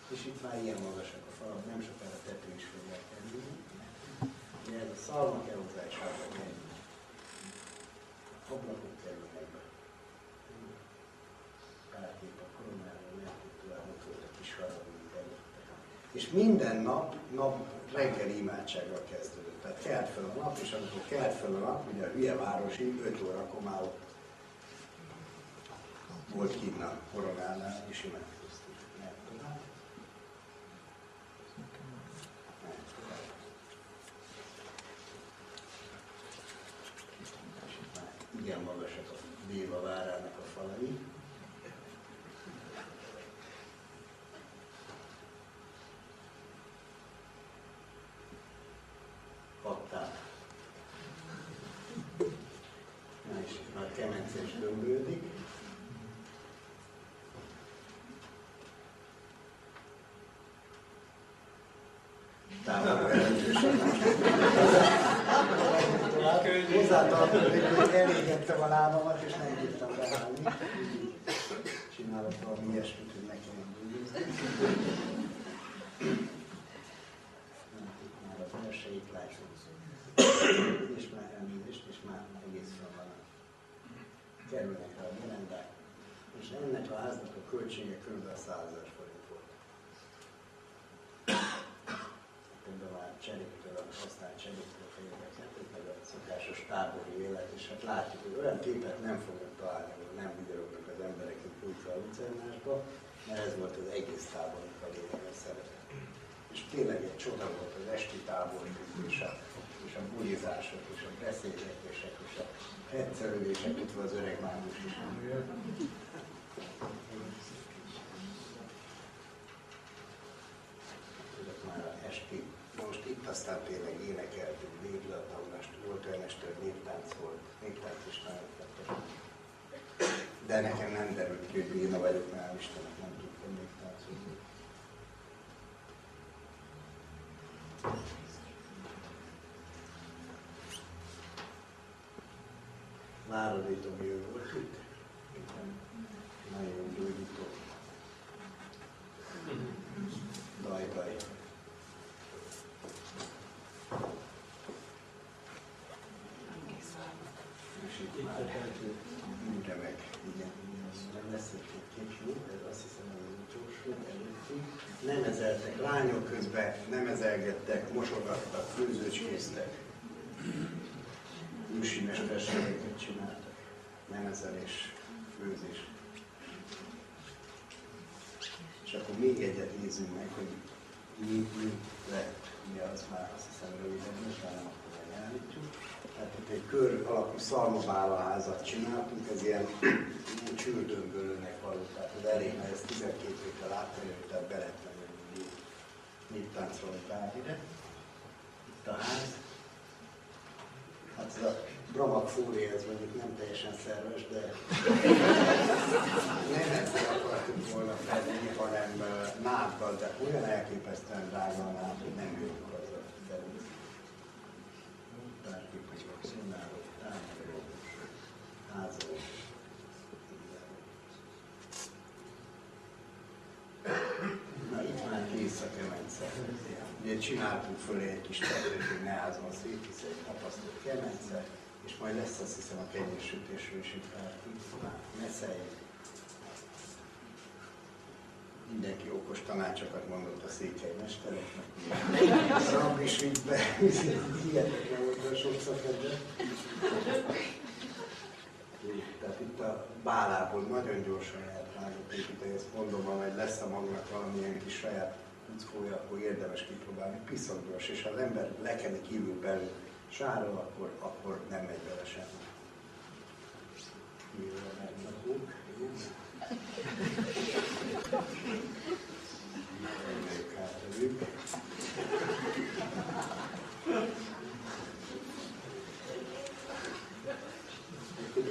A: És itt már ilyen magasak a falak, nem sokára tető is fogják. Ugye ez a szalma kell hozzá is ablakok kerülnek be. Párkép a koronáról, mehetünk tovább, ott volt a kis előtte. És minden nap, nap reggeli imádsággal kezdődött. Tehát kelt fel a nap, és amikor kelt fel a nap, ugye a hülye városi 5 órakor már ott volt kinn a koronánál, és imádkoztunk. Mehet tovább. Mehet tovább. Igen magasak a Déva várának a falai. Hatták. Na és itt már kemence is dömbődik. Távolról jelentősen. Hozzátartozik, hogy elégettem a lábamat, és nem bírtam beállni. Csinálok valami ilyesmit, hogy ne kelljen bújni. Már az elsőit látszott. És már elnézést, és már egész fel van. Kerülnek a merendák. És ennek a háznak a költsége kb. 100 ezer forint volt. Ebben már cseréktől, használt cseréktől félreket, meg a szokásos tábori élet, és hát látjuk, olyan képet nem fognak találni, ahol nem vigyorognak az emberek itt újra a lucernásba, mert ez volt az egész tábornak a lényeg, a szerepe. És tényleg egy csoda volt az esti táborunk, és a, bulizások, és a beszélgetések, és a egyszerűlések, itt az öreg mágus is. Tudok már esti most itt aztán tényleg énekeltünk, néplataulást, volt néptánc volt, néptánc is nagyon tettek. De nekem nem derült ki, hogy béna vagyok, mert Istennek nem tudtam Tomi ő volt itt. Nagyon gyógyító. Daj, daj. És itt már ügyre meg, igen, nem lesz egy kép jó, ez azt hiszem az utolsó előttünk. Nemezeltek, lányok közben nemezelgettek, mosogattak, főzőcskéztek. Ősi mesterségeket csináltak. Nemezelés, főzés. És És akkor még egyet nézzünk meg, hogy mi, mi lett, mi az már azt hiszem röviden, és már nem akkor megállítjuk. Tehát itt egy kör alakú szalmabálaházat csináltunk, ez ilyen csürdömbölőnek való, tehát az elég, mert ez 12 méter átterült, tehát be lehet menni néptáncról ide. Itt a ház. Hát ez a Bramag fólia, ez mondjuk nem teljesen szerves, de nem ezzel akartuk volna felvenni, hanem náddal, de olyan elképesztően drága a nád, hogy nem jövünk az a felvenni. Tárképek, színálok, tárgyalok, házalok. Na itt már kész a kemence. Ugye csináltunk fölé egy kis tetőt, hogy ne házon szét, hisz egy tapasztott kemence, és majd lesz azt hiszem a kenyérsütésről is itt meszeljük. Mindenki okos tanácsokat mondott a székely mestereknek. Rab is vitt be, hihetetlen volt a sok szakadja. Tehát itt a bálából nagyon gyorsan lehet rágot építeni, ezt mondom, majd lesz a magnak valamilyen kis saját kuckója, akkor érdemes kipróbálni. Piszok gyors, és ha az ember lekeni kívül belül sárol, akkor, akkor nem megy vele sem. Mivel meglakunk, Emeljük át előbb.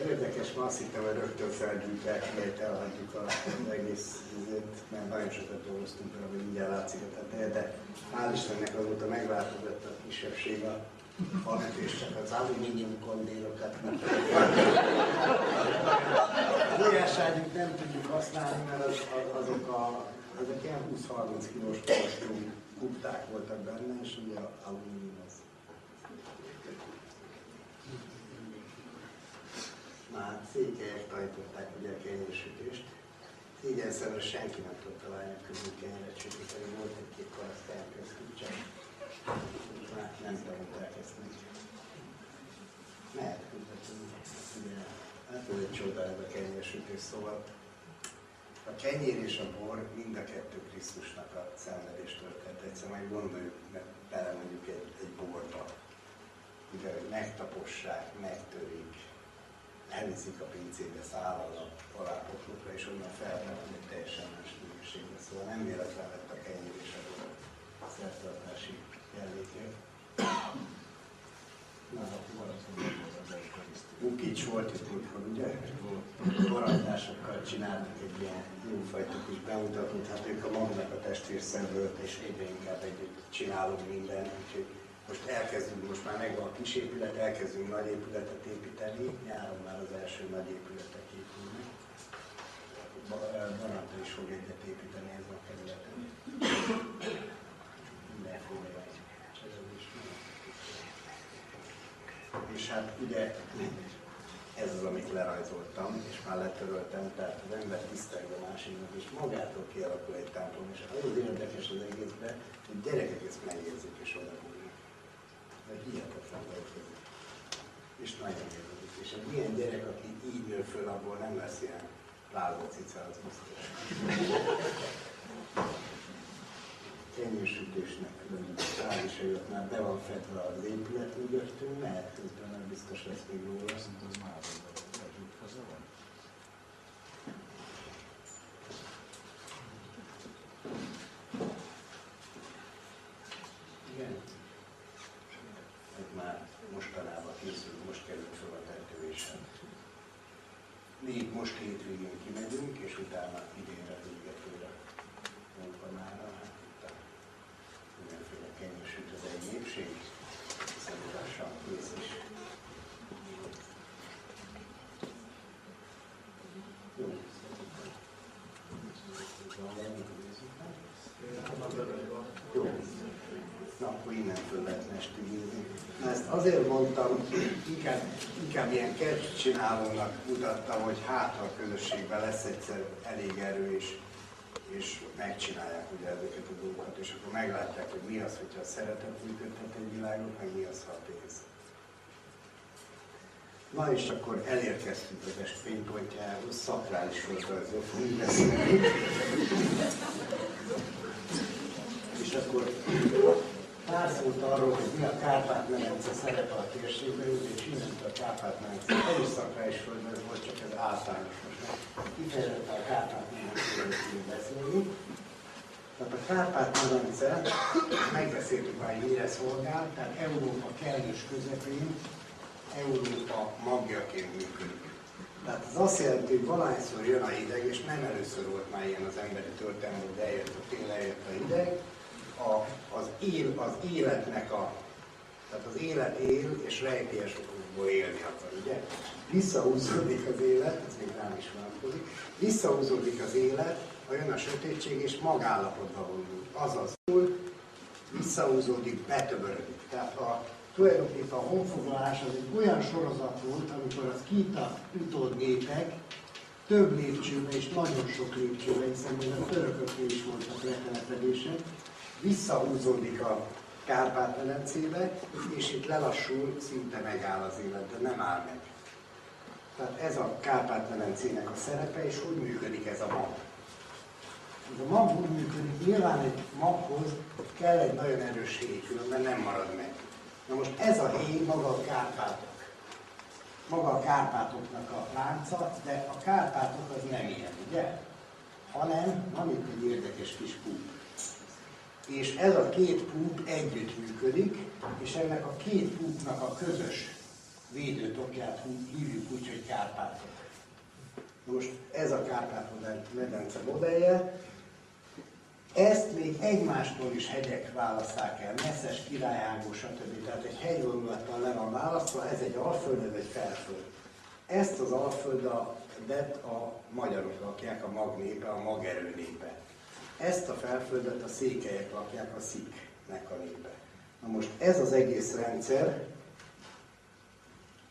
A: Érdekes, ma azt hittem, hogy rögtön felgyújtják, miért elhagyjuk az egész izét, mert nagyon sokat dolgoztunk rá, hogy mindjárt látszik a de hál' Istennek azóta megváltozott a kisebbség a falat, és csak az alumínium kondélokat, mert a gulyáságyút nem tudjuk használni, mert az, az, azok a, ezek ilyen 20-30 kilós kostüm kupták voltak benne, és ugye alumínium az már székelyek tanították ugye a kenyérsütést. Szégyenszerűen senki nem tudta a közül kenyeret sütíteni, volt egy-két parasztály köztük, csak nem tanulták ezt. Mert, ugye, hát ez egy csoda ez a kenyérsütés, szóval a kenyér és a bor mind a kettő Krisztusnak a szenvedést történt. Egyszer majd gondoljuk bele mondjuk egy, egy borba, hogy megtapossák, megtörik, elviszik a pincébe, szállal a alápoklókra, és onnan felvennek egy teljesen más minőségbe. Szóval nem véletlen lett a kenyér és a szertartási jellékért. Kics volt itt múltkor, ugye? Barantásokkal csináltak egy ilyen jófajta kis bemutatót, hát ők a magnak a testvérszervőt, és egyre inkább együtt csinálunk mindent, úgyhogy most elkezdünk, most már megvan a kis épület, elkezdünk nagy épületet építeni, nyáron már az első nagy épületek épülnek. Baranta is fog egyet építeni ezen a területen. Mindenféle cselezés. És hát ugye ez az, amit lerajzoltam, és már letöröltem, tehát az ember tisztelg a másiknak, és magától kialakul egy templom, és az az érdekes az egészben, hogy gyerekek ezt megérzik és oda mert hihetetlen dolgozik. És nagyon élvezik. És egy ilyen gyerek, aki így nő föl, abból nem lesz ilyen lázó cica, az biztos. Is, hogy ott már be van fedve az épület mögöttünk, mert utána biztos lesz még róla.
D: Az már haza van.
A: Igen. Ez már mostanában készül, most került fel a tetőésen. Még most hétvégén kimegyünk, és utána idénre végetőre munkamára, hát itt a mindenféle kenyérsüt az egy népség, hiszen lassan kész is. Jó. Van valami, Jó. Na, akkor innen föl lehetne estigézni. Na ezt azért mondtam, inkább, ilyen csinálónak mutattam, hogy hát a közösségben lesz egyszer elég erő, és, és megcsinálják ugye ezeket a dolgokat, és akkor meglátják, hogy mi az, hogyha a szeretet működhet egy világot, meg mi az, ha a pénz. Na és akkor elérkeztünk az est fénypontjához, szakrális földrajzról fogunk beszélni. És akkor pár szót arról, hogy mi a Kárpát-medence szerepe a térségben, és innentől a Kárpát-medence. Ez is földrajz volt, csak ez általános most. A Kárpát-medencéről fogunk beszélni. Tehát a Kárpát-medence, megbeszéltük már, hogy mire szolgál, tehát Európa kellős közepén Európa magjaként működik. Tehát ez azt jelenti, hogy valahányszor jön a hideg, és nem először volt már ilyen az emberi történelem, hogy eljött a tél, eljött a hideg, a, az, él, az életnek a, tehát az élet él, és rejtélyes okokból élni akar, ugye? Visszahúzódik az élet, ez még rám is vonatkozik, visszahúzódik az élet, ha jön a sötétség, és magállapotba vonul. Azaz, visszahúzódik, betöbörödik. Tehát a tulajdonképpen a honfoglalás az egy olyan sorozat volt, amikor az kita utódgépek több lépcsőbe és nagyon sok lépcsőbe, hiszen még a törököknél is voltak letelepedések, visszahúzódik a Kárpát-medencébe, és itt lelassul, szinte megáll az élet, de nem áll meg. Tehát ez a Kárpát-medencének a szerepe, és hogy működik ez a mag. Ez a mag úgy működik, nyilván egy maghoz kell egy nagyon erős hely, különben nem marad meg. Na most ez a hely maga a Kárpátok. Maga a Kárpátoknak a lánca, de a Kárpátok az nem ilyen, ugye? Hanem van itt egy érdekes kis púp. És ez a két púp együtt működik, és ennek a két púpnak a közös védőtokját hívjuk úgy, hogy Kárpátok. Most ez a Kárpát-medence modellje, ezt még egymástól is hegyek választák el, messzes, királyágó, stb. Tehát egy hegyvonulattal le van választva, ez egy alföld, ez egy felföld. Ezt az alföldet a magyarok lakják, a magnépe, a magerő népe. Ezt a felföldet a székelyek lakják, a sziknek a népe. Na most ez az egész rendszer,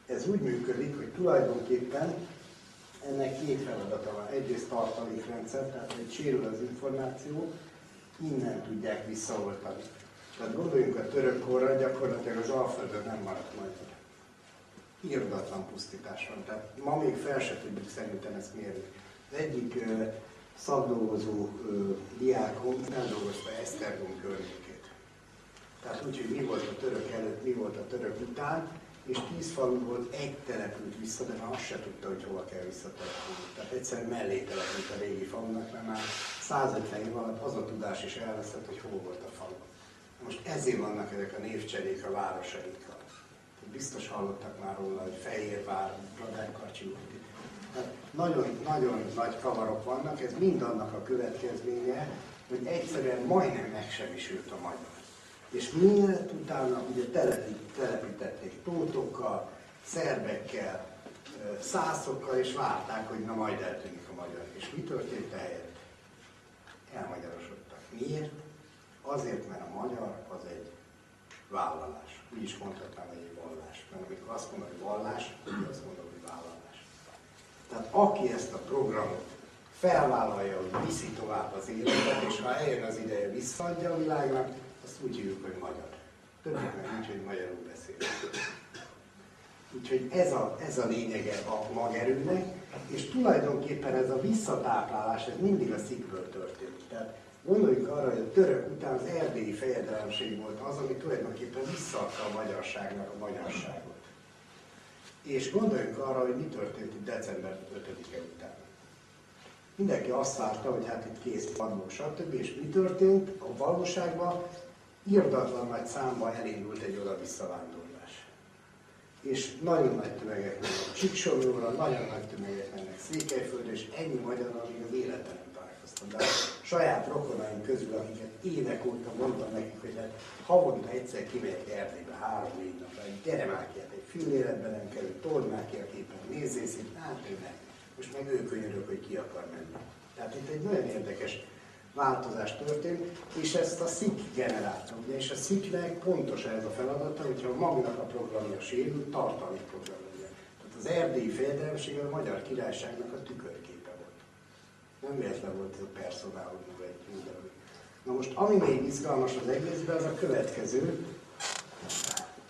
A: ez úgy működik, hogy tulajdonképpen ennek két feladata van. Egyrészt tartalékrendszer, tehát hogy sérül az információ, innen tudják visszaoltani. Tehát gondoljunk a török korra, gyakorlatilag az Alföldön nem maradt majd. Írdatlan pusztítás van. Tehát ma még fel se tudjuk szerintem ezt mérni. Az egyik szakdolgozó diákom feldolgozta Esztergom környékét. Tehát úgy, hogy mi volt a török előtt, mi volt a török után, és tíz falu volt, egy települt vissza, de már azt se tudta, hogy hova kell visszatelepülni. Tehát egyszerűen mellé települt a régi falunak, mert már 150 év alatt az a tudás is elveszett, hogy hol volt a falu. Most ezért vannak ezek a névcserék a városaikkal. Biztos hallottak már róla, hogy Fehérvár, Bradánkacsi Tehát nagyon, nagyon nagy kavarok vannak, ez mind annak a következménye, hogy egyszerűen majdnem megsemmisült a magyar. És miért utána ugye telepítették tótokkal, szerbekkel, szászokkal, és várták, hogy na majd eltűnik a magyar. És mi történt ehelyett? Elmagyarosodtak. Miért? Azért, mert a magyar az egy vállalás. Úgy is mondhatnám, hogy egy vallás. Mert amikor azt mondom, hogy vallás, úgy azt mondom. Tehát aki ezt a programot felvállalja, hogy viszi tovább az életet, és ha eljön az ideje, visszaadja a világnak, azt úgy hívjuk, hogy magyar. Meg úgy, hogy magyarul beszél. Úgyhogy ez a, ez a lényege a magerőnek, és tulajdonképpen ez a visszatáplálás, ez mindig a szikről történik. Tehát gondoljunk arra, hogy a török után az erdélyi fejedelemség volt az, ami tulajdonképpen visszaadta a magyarságnak a magyarságot. És gondoljunk arra, hogy mi történt itt december 5-e után. Mindenki azt várta, hogy hát itt kész padlók, stb. És mi történt? A valóságban irdatlan nagy számba elindult egy oda visszavándorlás. És nagyon nagy tömegek mennek Csíksomjóra, nagyon nagy tömegek mennek Székelyföldre, és ennyi magyar, amíg az életben nem találkoztam. De saját rokonaim közül, akiket évek óta mondtam nekik, hogy hát havonta egyszer kimegyek Erdélybe, három-négy napra, gyere már ki, filléletben nem kerül, told már ki a képen, nézzél szét, hát. Most meg ő könyörök, hogy ki akar menni. Tehát itt egy nagyon érdekes változás történt, és ezt a SZIK generálta. Ugye, és a SZIK-nek pontos ez a feladata, hogyha a magnak a programja sérül, tartalmi program legyen. Tehát az erdélyi fejedelemség a magyar királyságnak a tükörképe volt. Nem véletlen volt ez a personál, vagy mindenki. Na most, ami még izgalmas az egészben, az a következő.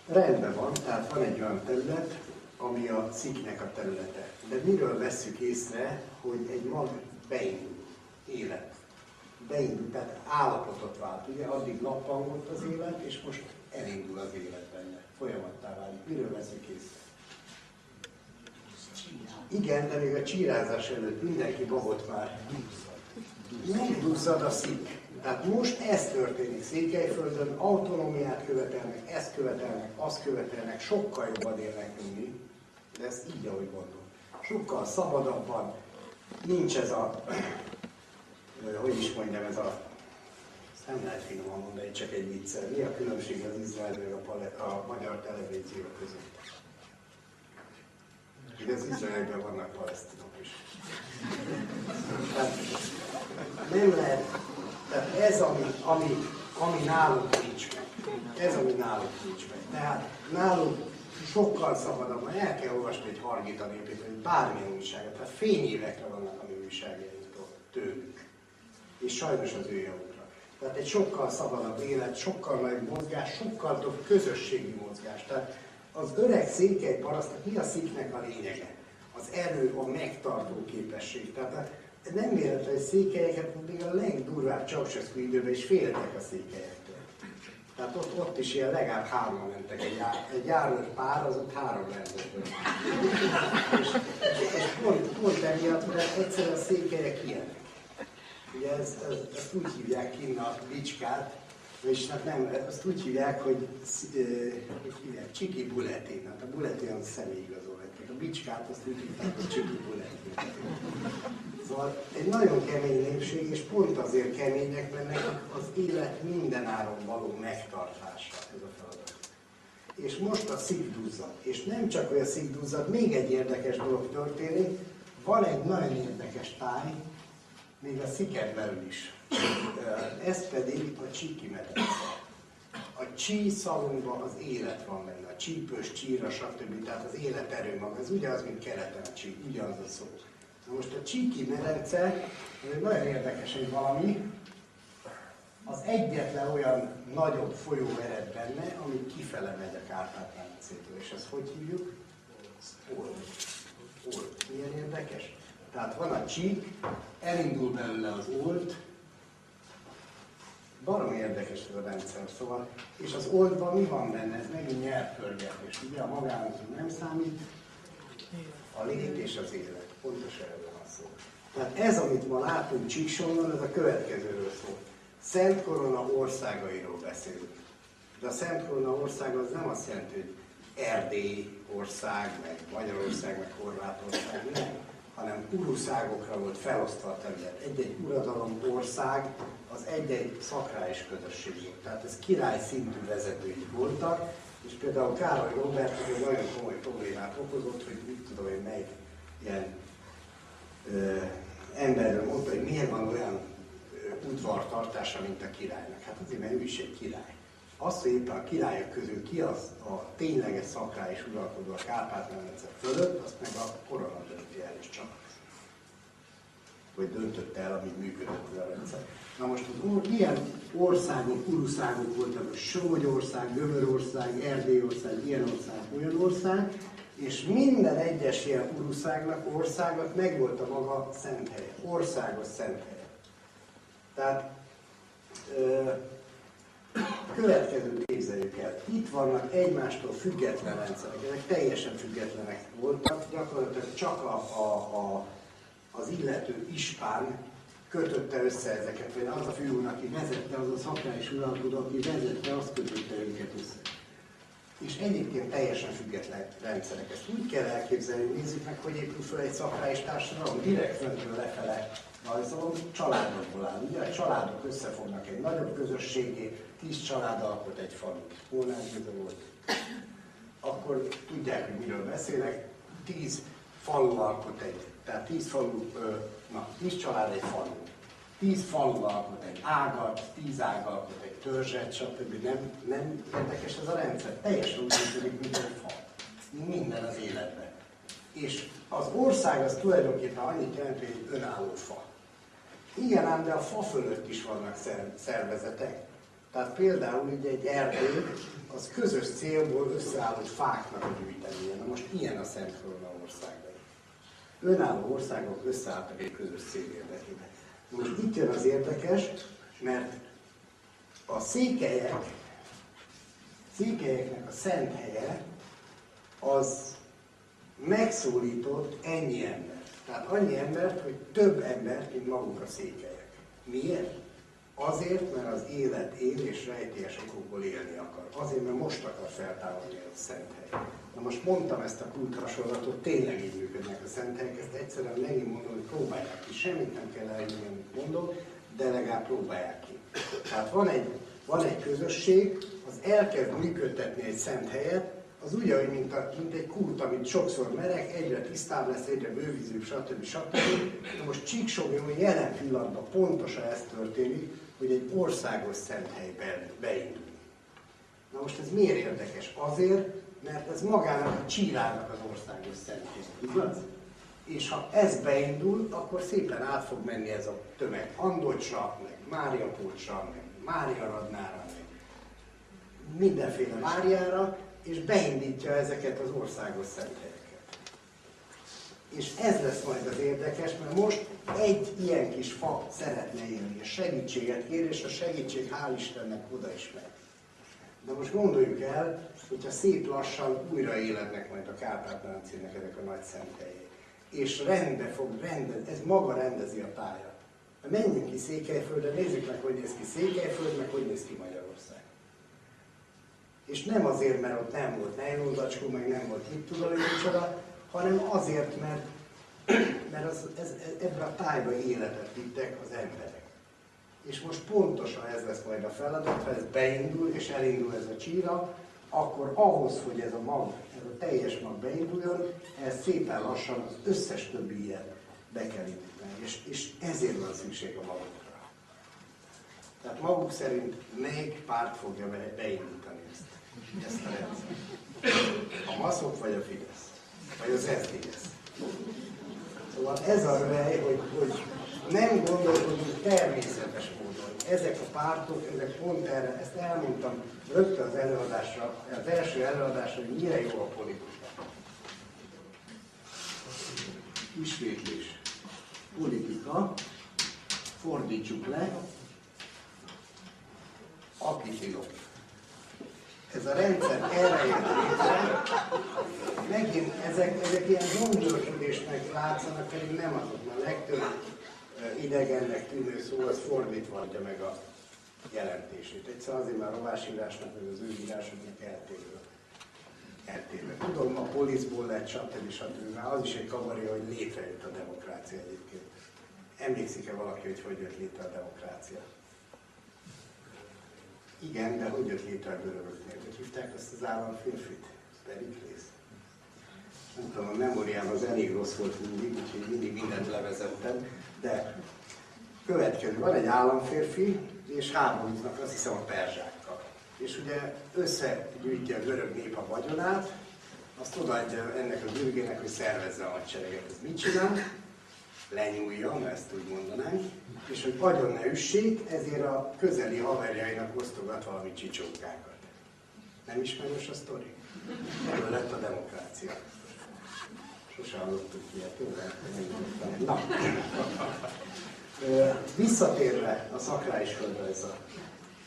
A: Rendben van, tehát van egy olyan terület, ami a cikknek a területe. De miről vesszük észre, hogy egy mag beindul, élet. Beindul, tehát állapotot vált. Ugye addig lappangott az élet, és most elindul az élet benne. Folyamattá válik. Miről veszük észre? Igen, de még a csírázás előtt mindenki magot már megduzzad a szik. Tehát most ez történik Székelyföldön, autonómiát követelnek, ezt követelnek, azt követelnek, sokkal jobban élnek, mint mi, de ez így, ahogy mondom. Sokkal szabadabban, nincs ez a, hogy is mondjam, ez a, ezt nem lehet finoman mondani, csak egy viccel. Mi a különbség az Izrael meg a, a magyar televízió között? Ugye az Izraelben vannak palesztinok is. Tehát nem lehet, tehát ez, ami, ami, ami nálunk nincs meg. Ez, ami nálunk nincs meg. Tehát nálunk sokkal szabadabban el kell olvasni egy Hargita népét, vagy bármilyen újságot. Tehát fényévekre vannak a mi újságjainktól, tőlük. És sajnos az ő javukra. Tehát egy sokkal szabadabb élet, sokkal nagyobb mozgás, sokkal több közösségi mozgás. Tehát az öreg székely parasztnak mi a sziknek a lényege? Az erő, a megtartó képesség. Tehát nem véletlen, hogy székelyeket még a legdurvább Ceausescu időben is féltek a székelyektől. Tehát ott, ott is ilyen legalább hárman mentek egy, egy járőr pár, az ott három rendőr. és, és pont, pont emiatt, mert egyszerűen a székelyek ilyenek. Ugye ez, ez, ezt úgy hívják kinn a bicskát, és hát nem, azt úgy hívják, hogy, ö, hogy hívják, csiki bulletin, hát a bulletin az személyigazolvány. Tehát A bicskát azt úgy hívják, hogy csiki bulletin. Szóval egy nagyon kemény népség, és pont azért kemények, mert nekik az élet mindenáron való megtartása ez a feladat. És most a szigduzzad. És nem csak, hogy a szigduzzad, még egy érdekes dolog történik. Van egy nagyon érdekes táj, még a sziket belül is. Ez pedig a csíki medence. A csí szavunkban az élet van benne, a csípős, csíra, stb. Tehát az életerő maga, ez ugyanaz, mint keleten a csí, ugyanaz a szó. Na most a csíki medence, ez egy nagyon érdekes egy valami, az egyetlen olyan nagyobb folyó ered benne, ami kifele megy a Kárpát-medencétől. És ezt hogy hívjuk? Old. Old. Milyen érdekes? Tehát van a csík, elindul belőle az old, baromi érdekes ez a rendszer, szóval, és az oldban mi van benne? Ez megint nyelvpörgetés, ugye a magának nem számít, a lét és az élet, pontosan erről van szó. Tehát ez, amit ma látunk Csíksomban, ez a következőről szól. Szent Korona országairól beszélünk. De a Szent Korona ország az nem azt jelenti, hogy Erdély ország, meg Magyarország, meg Horvátország, nem, hanem uruszágokra volt felosztva a terület. Egy-egy uradalom ország az egy-egy szakrális közösség volt. Tehát ez király szintű vezetői voltak, és például Károly Robert egy nagyon komoly problémát okozott, hogy mit tudom én, melyik ilyen emberről mondta, hogy miért van olyan udvartartása, mint a királynak. Hát azért, mert ő is egy király. Az, hogy éppen a királyok közül ki az a tényleges szakrá és uralkodó a Kárpát-medence fölött, azt meg a korona dönti el és csak. Vagy döntötte el, amíg működött ez a rendszer. Na most az or- milyen országok, uruszágok voltak, a Somogyország, Gömörország, Erdélyország, ilyen ország, olyan ország, és minden egyes ilyen uruszágnak, országnak megvolt a maga szent helye, országos szent helye. Tehát ö, következőt képzeljük el. Itt vannak egymástól független rendszerek, ezek teljesen függetlenek voltak, gyakorlatilag csak a, a, a, az illető ispán kötötte össze ezeket, vagy az a fiú, aki vezette, az a szakrális uralkodó, aki vezette, azt kötötte őket össze. És egyébként teljesen független rendszerek. Ezt úgy kell elképzelni, nézzük meg, hogy épül fel egy szakrális társadalom, direkt föntről lefele rajzolom, családokból áll. Ugye a családok összefognak egy nagyobb közösségé, tíz család alkot egy falut. Hónán volt. Akkor tudják, hogy miről beszélek. Tíz falu alkot egy, tehát tíz falu, na, tíz család egy falu. Tíz falu alkot egy ágat, tíz ág alkot egy törzset, stb. Nem, nem érdekes ez a rendszer. Teljesen úgy működik, mint egy fa. Minden az életben. És az ország az tulajdonképpen annyit jelent, hogy egy önálló fa. Igen ám, de a fa fölött is vannak szer- szervezetek. Tehát például ugye egy erdő, az közös célból összeállott fáknak a gyűjteménye. Na most ilyen a Szent Korona országban. Önálló országok összeálltak egy közös cél érdekében. Most itt jön az érdekes, mert a székelyek, székelyeknek a szent helye az megszólított ennyi embert. Tehát annyi embert, hogy több embert, mint maguk a székelyek. Miért? Azért, mert az élet él és rejtélyes okokból élni akar. Azért, mert most akar feltámadni a szent hely. Na most mondtam ezt a kult tényleg így működnek a szent helyek, ezt egyszerűen megint mondom, hogy próbálják ki. Semmit nem kell elhinni, amit mondok, de legalább próbálják ki. Tehát van egy, van egy közösség, az elkezd működtetni egy szent helyet, az ugyanúgy, mint, a, mint egy kút, amit sokszor merek, egyre tisztább lesz, egyre bővízőbb, stb. stb. De most Csíksomjon jelen pillanatban pontosan ez történik, hogy egy országos szent hely beindul. Na most ez miért érdekes? Azért, mert ez magának a csírának az országos szent igaz? És ha ez beindul, akkor szépen át fog menni ez a tömeg Andocsra, meg Mária Pócsra, meg Mária Radnára, meg mindenféle Máriára, és beindítja ezeket az országos szenthelyeket. És ez lesz majd az érdekes, mert most egy ilyen kis fa szeretne élni, és segítséget kér, és a segítség hál' Istennek oda is megy. De most gondoljuk el, hogyha szép lassan újra élednek majd a Kárpát-medencének ezek a nagy szenthelyek. És rendbe fog, rende, ez maga rendezi a pályát. Menjünk ki Székelyföldre, nézzük meg, hogy néz ki Székelyföld, meg hogy néz ki Magyarország. És nem azért, mert ott nem volt nejlózacskó, meg nem volt itt tudom, hanem azért, mert, mert az, ez, ebbe a tájba életet vittek az emberek. És most pontosan ez lesz majd a feladat, ha ez beindul, és elindul ez a csíra, akkor ahhoz, hogy ez a mag, ez a teljes mag beinduljon, ez szépen lassan az összes többi ilyet be kell indítani. És, és ezért van szükség a magukra. Tehát maguk szerint melyik párt fogja beindítani ezt, ezt a rendszert? A maszok vagy a Fidesz? Vagy az SZDSZ? Szóval ez a rej, hogy, hogy nem gondolkodunk természetes módon. Ezek a pártok, ezek pont erre, ezt elmondtam rögtön az előadásra, az első előadásra, hogy mire jó a politika. Ismétlés. Politika, fordítsuk le, akitilok. Ez a rendszer erre jött létre, megint ezek, ezek ilyen zsonglőrködésnek látszanak, pedig nem azok, mert legtöbb idegennek tűnő szó, az fordítva adja meg a jelentését. Egyszer azért már rovásírásnak, meg az ő írásoknak eltérő. Eltérő. Tudom, a poliszból lett, stb. stb. Már az is egy kabaré, hogy létrejött a demokrácia egyébként. Emlékszik-e valaki, hogy hogy jött létre a demokrácia? Igen, de hogy jött létre a görögöknél? Hogy hívták azt az államférfit? Periklész? Nem tudom, a memóriám az elég rossz volt mindig, úgyhogy mindig mindent levezettem, de következő, van egy államférfi, és háborúznak, azt hiszem a perzsákkal. És ugye összegyűjti a görög nép a vagyonát, azt odaadja ennek a bürgének, hogy szervezze a hadsereget. Ez mit csinál? Lenyúlja, mert ezt úgy mondanánk, és hogy agyon ne üssék, ezért a közeli haverjainak osztogat valami csicsókákat. Nem ismerős a sztori? Erről lett a demokrácia. Sose hallottuk ilyet? Na. Visszatérve a szakrális földrajzra.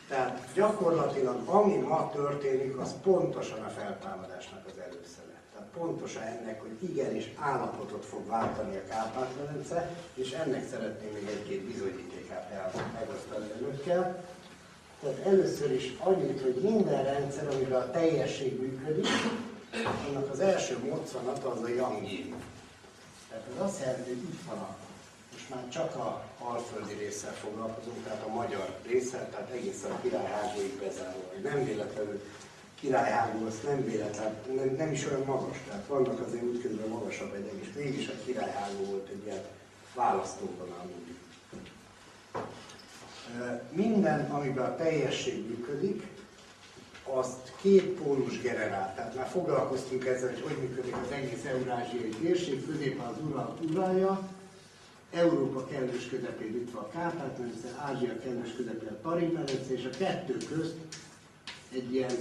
A: Tehát gyakorlatilag ami ma történik, az pontosan a feltámadásnak az előszele. Tehát pontosan ennek, hogy igenis állapotot fog váltani a Kárpát-medence, és ennek szeretném még egy-két bizonyítékát megosztani önökkel. Tehát először is annyit, hogy minden rendszer, amiben a teljesség működik, annak az első moccanata az a Yang. Tehát ez azt jelenti, hogy itt van a, most már csak a alföldi résszel foglalkozunk, tehát a magyar résszel, tehát egészen a királyhágóig bezárva. Nem véletlenül királyhágó, az nem véletlen, nem, nem is olyan magas, tehát vannak azért útközben magasabb egyek, és mégis a királyhágó volt egy ilyen választóvonal mindig. Minden, amiben a teljesség működik, azt két pólus generál. Tehát már foglalkoztunk ezzel, hogy hogy működik az egész eurázsiai térség, középen az Ural uralja, Európa kellős közepén itt van Kárpát-medence, Ázsia kellős közepén a Tarim-medence, és a kettő közt egy ilyen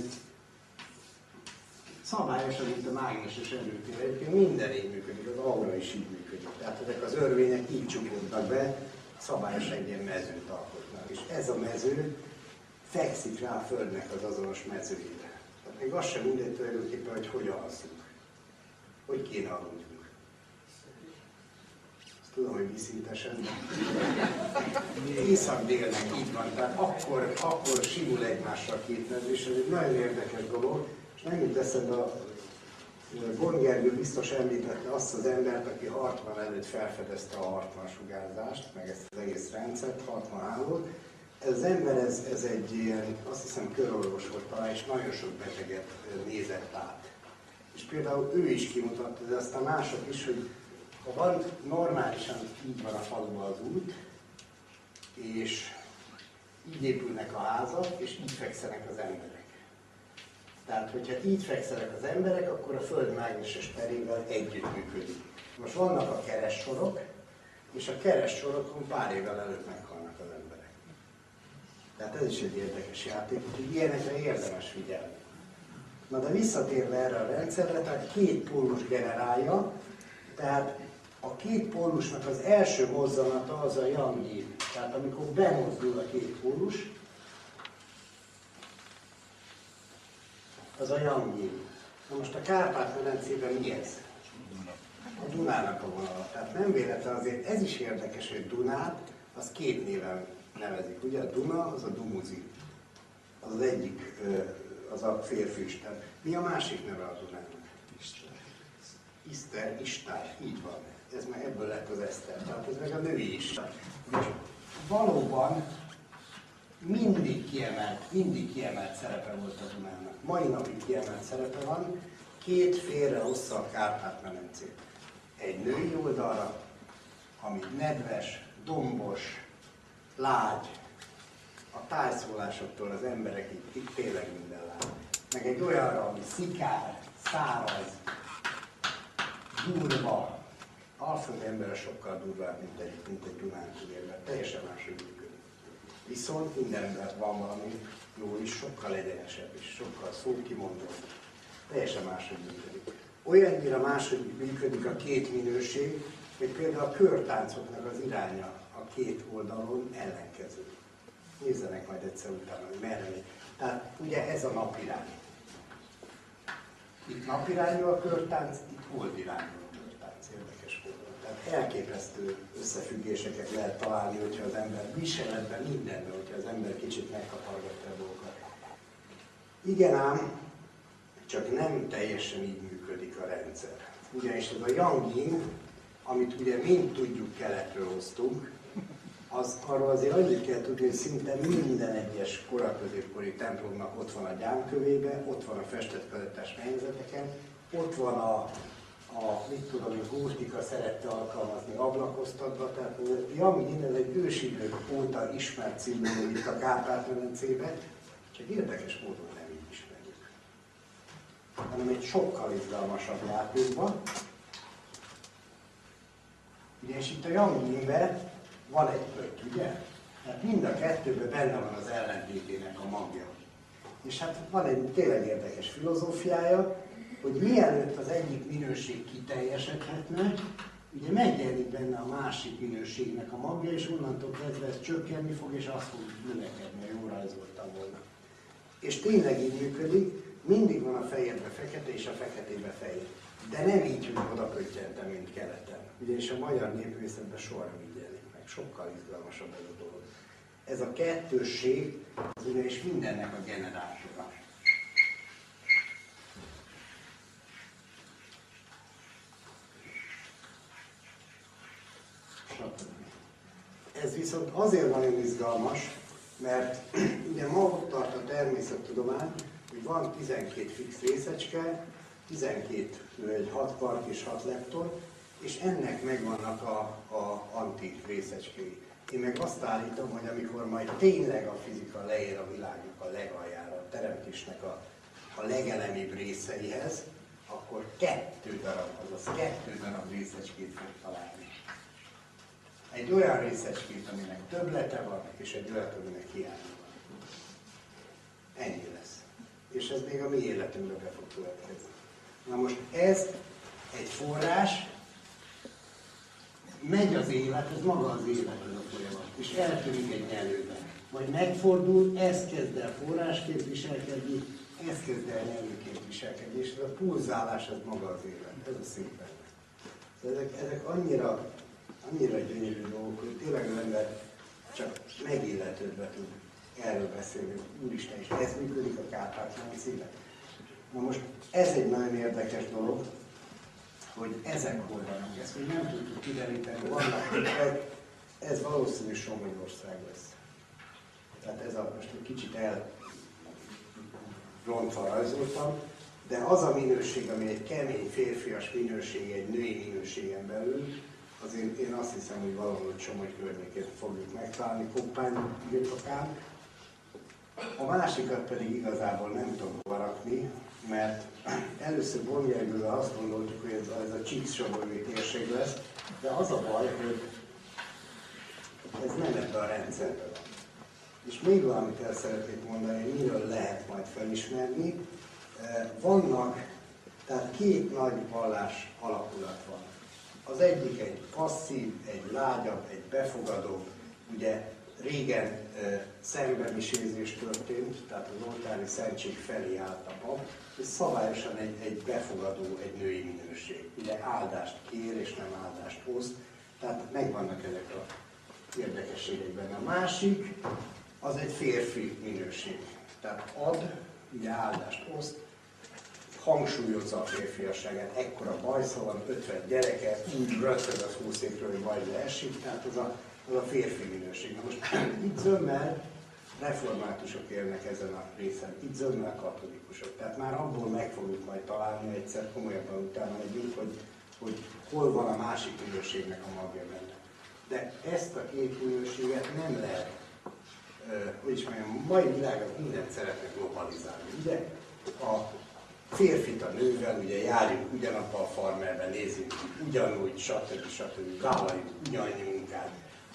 A: szabályosan, mint a mágneses erőtér. Egyébként minden így működik, az aura is így működik. Tehát ezek az örvények így csukódnak be, szabályosan egy ilyen mezőt alkotnak. És ez a mező fekszik rá a Földnek az azonos mezőjére. Tehát még az sem mindegy tulajdonképpen, hogy hogy alszunk. Hogy kéne aludjunk. Tudom, hogy viszintesen, észak-délnek így van. Tehát akkor, akkor simul egymásra a két mező, és ez egy nagyon érdekes dolog. És jut eszembe a Gergő biztos említette azt az embert, aki Hartman előtt felfedezte a Hartman sugárzást, meg ezt az egész rendszert, Hartman hálót. Ez az ember, ez, ez egy ilyen, azt hiszem körorvos volt talán, és nagyon sok beteget nézett át. És például ő is kimutatta, de aztán mások is, hogy van normálisan így van a faluban az út, és így épülnek a házak, és így fekszenek az emberek. Tehát, hogyha így fekszenek az emberek, akkor a Föld mágneses terével együttműködik. Most vannak a keressorok, és a keressorokon pár évvel előtt meghalnak az emberek. Tehát ez is egy érdekes játék, úgyhogy ilyenekre érdemes figyelni. Na de visszatérve erre a rendszerre, tehát két pólus generálja, tehát a két pólusnak az első mozzanata az a yang yin. Tehát amikor bemozdul a két pólus, az a yang yin. Na most a Kárpát-medencében mi ez? A Dunának a vonala. Tehát nem véletlen azért ez is érdekes, hogy Dunát az két néven nevezik. Ugye a Duna az a Dumuzi. Az az egyik, az a férfi isten. Mi a másik neve a Dunának? Iszter, Istár, így van. Ez meg ebből lett az Eszter. Tehát ez meg a női Isten. És valóban mindig kiemelt, mindig kiemelt szerepe volt a Dunának. Mai napig kiemelt szerepe van, két félre hozza a Kárpát-medencét. Egy női oldalra, ami nedves, dombos, lágy, a tájszólásoktól az emberek itt, itt tényleg minden lát. Meg egy olyanra, ami szikár, száraz, durva, alföld ember sokkal durvább, mint egy, mint egy Dunántúli ember. Teljesen máshogy működik. Viszont mindenben van valami jó is, sokkal egyenesebb is, sokkal szókimondóbb. Teljesen máshogy működik. Olyannyira máshogy működik a két minőség, hogy például a körtáncoknak az iránya a két oldalon ellenkező. Nézzenek majd egyszer utána, hogy merre megy. Tehát ugye ez a napirány. Itt napirányú a körtánc, itt oldirányú a körtánc. Érdekes módon. Tehát elképesztő összefüggéseket lehet találni, hogyha az ember viseletben, mindenben, hogyha az ember kicsit megkapargatja a dolgokat. Igen ám, csak nem teljesen így működik a rendszer. Ugyanis ez a Yang amit ugye mind tudjuk keletről hoztunk, az arról azért annyit kell tudni, hogy szinte minden egyes koraközépkori templomnak ott van a gyámkövébe, ott van a festett menyezeteken, ott van a, a mit tudom, hogy gótika szerette alkalmazni ablakoztatva, tehát Yang ez egy ősidők óta ismert szimbólum itt a Kárpát-medencébe, csak érdekes módon nem így ismerjük, hanem egy sokkal izgalmasabb játékban. Ugye, és itt a Yang van egy pötty, ugye? Tehát mind a kettőben benne van az ellentétének a magja. És hát van egy tényleg érdekes filozófiája, hogy mielőtt az egyik minőség kiteljesedhetne, ugye megjelenik benne a másik minőségnek a magja, és onnantól kezdve ez csökkenni fog, és azt fog növekedni, ha jól rajzoltam volna. És tényleg így működik, mindig van a fejedbe fekete, és a feketébe fehér. De nem így, hogy oda pöttyente, mint keleten. Ugye, és a magyar népművészetben soha nem így jelenik meg. Sokkal izgalmasabb ez a dolog. Ez a kettősség, az ugyanis mindennek a generátora. Ez viszont azért nagyon izgalmas, mert ugye ma ott tart a természettudomány, hogy van 12 fix részecske, 12 egy 6 kvark és 6 lepton, és ennek megvannak a, a antik részecskéi. Én meg azt állítom, hogy amikor majd tényleg a fizika leér a világnak a legaljára, a teremtésnek a, a legelemibb részeihez, akkor kettő darab, azaz kettő darab részecskét fog találni. Egy olyan részecskét, aminek többlete van, és egy olyat, aminek hiánya van. Ennyi lesz. és ez még a mi életünkben be fog következni. Na most ez egy forrás, megy az élet, ez maga az élet ez a folyamat, és eltűnik egy nyelőben. Majd megfordul, ez kezd el forrásként viselkedni, ez kezd el nyelőként viselkedni, és a pulzálás, ez maga az élet, ez a szép ezek, ezek annyira, annyira gyönyörű dolgok, hogy tényleg az ember csak megilletődve tud erről beszélni, úristen, és ez működik a Kárpát szíve. Na most ez egy nagyon érdekes dolog, hogy ezek hol vannak. Ezt még nem tudtuk kideríteni, vannak tippek, ez valószínű Somonyország lesz. Tehát ez a, most egy kicsit el rontva rajzoltam, de az a minőség, ami egy kemény férfias minőség, egy női minőségen belül, az én, én azt hiszem, hogy valahol Somogy környékén fogjuk megtalálni, Koppány birtokán. A másikat pedig igazából nem tudom hova rakni, mert először Bongergővel azt gondoltuk, hogy ez, ez a Csíkszsobolyói térség lesz, de az a baj, hogy ez nem ebben a rendszerben van. És még valamit el szeretnék mondani, hogy miről lehet majd felismerni. Eh, vannak, tehát két nagy vallás alakulat van. Az egyik egy passzív, egy lágyabb, egy befogadó, ugye régen e, szembemisézés történt, tehát az oltári szentség felé állt a pap, és szabályosan egy, egy befogadó, egy női minőség. Ugye áldást kér és nem áldást oszt, tehát megvannak ezek a érdekességek benne. A másik, az egy férfi minőség. Tehát ad, ugye áldást oszt, hangsúlyozza a férfiasságát, ekkora bajsza van, 50 gyereke, úgy rögtön az 20 évről, hogy majd leesik, tehát az a, az a férfi minőség. Most itt zömmel reformátusok élnek ezen a részen, itt zömmel katolikusok. Tehát már abból meg fogjuk majd találni, egyszer komolyabban utána megyünk, hogy, hogy hol van a másik minőségnek a magja benne. De ezt a két minőséget nem lehet, hogy is mondjam, mai világon mindent szeretnek globalizálni. Ugye a férfit a nővel, ugye járjunk ugyanabban a farmerben, nézzünk ugyanúgy, stb. stb. vállaljuk ugyannyi munkát.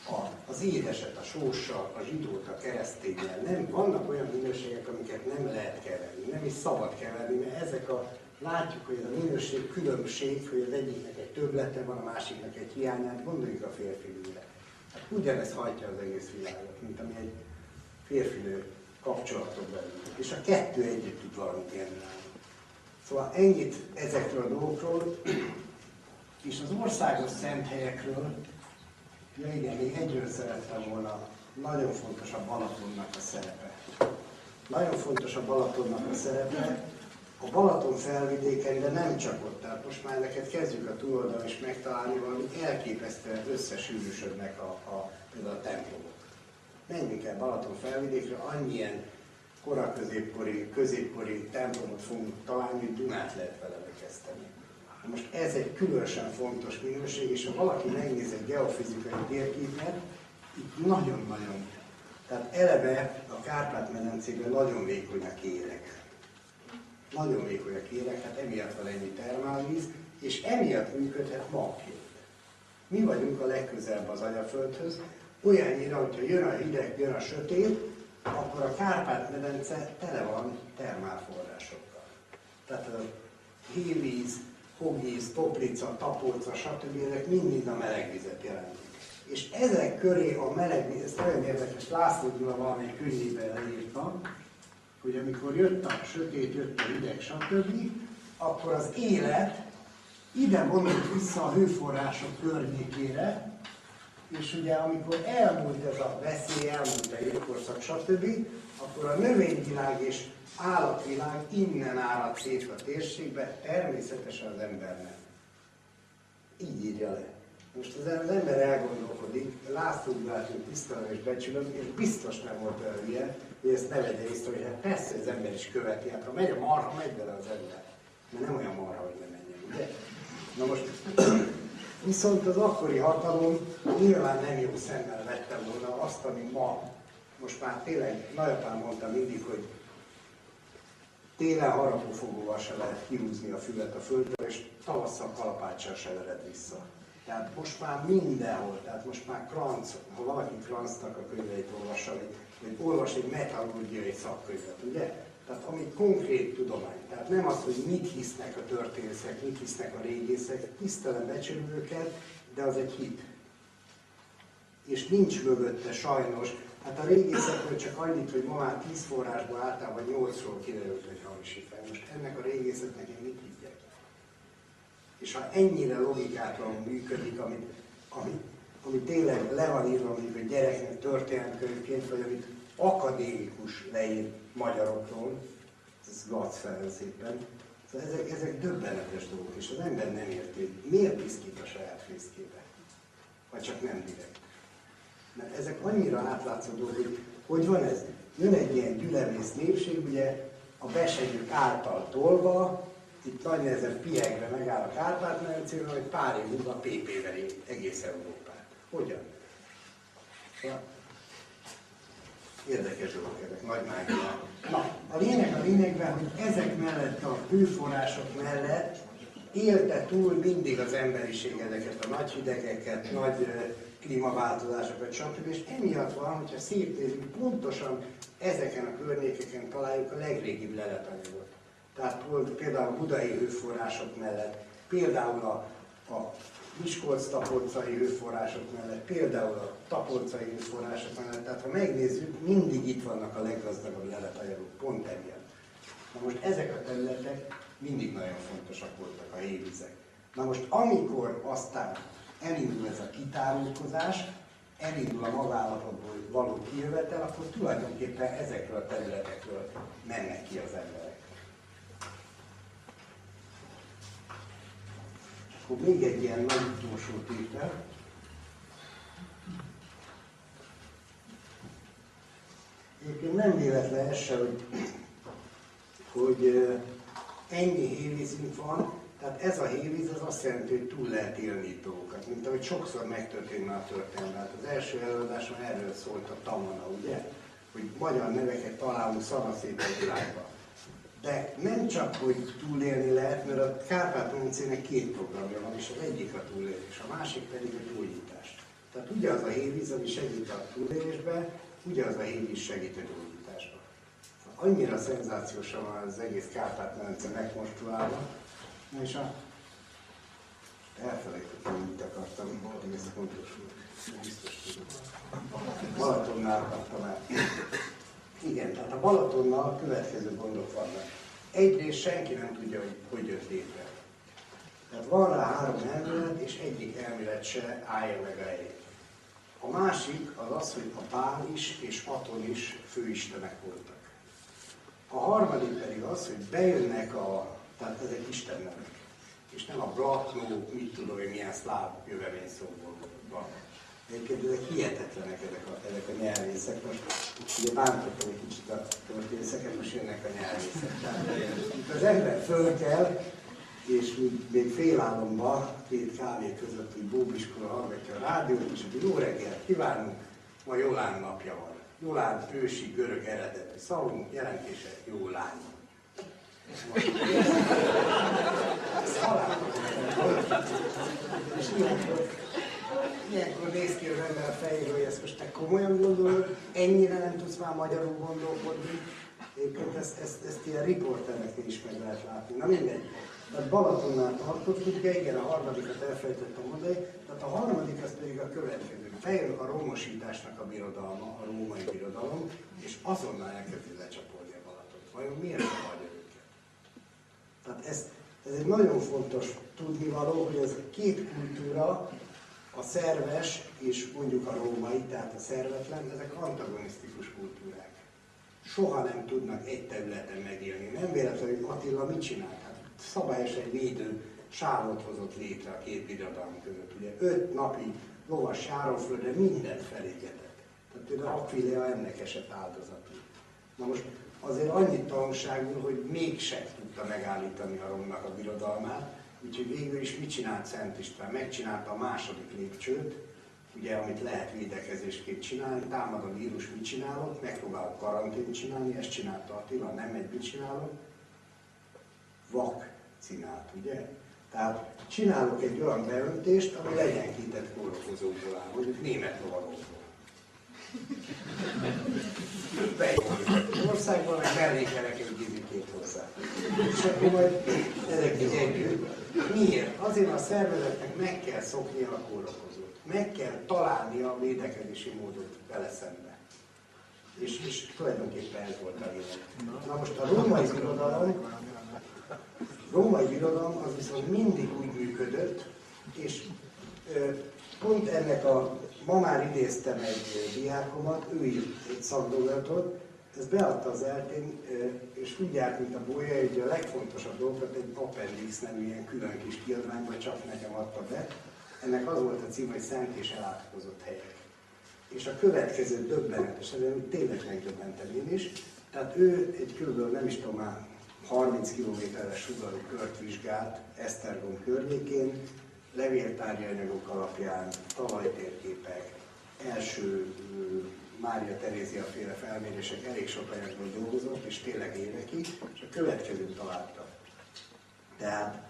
A: A, az édeset, a sóssal, a zsidót, a keresztényel, nem, vannak olyan minőségek, amiket nem lehet keverni, nem is szabad keverni, mert ezek a, látjuk, hogy ez a minőség különbség, hogy az egyiknek egy többlete van, a másiknak egy hiányát, gondoljuk a férfi nőre. Hát ugyanez hajtja az egész világot, mint ami egy férfinő kapcsolatok belül. És a kettő együtt tud valamit generálni. Szóval ennyit ezekről a dolgokról, és az országos szent helyekről, ja igen, még egyről szerettem volna, nagyon fontos a Balatonnak a szerepe. Nagyon fontos a Balatonnak a szerepe, a Balaton felvidéken, de nem csak ott, tehát most már neked kezdjük a túloldalon is megtalálni valami elképesztően összesűrűsödnek a, a, például a templomok. Menjünk el Balaton felvidékre, annyien kora középkori, középkori templomot fogunk találni, Dunát lehet vele bekezdeni. Most ez egy különösen fontos minőség, és ha valaki megnéz egy geofizikai térképet, itt nagyon-nagyon, tehát eleve a Kárpát-medencében nagyon vékonyak érek. Nagyon vékonyak érek, hát emiatt van ennyi termálvíz, és emiatt működhet magként. Mi vagyunk a legközelebb az anyaföldhöz, olyannyira, hogyha jön a hideg, jön a sötét, akkor a Kárpát-medence tele van termálforrásokkal. Tehát a hévíz, hogvíz, toplica, tapolca, stb. ezek mind-mind a melegvizet jelentik. És ezek köré a melegvíz, ez nagyon érdekes, László Gyula valamelyik könyvében leírta, hogy amikor jött a sötét, jött a hideg, stb., akkor az élet ide vonult vissza a hőforrások környékére, és ugye amikor elmúlt ez a veszély, elmúlt a jégkorszak, stb., akkor a növényvilág és állatvilág innen árad szét a térségbe, természetesen az ember nem. Így írja le. Most az, ember elgondolkodik, László Gyulát tisztelem és becsülöm, és biztos nem volt olyan hülye, hogy ezt ne vegye észre, hogy hát persze az ember is követi, hát ha megy a marha, megy bele az ember. Mert nem olyan marha, hogy ne menjen, ugye? Na most Viszont az akkori hatalom nyilván nem jó szemmel vette volna azt, ami ma, most már tényleg, nagyapám mondta mindig, hogy télen harapófogóval se lehet kihúzni a füvet a földről, és tavasszal kalapáccsal se vered vissza. Tehát most már mindenhol, tehát most már Kranz, ha valaki Kranznak a könyveit olvassa, vagy, vagy olvas egy metallurgiai szakkönyvet, ugye? Tehát ami konkrét tudomány. Tehát nem az, hogy mit hisznek a történészek, mit hisznek a régészek, tisztelem, becsülöm őket, de az egy hit. És nincs mögötte sajnos, hát a régészekről csak annyit, hogy ma már 10 forrásból általában 8-ról kiderült, hogy hamisítvány. Most ennek a régészetnek én mit higgyek? És ha ennyire logikátlan működik, amit, ami, ami tényleg le van írva mondjuk egy gyereknek történetkönyvként, vagy amit akadémikus leír magyarokról, ez Gac szépen, szóval ezek, ezek döbbenetes dolgok, és az ember nem érti, miért piszkít a saját fészkébe, vagy csak nem direkt. Mert ezek annyira átlátszó dolgok, hogy hogy van ez? Jön egy ilyen gyülevész népség, ugye a besegyük által tolva, itt nagy nehezen piegve megáll a Kárpát-medencében, hogy pár év múlva PP veri egész Európát. Hogyan? Ja. Érdekes dolgok ezek, nagy mágiák. Na, a lényeg a lényegben, hogy ezek mellett a hőforrások mellett élte túl mindig az emberiség ezeket a nagy hidegeket, nagy klímaváltozásokat, stb. És emiatt van, hogyha szétnézzük, pontosan ezeken a környékeken találjuk a legrégibb leletanyagot. Tehát például a budai hőforrások mellett, például a, a Miskolc-tapolcai hőforrások mellett, például a tapolcai hőforrások mellett. Tehát ha megnézzük, mindig itt vannak a leggazdagabb leletanyagok, pont emiatt. Na most ezek a területek mindig nagyon fontosak voltak a hévizek. Na most amikor aztán elindul ez a kitárulkozás, elindul a magállapotból való kijövetel, akkor tulajdonképpen ezekről a területekről mennek ki az emberek. Akkor még egy ilyen nagy utolsó tétel. Egyébként nem véletlen ez se, hogy, hogy ennyi hévízünk van, tehát ez a hévíz az azt jelenti, hogy túl lehet élni dolgokat, mint ahogy sokszor megtörtént már a történelme. Hát az első előadáson erről szólt a Tamana, ugye? Hogy magyar neveket találunk szanaszét a világban. De nem csak, hogy túlélni lehet, mert a kárpát medencének két programja van, és az egyik a túlélés, a másik pedig a gyógyítás. Tehát ugyanaz a hévíz, ami segít a túlélésbe, ugyanaz a hévíz segít a gyógyításba. Annyira szenzációsan van az egész Kárpát-medence megkonstruálva, Na és a... Elfelejtettem, mit akartam, hogy ez fontos volt. Biztos tudom. Balatonnál kaptam el. Igen, tehát a Balatonnal a következő gondok vannak. Egyrészt senki nem tudja, hogy hogy jött létre. Tehát van rá három elmélet, és egyik elmélet se állja meg a helyét. A másik az az, hogy a Pál is és Aton is főistenek voltak. A harmadik pedig az, hogy bejönnek a tehát ezek nevek. És nem a bratnó, mit tudom hogy milyen szláv jövevény szóból van. Egyébként ezek hihetetlenek ezek a, ezek a nyelvészek. Most ugye bántottam egy kicsit a történészeket, most jönnek a nyelvészek. Tehát az ember föl kell, és még félálomba, két kávé között, hogy bóbiskora hallgatja a rádiót, és hogy jó reggelt kívánunk, ma Jolán napja van. Jolán ősi görög eredetű szavunk, jelentése jó lány. És ilyenkor, ilyenkor néz ki az ember a fejéről, hogy ezt most te komolyan gondolod, ennyire nem tudsz már magyarul gondolkodni. Egyébként ezt, ezt, ezt ilyen riportereknél is meg lehet látni. Na mindegy. Tehát Balatonnál tartottuk, ugye igen, a harmadikat elfelejtettem mondani, tehát a harmadik az pedig a következő. Feljön a romosításnak a birodalma, a római birodalom, és azonnal elkezdi lecsapolni a Balatot. Vajon miért a magyar? Tehát ez, ez egy nagyon fontos tudnivaló, hogy ez két kultúra, a szerves és mondjuk a római, tehát a szervetlen, ezek antagonisztikus kultúrák. Soha nem tudnak egy területen megélni. Nem véletlenül, hogy Attila mit csinált? Hát szabályos egy védő sávot hozott létre a két birodalom között. Ugye öt napi lovas sáronföldre mindent felégetett. Tehát például Aquileia ennek esett áldozatul. Na most azért annyit tanulságul, hogy mégsem tudta megállítani a romnak a birodalmát, úgyhogy végül is mit csinált Szent István? Megcsinálta a második lépcsőt, ugye, amit lehet védekezésként csinálni, támad a vírus, mit csinálok, megpróbálok karantént csinálni, ezt csinálta Attila, nem egy mit csinálok, vakcinát, ugye? Tehát csinálok egy olyan beöntést, ami legyen kitett kórokozóból áll, mondjuk német lovagokból. Az országban meg mellékelek egy gizikét hozzá. És akkor majd ezek is együtt. Miért? Azért a szervezetnek meg kell szoknia a kórokozót. Meg kell találnia a védekezési módot vele szembe. És, és tulajdonképpen ez volt a lényeg. Na most a római birodalom, római birodalom az viszont mindig úgy működött, és pont ennek a, ma már idéztem egy diákomat, ő írt egy szakdolgozatot, ez beadta az eltén, és úgy járt, mint a bolya, hogy a legfontosabb dolgokat egy appendix nevű ilyen külön kis kiadványban csak nekem adta be. Ennek az volt a cím, hogy Szent és elátkozott helyek. És a következő döbbenetes, ezen tényleg megdöbbentem én is. Tehát ő egy kb. nem is tudom már 30 kilométeres sugarú kört vizsgált Esztergom környékén, levéltárgyi anyagok alapján, talajtérképek, első Mária Terézia féle felmérések elég sok anyagból dolgozott, és tényleg évekig, és a következőt találta. Tehát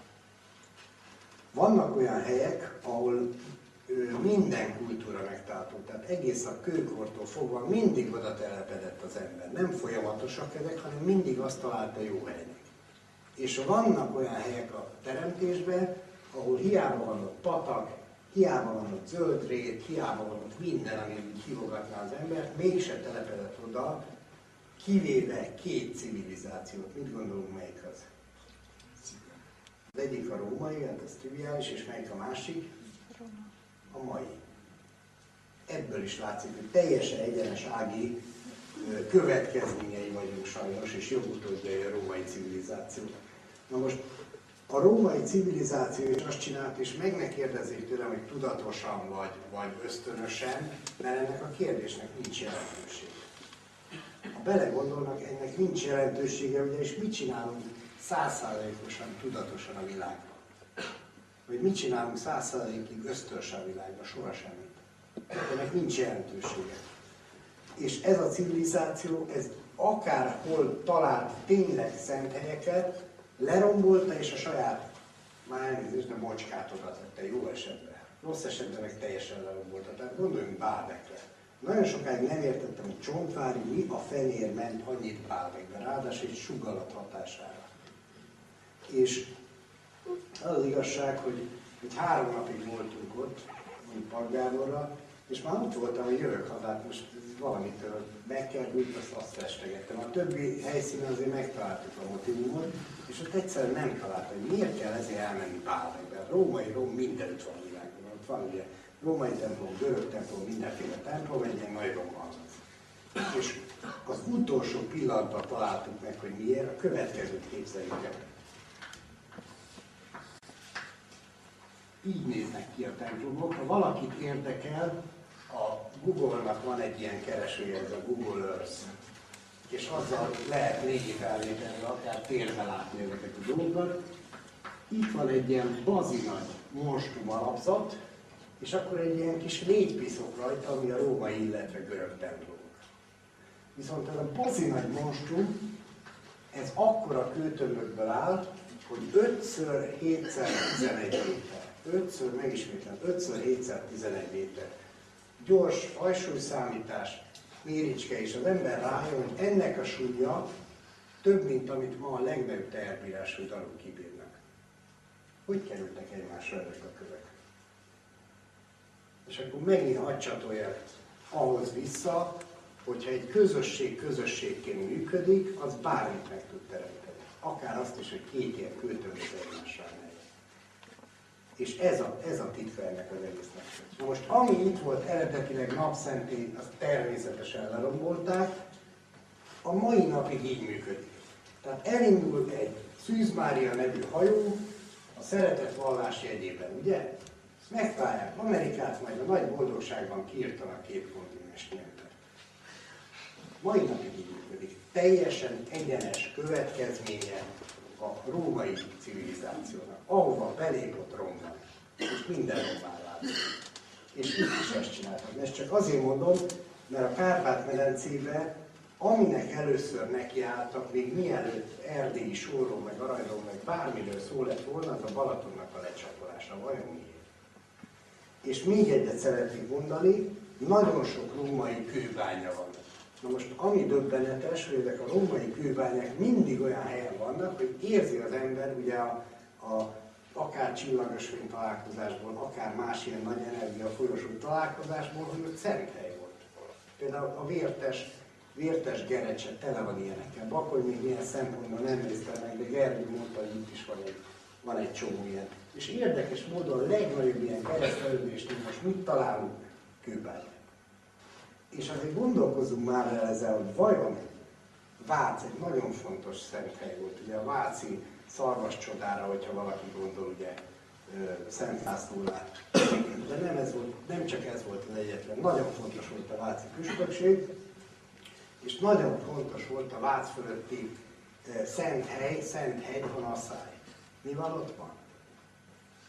A: vannak olyan helyek, ahol minden kultúra megtalálható, tehát egész a kőkortól fogva mindig oda telepedett az ember. Nem folyamatosak ezek, hanem mindig azt találta jó helynek. És vannak olyan helyek a teremtésben, ahol hiába van ott patak, hiába van ott zöld rét, hiába van ott minden, ami hívogatná az embert, mégse telepedett oda, kivéve két civilizációt. Mit gondolunk, melyik az? Az egyik a római, hát ez triviális, és melyik a másik? A mai. Ebből is látszik, hogy teljesen egyenes ági következményei vagyunk sajnos, és jogutódjai a római civilizáció. Na most a római civilizáció is azt csinált, és meg ne kérdezzék tőlem, hogy tudatosan vagy, vagy ösztönösen, mert ennek a kérdésnek nincs jelentősége. Ha belegondolnak, ennek nincs jelentősége, ugye, és mit csinálunk százszázalékosan, tudatosan a világban? Vagy mit csinálunk százszázalékig ösztönösen a világban? Soha semmit. Ennek nincs jelentősége. És ez a civilizáció, ez akárhol talált tényleg szent helyeket, lerombolta és a saját, már elnézést, de mocskát oda tette, jó esetben. Rossz esetben meg teljesen lerombolta. Tehát gondoljunk Bálbekre. Nagyon sokáig nem értettem, hogy Csontvári mi a fenér ment annyit Bálbekbe, ráadásul egy sugallat hatására. És az, az igazság, hogy, hogy három napig voltunk ott, mondjuk Paggáborra, és már ott voltam, hogy jövök haza, hát most valamitől meg kell gyújtani, azt, azt festegettem. A többi helyszínen azért megtaláltuk a motivumot, és ott egyszerűen nem találtam, hogy miért kell ezért elmenni Bálvegybe. Római Róm mindenütt van világban. Ott van ugye római templom, görög templom, mindenféle templom, egy ilyen nagy romanc. És az utolsó pillanatban találtuk meg, hogy miért, a következőt képzeljük el. Így néznek ki a templomok. Ha valakit érdekel, a Google-nak van egy ilyen keresője, ez a Google Earth. És azzal lehet légi felvételre, akár térbe látni ezeket a dolgokat. Itt van egy ilyen bazi nagy monstrum alapzat, és akkor egy ilyen kis légypiszok rajta, ami a római, illetve görög templomok. Viszont ez a bazi nagy monstrum, ez akkora kőtömbökből áll, hogy 5x 7x11 méter. 5-ször, megismétlem, 5x 7x11 méter gyors fajsúlyszámítás, méricske, és az ember rájön, hogy ennek a súlya több, mint amit ma a legnagyobb teherbírású dalok kibírnak. Hogy kerültek egymásra ezek a kövek? És akkor megint hadcsatolja ahhoz vissza, hogyha egy közösség közösségként működik, az bármit meg tud teremteni. Akár azt is, hogy két ilyen költőmöz egymással. És ez a, ez a titka ennek az egésznek. Most, ami itt volt eredetileg napszentén, azt természetesen lerombolták, a mai napig így működik. Tehát elindul egy Szűz Mária nevű hajó a szeretet vallás jegyében, ugye? Megtalálják Amerikát, majd a nagy boldogságban kiírtanak két kontinens nyelvet. Mai napig így működik. Teljesen egyenes következménye a római civilizációnak. Ahova belépott Róma, és minden román látszik. És itt is ezt csináltak. Ezt csak azért mondom, mert a Kárpát-medencébe, aminek először nekiálltak, még mielőtt erdélyi sorról, meg aranyról, meg bármiről szó lett volna, az a Balatonnak a lecsapolása. Vajon miért? És még egyet szeretnék mondani, nagyon sok római kőbánya van. Na most ami döbbenetes, hogy ezek a római kőbányák mindig olyan helyen vannak, hogy érzi az ember ugye a, a akár csillagosvény találkozásból, akár más ilyen nagy energia folyosó találkozásból, hogy ott szent hely volt. Például a vértes, vértes gerecse tele van ilyenekkel. Bakony még ilyen szempontból nem néztem meg, de Gergő mondta, hogy itt is van egy, van egy csomó ilyen. És érdekes módon a legnagyobb ilyen keresztelődésnél most mit találunk? Kőbányák. És azért gondolkozunk már el ezzel, hogy vajon Vác egy nagyon fontos szent hely volt. Ugye a Váci szarvas csodára, hogyha valaki gondol, ugye Szent. De nem, ez volt, nem csak ez volt az egyetlen. Nagyon fontos volt a Váci püspökség, és nagyon fontos volt a Vác fölötti szent hely, szent hegy, a száj. Mi van ott van?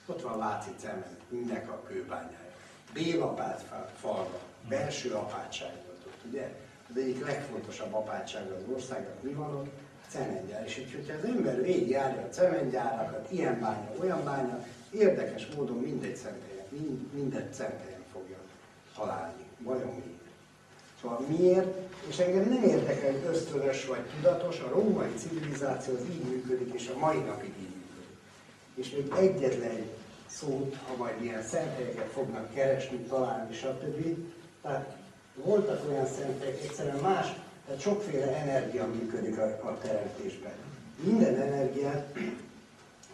A: Ott van Váci cement, mindnek a kőbányája. Bélapát falva, belső apátság volt ott, ugye? Az egyik legfontosabb apátság az országnak, mi van ott? Cementgyár. És hogyha az ember végigjárja a cementgyárakat, ilyen bánya, olyan bánya, érdekes módon mindegy szentelyen, mind, mindegy szentelyen fogja találni. Vajon miért? Szóval miért? És engem nem érdekel, hogy ösztönös vagy tudatos, a római civilizáció az így működik, és a mai napig így működik. És még egyetlen szót, ha majd ilyen szenthelyeket fognak keresni, találni, stb. Tehát voltak olyan szenthelyek, egyszerűen más tehát sokféle energia működik a, a teremtésben. Minden energiát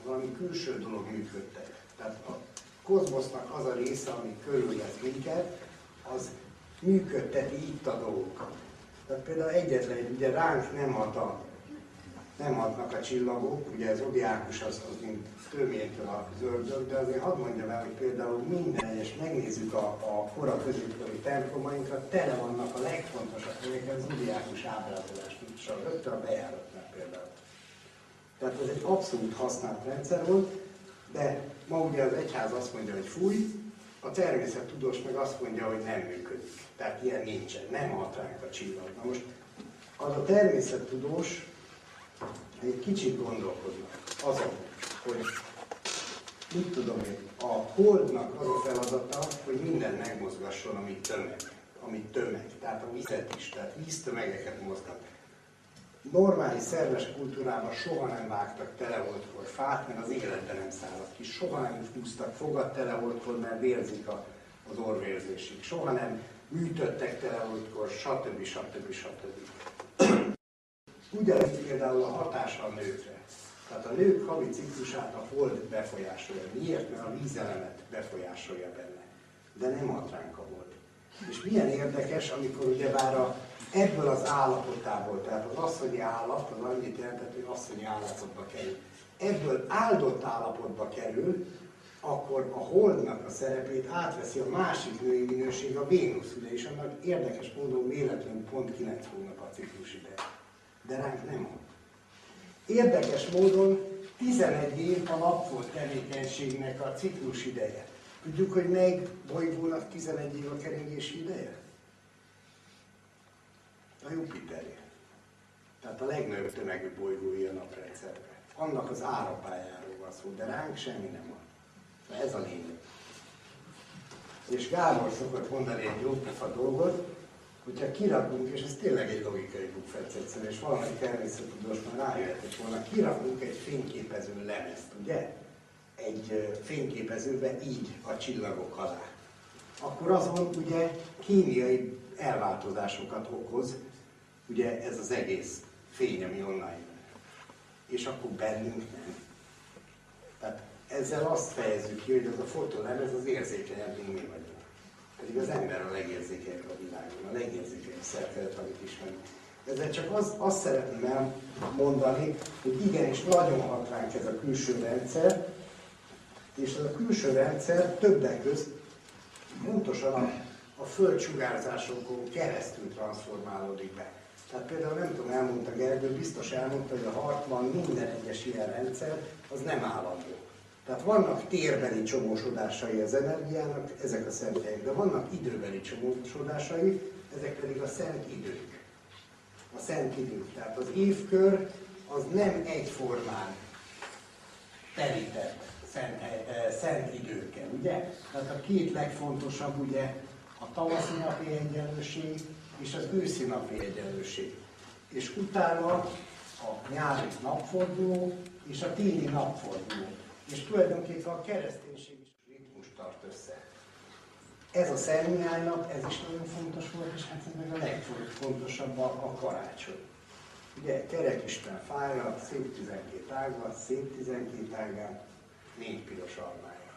A: valami külső dolog működtet. Tehát a kozmosznak az a része, ami körülvesz minket, az működteti itt a dolgokat. Tehát például egyetlen, ugye ránk nem hat a nem hatnak a csillagok, ugye az zodiákus az, az mint töménytől a zöldök, de azért hadd mondjam el, hogy például minden egyes, megnézzük a, a kora középkori templomainkat, tele vannak a legfontosabb helyeken zodiákus ábrázolás, mint a rögtön a bejáratnál például. Tehát ez egy abszolút használt rendszer volt, de ma ugye az egyház azt mondja, hogy fúj, a természettudós meg azt mondja, hogy nem működik. Tehát ilyen nincsen, nem hat ránk a csillag. Na most az a természettudós, egy kicsit gondolkodnak azon, hogy mit tudom én, a holdnak az a feladata, hogy minden megmozgasson, amit tömeg, amit tömeg, tehát a vizet is, tehát víztömegeket mozgat. Normális, szerves kultúrában soha nem vágtak televoltkor fát, mert az életben nem szállnak ki, soha nem húztak fogat televoltkor, mert vérzik a, az orvérzésig, soha nem műtöttek televoltkor, stb. stb. stb. Ugyanez például a hatása a nőkre. Tehát a nők havi ciklusát a hold befolyásolja. Miért? Mert a vízelemet befolyásolja benne. De nem a hold. És milyen érdekes, amikor ugye bár a, ebből az állapotából, tehát az asszonyi állap, az annyit jelentett, hogy asszonyi állapotba kerül. Ebből áldott állapotba kerül, akkor a holdnak a szerepét átveszi a másik női minőség, a Vénusz, ugye, és annak érdekes módon véletlenül pont 9 hónap a ciklus ideje de ránk nem ad. Érdekes módon 11 év a napfolt tevékenységnek a ciklus ideje. Tudjuk, hogy melyik bolygónak 11 év a keringési ideje? A Jupiterje. Tehát a legnagyobb tömegű bolygói a naprendszerben. Annak az árapályáról van szó, de ránk semmi nem van. Ez a lényeg. És Gábor szokott mondani egy jó dolgot, hogyha kirakunk, és ez tényleg egy logikai bukfetsz egyszerűen, és valami természetudós már rájöhetett volna, kirakunk egy fényképező lemezt, ugye? Egy fényképezőbe így a csillagok alá. Akkor azon ugye kémiai elváltozásokat okoz, ugye ez az egész fény, ami online És akkor bennünk nem. Tehát ezzel azt fejezzük ki, hogy az a fotolemez az érzékenyebb, mint mi vagyunk. Pedig az ember a legérzékenyebb a világon, a legérzékenyebb szerkezet, amit ismerünk. Ezzel csak az, azt szeretném elmondani, hogy igenis nagyon hat ránk ez a külső rendszer, és ez a külső rendszer többek közt pontosan a, a földsugárzásokon keresztül transformálódik be. Tehát például nem tudom, elmondta Gergő, biztos elmondta, hogy a hartban minden egyes ilyen rendszer az nem állandó. Tehát vannak térbeli csomósodásai az energiának, ezek a szenthelyek, de vannak időbeli csomósodásai, ezek pedig a szent idők. A szent idők. Tehát az évkör az nem egyformán terített szent, eh, szent időkkel, ugye? Tehát a két legfontosabb ugye a tavaszi napi egyenlőség és az őszi napi egyenlőség. És utána a nyári napforduló és a téli napforduló. És tulajdonképpen a kereszténység is ritmus tart össze. Ez a Szentmihály ez is nagyon fontos volt, és hát ez meg a legfontosabb a, a karácsony. Ugye kerek Isten fájra, szép 12 ága, szép 12 ágán, négy piros almája.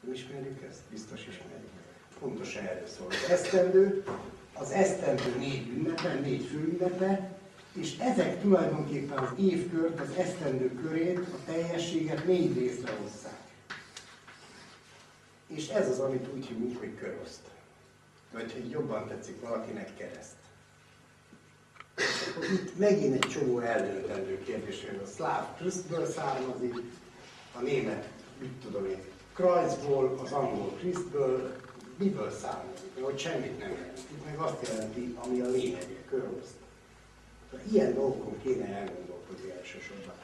A: Nem ismerjük ezt? Biztos ismerjük. Pontosan erről szól. Az esztendő, az esztendő négy ünnepe, négy főünnepe, és ezek tulajdonképpen az évkört, az esztendő körét, a teljességet négy részre hozzák. És ez az, amit úgy hívunk, hogy köroszt. Vagy hogy jobban tetszik valakinek kereszt. Itt megint egy csomó eldöntendő kérdés, hogy a szláv Krisztből származik, a német, mit tudom én, Kreuzból, az angol Krisztből, miből származik, hogy semmit nem jelent. Itt meg azt jelenti, ami a lényege, köroszt. Ilyen dolgokon kéne elgondolkodni elsősorban.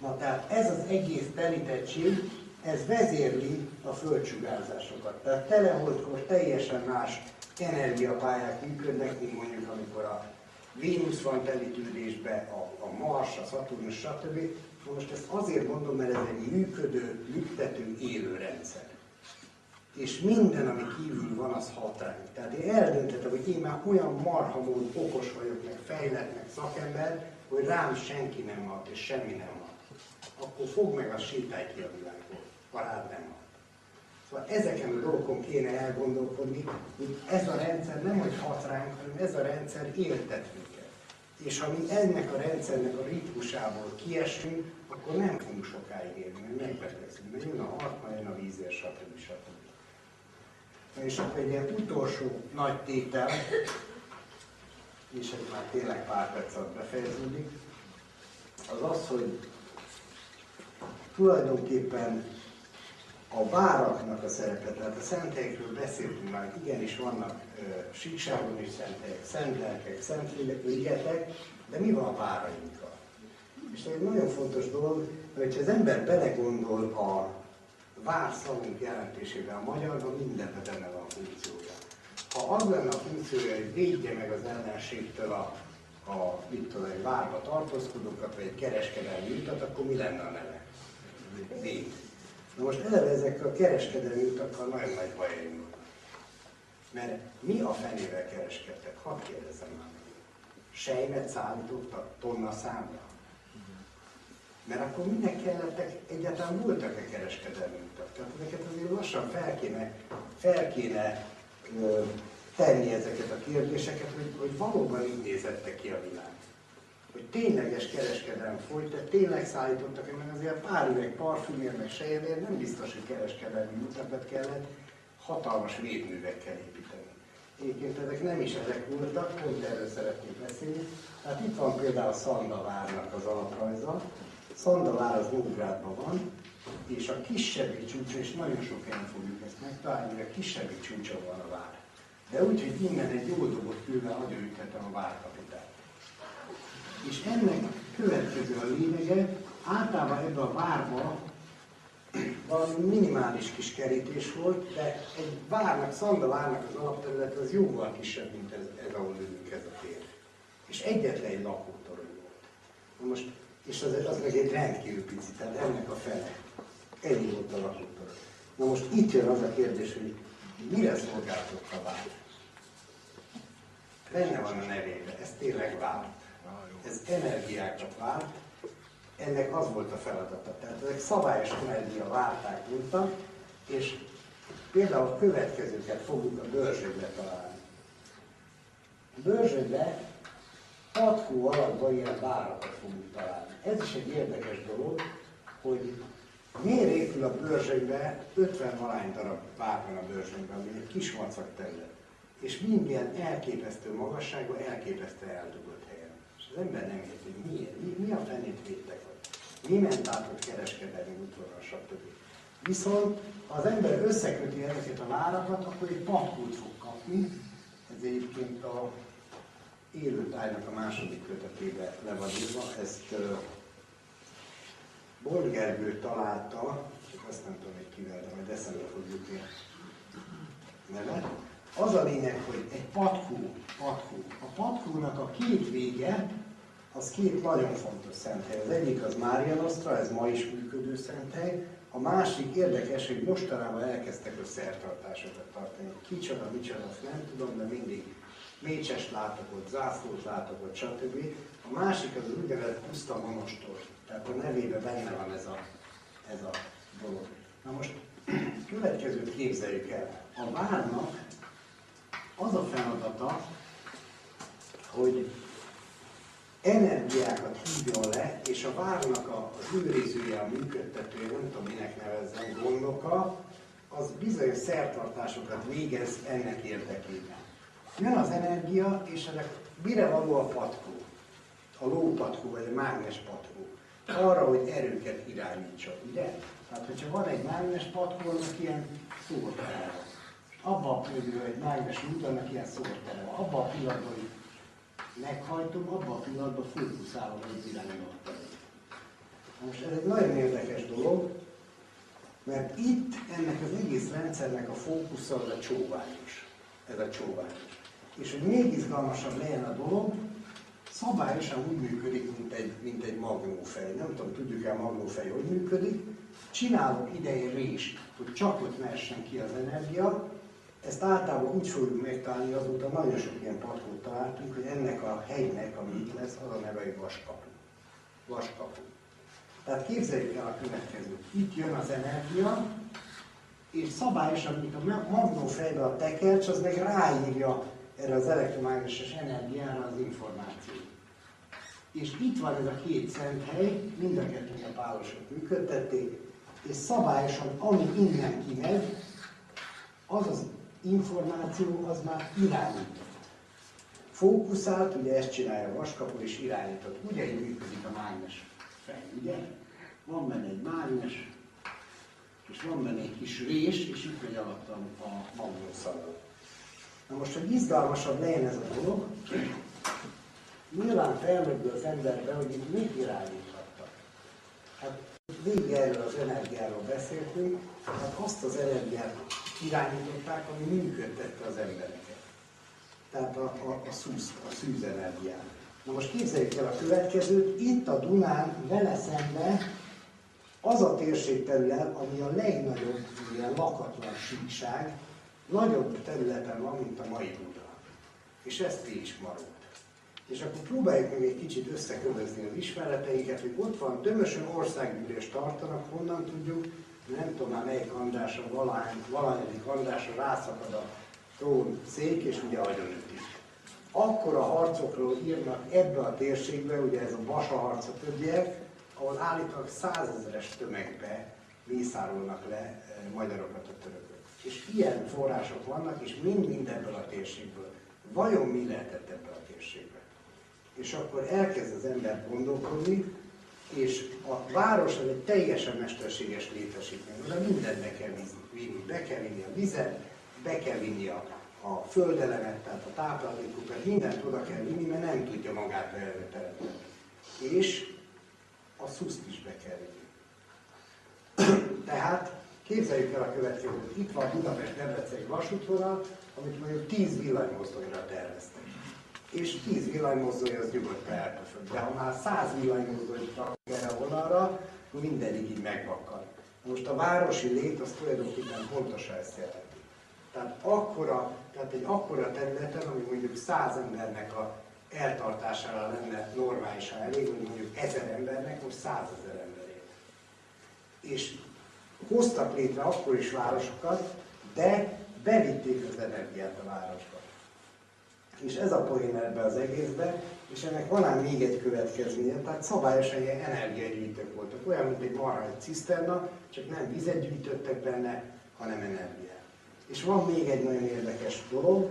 A: Na tehát ez az egész telítettség, ez vezérli a földsugárzásokat. Tehát teleholdkor teljesen más energiapályák működnek, mint mondjuk amikor a Vénusz van telítődésbe, a, a Mars, a Saturnus, stb. Most ezt azért mondom, mert ez egy működő, működő élő rendszer. És minden, ami kívül van, az hat ránk. Tehát én eldöntöttem, hogy én már olyan marhamon okos vagyok, meg fejlett, meg szakember, hogy rám senki nem hat, és semmi nem hat. Akkor fog meg a sétálj ki a világból, ha rád nem hat. Szóval ezeken a dolgokon kéne elgondolkodni, hogy ez a rendszer nem hogy hat ránk, hanem ez a rendszer éltet minket. És ha mi ennek a rendszernek a ritmusából kiesünk, akkor nem fogunk sokáig élni, mert megbetegszünk, mert jön a harma, jön a vízért, stb. stb. És egy ilyen utolsó nagy tétel, és ez már tényleg pár perc alatt befejeződik, az az, hogy tulajdonképpen a váraknak a szerepe, tehát a szenthelyekről beszéltünk már, igenis vannak uh, síkságon is szenthelyek, szentlelkek, szentlélek, ligetek, de mi van a várainkkal? És egy nagyon fontos dolog, hogy az ember belegondol a vár szavunk jelentésével a magyarban, mindenben benne van a funkciója. Ha az lenne a funkciója, hogy védje meg az ellenségtől a, a mit tudom, egy várba tartózkodókat, vagy egy kereskedelmi utat, akkor mi lenne a neve? Véd. Na most eleve ezekkel a kereskedelmi utakkal nagyon nagy vannak. Mert mi a fenével kereskedtek? Hadd kérdezem már meg. Sejmet szállítottak tonna számra? Mert akkor minek kellettek, egyáltalán voltak-e kereskedelmi? Tehát ezeket azért lassan fel kéne, fel kéne ö, tenni ezeket a kérdéseket, hogy, hogy valóban így nézette ki a világ. Hogy tényleges kereskedelem folyt, tehát tényleg szállítottak, mert azért pár üveg parfümért, meg sejemért nem biztos, hogy kereskedelmi utakat kellett hatalmas védművekkel építeni. Egyébként ezek nem is ezek voltak, pont erről szeretnék beszélni. Tehát itt van például Szandavárnak az alaprajza, Szandavár az Nógrádban van, és a kisebbik csúcsa, és nagyon sok helyen fogjuk ezt megtalálni, hogy a kisebbik csúcsa van a vár. De úgy, hogy innen egy jó dobott kővel agyonüthetem a várkapitányt. És ennek következő a lényege, általában ebben a várba valami minimális kis kerítés volt, de egy várnak, Szanda várnak az alapterület az jóval kisebb, mint ez, ez ahol ülünk ez a tér. És egyetlen egy lakótorony volt. Na most és az, az meg egy rendkívül pici, tehát ennek a fele. Ennyi volt a lakótor. Na most itt jön az a kérdés, hogy mire szolgáltott a vált? Benne van a nevében, ez tényleg vált. Ez energiákat vált, ennek az volt a feladata. Tehát ezek szabályos energia válták voltak, és például a következőket fogjuk a bőrzsönybe találni. A bőrzsönybe patkó alakban ilyen várakat fogunk találni. Ez is egy érdekes dolog, hogy miért épül a bőrzsönybe, 50 valány darab vár a bőrzsönyben, ami egy kis macak terület. És minden elképesztő magasságban, elképesztő eldugott helyen. És az ember nem érti, hogy miért, mi, mi a fenét védtek ott. Mi ment át ott kereskedelmi útvonal, stb. Viszont ha az ember összeköti ezeket a várakat, akkor egy patkót fog kapni. Ez egyébként a élőtájnak a második kötetébe le van írva. Ezt Gergő találta, csak azt nem tudom, hogy kivel, de majd eszembe fog jutni neve. Az a lényeg, hogy egy patkó, patkó. A patkónak a két vége, az két nagyon fontos szenthely. Az egyik az Mária Nostra, ez ma is működő szenthely. A másik érdekes, hogy mostanában elkezdtek a szertartásokat tartani. Kicsoda, micsoda, azt nem tudom, de mindig mécsest látok ott, zászlót látok ott, stb. A másik az úgynevezett puszta monostor. Tehát a nevében benne van ez a, ez a dolog. Na most következőt képzeljük el. A várnak az a feladata, hogy energiákat hívjon le, és a várnak a, az őrizője, a működtetője, nem tudom minek nevezzem, gondoka, az bizonyos szertartásokat végez ennek érdekében. Jön az energia, és ennek mire való a patkó? A lópatkó, vagy a mágnes patkó. Arra, hogy erőket irányítsa, ugye? Tehát, hogyha van egy mágnes patkó, annak ilyen szórtere van. Abban a pillanatban, egy mágnes út, annak ilyen szórtere van. Abban a pillanatban, hogy meghajtom, abban a pillanatban fókuszálom az irányba. Most ez egy nagyon érdekes dolog, mert itt ennek az egész rendszernek a fókusza az a csóványos. Ez a csóványos. És hogy még izgalmasabb legyen a dolog, szabályosan úgy működik, mint egy, mint egy magnófej. Nem tudom, tudjuk-e a magnófej, hogy működik. Csinálok ide egy rést, hogy csak ott mehessen ki az energia. Ezt általában úgy fogjuk megtalálni, azóta nagyon sok ilyen patkót találtunk, hogy ennek a helynek, ami itt lesz, az a neve, hogy vaskapu. Vaskapu. Tehát képzeljük el a következőt. Itt jön az energia, és szabályosan, mint a magnófejbe a tekercs, az meg ráírja erre az elektromágneses energiára az információt. És itt van ez a két szent hely, mind a kettőt a pálosok működtették, és szabályosan, ami innen kimegy, az az információ, az már irányított. Fókuszált, ugye ezt csinálja a vaskapu, és irányított. Ugye így működik a mágnes fej, ugye? Van benne egy mágnes, és van benne egy kis rés, és itt megy alattam a magnószalag. Na most, hogy izgalmasabb legyen ez a dolog, nyilván felmerül az emberbe, hogy itt mit irányíthattak. Hát végig erről az energiáról beszéltünk, hát azt az energiát irányították, ami működtette az embereket. Tehát a, a, a, szúz, a szűz energiát. Na most képzeljük el a következőt, itt a Dunán vele szembe az a térségterület, ami a legnagyobb ilyen lakatlan síkság, nagyobb területen van, mint a mai Buda. És ez ti is marad. És akkor próbáljuk meg egy kicsit összekövözni az ismereteinket, hogy ott van, tömösen országgyűlés tartanak, honnan tudjuk, nem tudom már melyik Andrásra, valahány, valahányadik Andrásra rászakad a trón szék, és ugye agyonütik. Akkor a harcokról írnak ebbe a térségbe, ugye ez a Basa harca többiek, ahol állítólag százezeres tömegbe mészárolnak le eh, magyarokat a törökök. És ilyen források vannak, és mind-mind a térségből. Vajon mi lehetett ebből a térségben? És akkor elkezd az ember gondolkodni, és a város az egy teljesen mesterséges létesítmény, oda mindent be kell vinni. Be kell vinni a vizet, be kell vinni a, a földelemet, tehát a táplálékokat, mindent oda kell vinni, mert nem tudja magát teremteni. És a szuszt is be kell vinni. Tehát képzeljük el a következőt. Itt van Budapest-Debreceni vasútvonal, amit mondjuk 10 villanymozdonyra terveztek. És 10 villanymozdony az nyugodtan elpöfög. De ha már 100 villanymozdony erre vonalra, mindegyik így megvakkad. Most a városi lét az tulajdonképpen pontosan ezt jelenti. Tehát, akkora, tehát egy akkora területen, ami mondjuk 100 embernek a eltartására lenne normálisan elég, hogy mondjuk 1000 embernek, most 100 ezer ember él. És hoztak létre akkor is városokat, de bevitték az energiát a városba. És ez a poén ebbe az egészbe, és ennek van ám még egy következménye, tehát szabályosan ilyen energiagyűjtők voltak, olyan, mint egy marha egy ciszterna, csak nem vizet gyűjtöttek benne, hanem energiát. És van még egy nagyon érdekes dolog,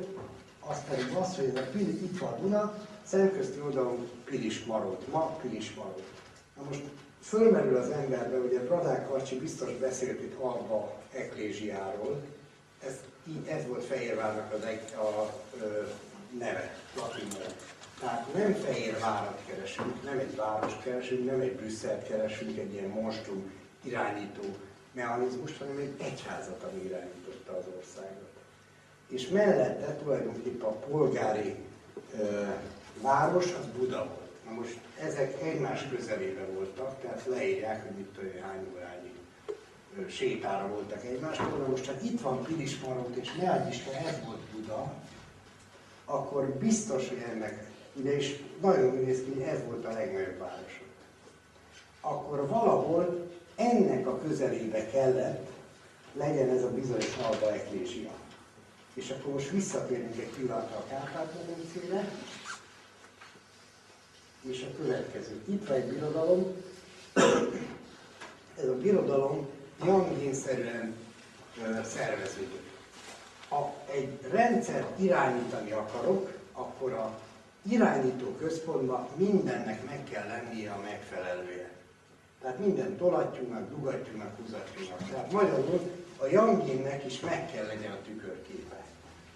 A: az pedig az, hogy ez a Pili, itt van a Duna, szemközti oldalon Pilis Marót, ma Pilis Marót. Na most fölmerül az emberbe, ugye Bradák Karcsi biztos beszélt itt Alba Eklésiáról, ez, így, ez volt Fehérvárnak az, a, a, neve, latin neve. Tehát nem Fehérvárat keresünk, nem egy város keresünk, nem egy Brüsszelt keresünk, egy ilyen monstrum irányító mechanizmust, hanem egy egyházat, ami irányította az országot. és mellette tulajdonképpen a polgári ö, város az Buda volt. Na most ezek egymás közelébe voltak, tehát leírják, hogy mit tudom, hány órányi sétára voltak egymástól. Na most, ha itt van Pilismarot, és ne Isten, ez volt Buda, akkor biztos, hogy ennek, ugye és nagyon úgy néz ki, ez volt a legnagyobb város. Akkor valahol ennek a közelébe kellett legyen ez a bizonyos Alba Eklésia. És akkor most visszatérünk egy pillanatra a Kárpát-medencére, és a következő. Itt van egy birodalom, ez a birodalom jangénszerűen ö, szerveződik. Ha egy rendszert irányítani akarok, akkor a irányító központban mindennek meg kell lennie a megfelelője. Tehát minden tolattyúnak, dugattyúnak, húzattyúnak. Tehát magyarul a Yangénnek is meg kell legyen a tükörképe.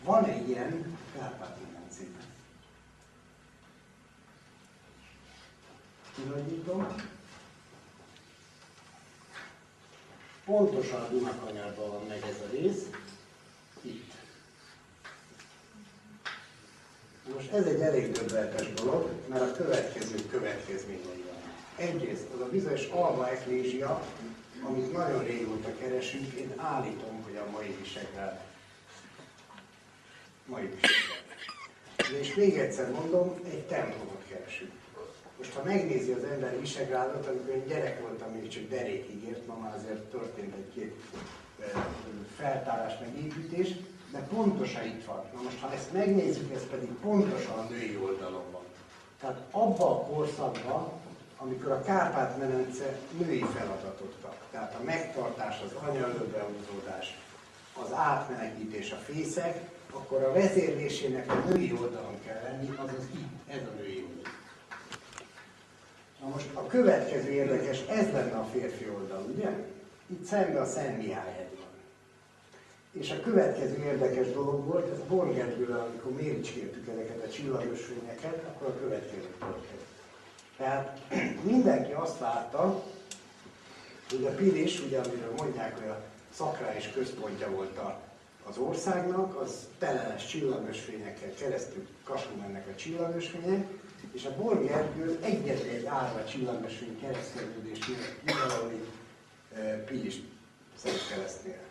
A: Van-e ilyen Kárpát-medencében? Kinagyítom. Pontosan a Dunakanyarban van meg ez a rész. Itt. Most ez egy elég döbbenetes dolog, mert a következő következményei van. Egyrészt az a bizonyos Alba Eklésia, amit nagyon régóta keresünk, én állítom, hogy a mai Visegrád. Mai Visegrád. És még egyszer mondom, egy templomot keresünk. Most ha megnézi az ember Visegrádot, amikor én gyerek voltam, még csak derékig ért, ma már azért történt egy-két feltárás, meg építés, de pontosan itt van. Na most, ha ezt megnézzük, ez pedig pontosan a női oldalon van. Tehát abban a korszakban, amikor a Kárpát-medence női feladatot kap. Tehát a megtartás, az anyaölbeúzódás, az átmenekítés, a fészek, akkor a vezérlésének a női oldalon kell lenni, azaz itt, ez a női oldal. Na most a következő érdekes, ez lenne a férfi oldal, ugye? Itt szembe a Szent Mihály hegy. És a következő érdekes dolog volt, ez Borgertből, amikor méricskéltük ezeket a csillagösvényeket, akkor a következő történt. Tehát mindenki azt várta, hogy a Pilis, ugye amiről mondják, hogy a szakrális központja volt a, az országnak, az tele lesz csillagösvényekkel, keresztül kasul mennek a csillagösvények, és a Borgi Erkő egyetlen egy árva csillagösvény keresztelődés miatt valami e, Pilis Szent Keresztnél.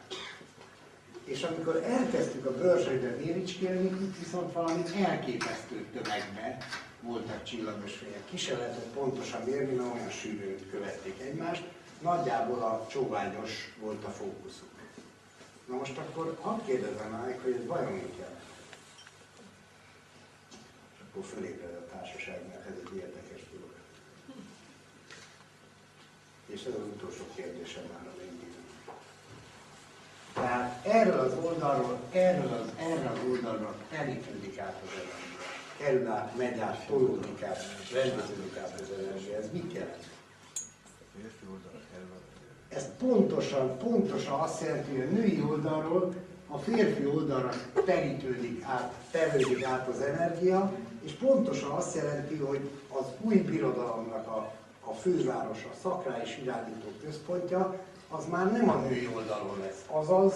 A: És amikor elkezdtük a bőrzsőbe véricskélni, itt viszont valami elképesztő tömegbe voltak csillagösvények. Ki se lehetett pontosan mérni, mert olyan sűrűn követték egymást. Nagyjából a csóványos volt a fókuszuk. Na most akkor hadd kérdezem meg, hogy ez vajon mit jelent? És akkor fölébred a társaságnak, ez egy érdekes dolog. És ez az utolsó kérdésem már. Tehát erről az oldalról, erről az, erre az oldalról elítődik át az energia. Kerül át, megy át, tolódik át, rendeződik át az energia. Ez mit jelent? Ez pontosan, pontosan azt jelenti, hogy a női oldalról a férfi oldalra terítődik át, tevődik át az energia, és pontosan azt jelenti, hogy az új birodalomnak a, a főváros, a szakrális irányító központja, az már nem a női oldalon lesz. Azaz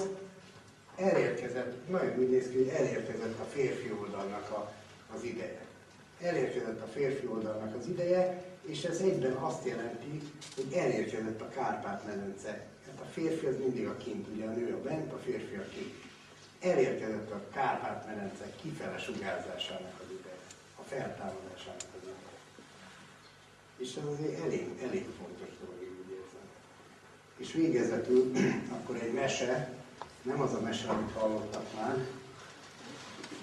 A: elérkezett, nagyon úgy néz ki, hogy elérkezett a férfi oldalnak a, az ideje. Elérkezett a férfi oldalnak az ideje, és ez egyben azt jelenti, hogy elérkezett a Kárpát-medence. Hát a férfi az mindig a kint, ugye a nő a bent, a férfi a kint. Elérkezett a Kárpát-medence kifele sugárzásának az ideje, a feltámadásának az ideje. És ez azért elég, elég fontos dolog. És végezetül akkor egy mese, nem az a mese, amit hallottak már,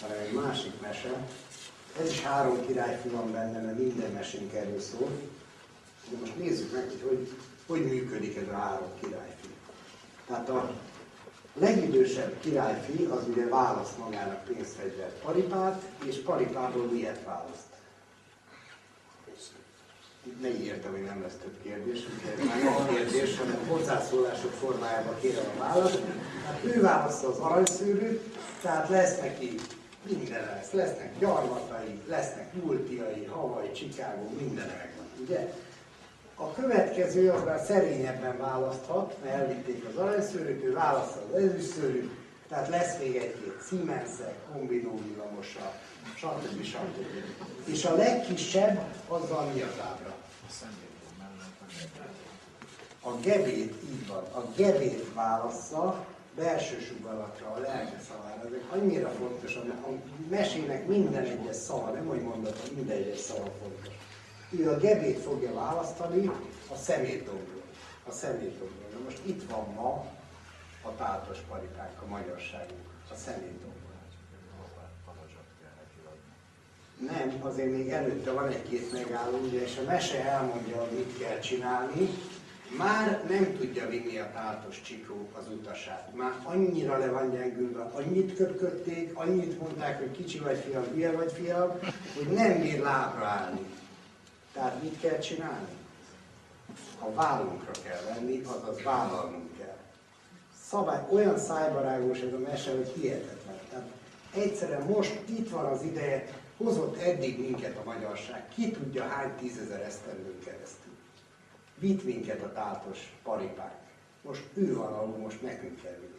A: hanem egy másik mese. Ez is három királyfő van benne, mert minden mesénk erről szól. De most nézzük meg, hogy hogy, hogy működik ez a három királyfő. Tehát a legidősebb királyfi az ugye választ magának pénzfegyvert paripát, és paripából miért választ? Ígértem, hogy nem lesz több kérdés, úgyhogy már nem kérdés, hanem hozzászólások formájában kérem a választ. Hát ő választa az aranyszőrűt, tehát lesz neki minden lesz. Lesznek gyarmatai, lesznek multiai, Hawaii, Chicago, minden megvan, ugye? A következő az már szerényebben választhat, mert elvitték az aranyszőrűt, ő választja az ezüstszőrűt, Tehát lesz még egy-két siemens kombinó villamosa, stb. stb. És a legkisebb, azzal mi az ábra? A gebét, így van, a gebét válassza belső sugallatra, a lelke szavára. Ezek annyira fontos, a mesének minden egyes szava, nem úgy mondata, minden egyes szava fontos. Ő a gebét fogja választani a szemétdomból. A szemétdomból. Na most itt van ma a tátos paripánk, a magyarságunk, a szemétdomból. Nem, azért még előtte van egy-két megálló, ugye, és a mese elmondja, hogy mit kell csinálni, már nem tudja vinni a tátos csikló az utasát. Már annyira le van gyengülve, annyit köpködték, annyit mondták, hogy kicsi vagy fiam, hülye vagy fiam, hogy nem bír lábra állni. Tehát mit kell csinálni? A vállunkra kell venni, azaz vállalnunk kell. Szabály, olyan szájbarágos ez a mese, hogy hihetetlen. Tehát egyszerűen most itt van az ideje, hozott eddig minket a magyarság, ki tudja hány tízezer esztendőn keresztül. Vitt minket a tátos paripák. Most ő van, ahol most nekünk vinni.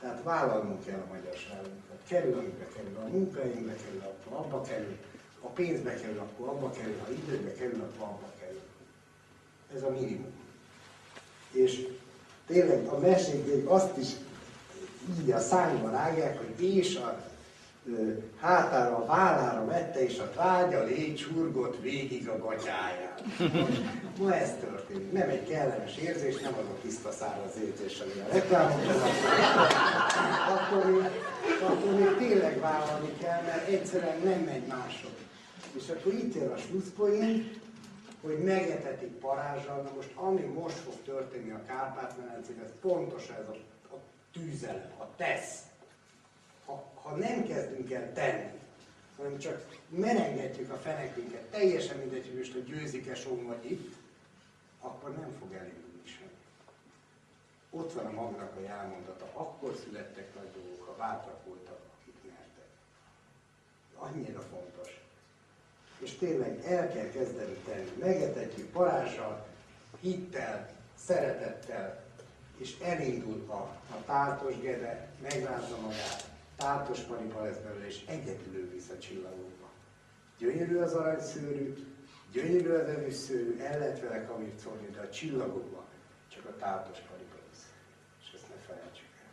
A: Tehát vállalnunk kell a magyarságunkat. Kerül, amibe kerül, a munkainkbe kerül, akkor abba kerül, a pénzbe kerül, akkor abba kerül, ha időbe kerül, akkor abba kerül. Ez a minimum. És tényleg a mesék azt is így a szányba rágják, hogy és a hátára, a vállára vette, és a trágya légy hurgott végig a gatyáján. Ma ez történik. Nem egy kellemes érzés, nem az a tiszta száraz érzés, ami a reklámokban akkor még, akkor még tényleg vállalni kell, mert egyszerűen nem megy mások. És akkor itt jön a slusszpoén, hogy megetetik parázsal, na most ami most fog történni a Kárpát-medencében, pontosan ez a, a tűzelem, a tesz. Ha, ha nem kezdünk el tenni, hanem csak merengetjük a fenekünket, teljesen mindegy, hogy most a győzik-e vagy itt, akkor nem fog elindulni semmi. Ott van a magnak a jelmondata, akkor születtek nagy dolgok, ha bátrak voltak, akik nyertek. Annyira fontos. És tényleg el kell kezdeni tenni. Megetetjük parázsal, hittel, szeretettel, és elindul a, a tártos gede, megrázza magát, tártos paripa lesz belőle, és egyedül ő visz a csillagokba. Gyönyörű az aranyszőrű, gyönyörű az erőszőrű, el lehet vele kamircolni, de a csillagokba csak a tártos paripa visz. És ezt ne felejtsük el.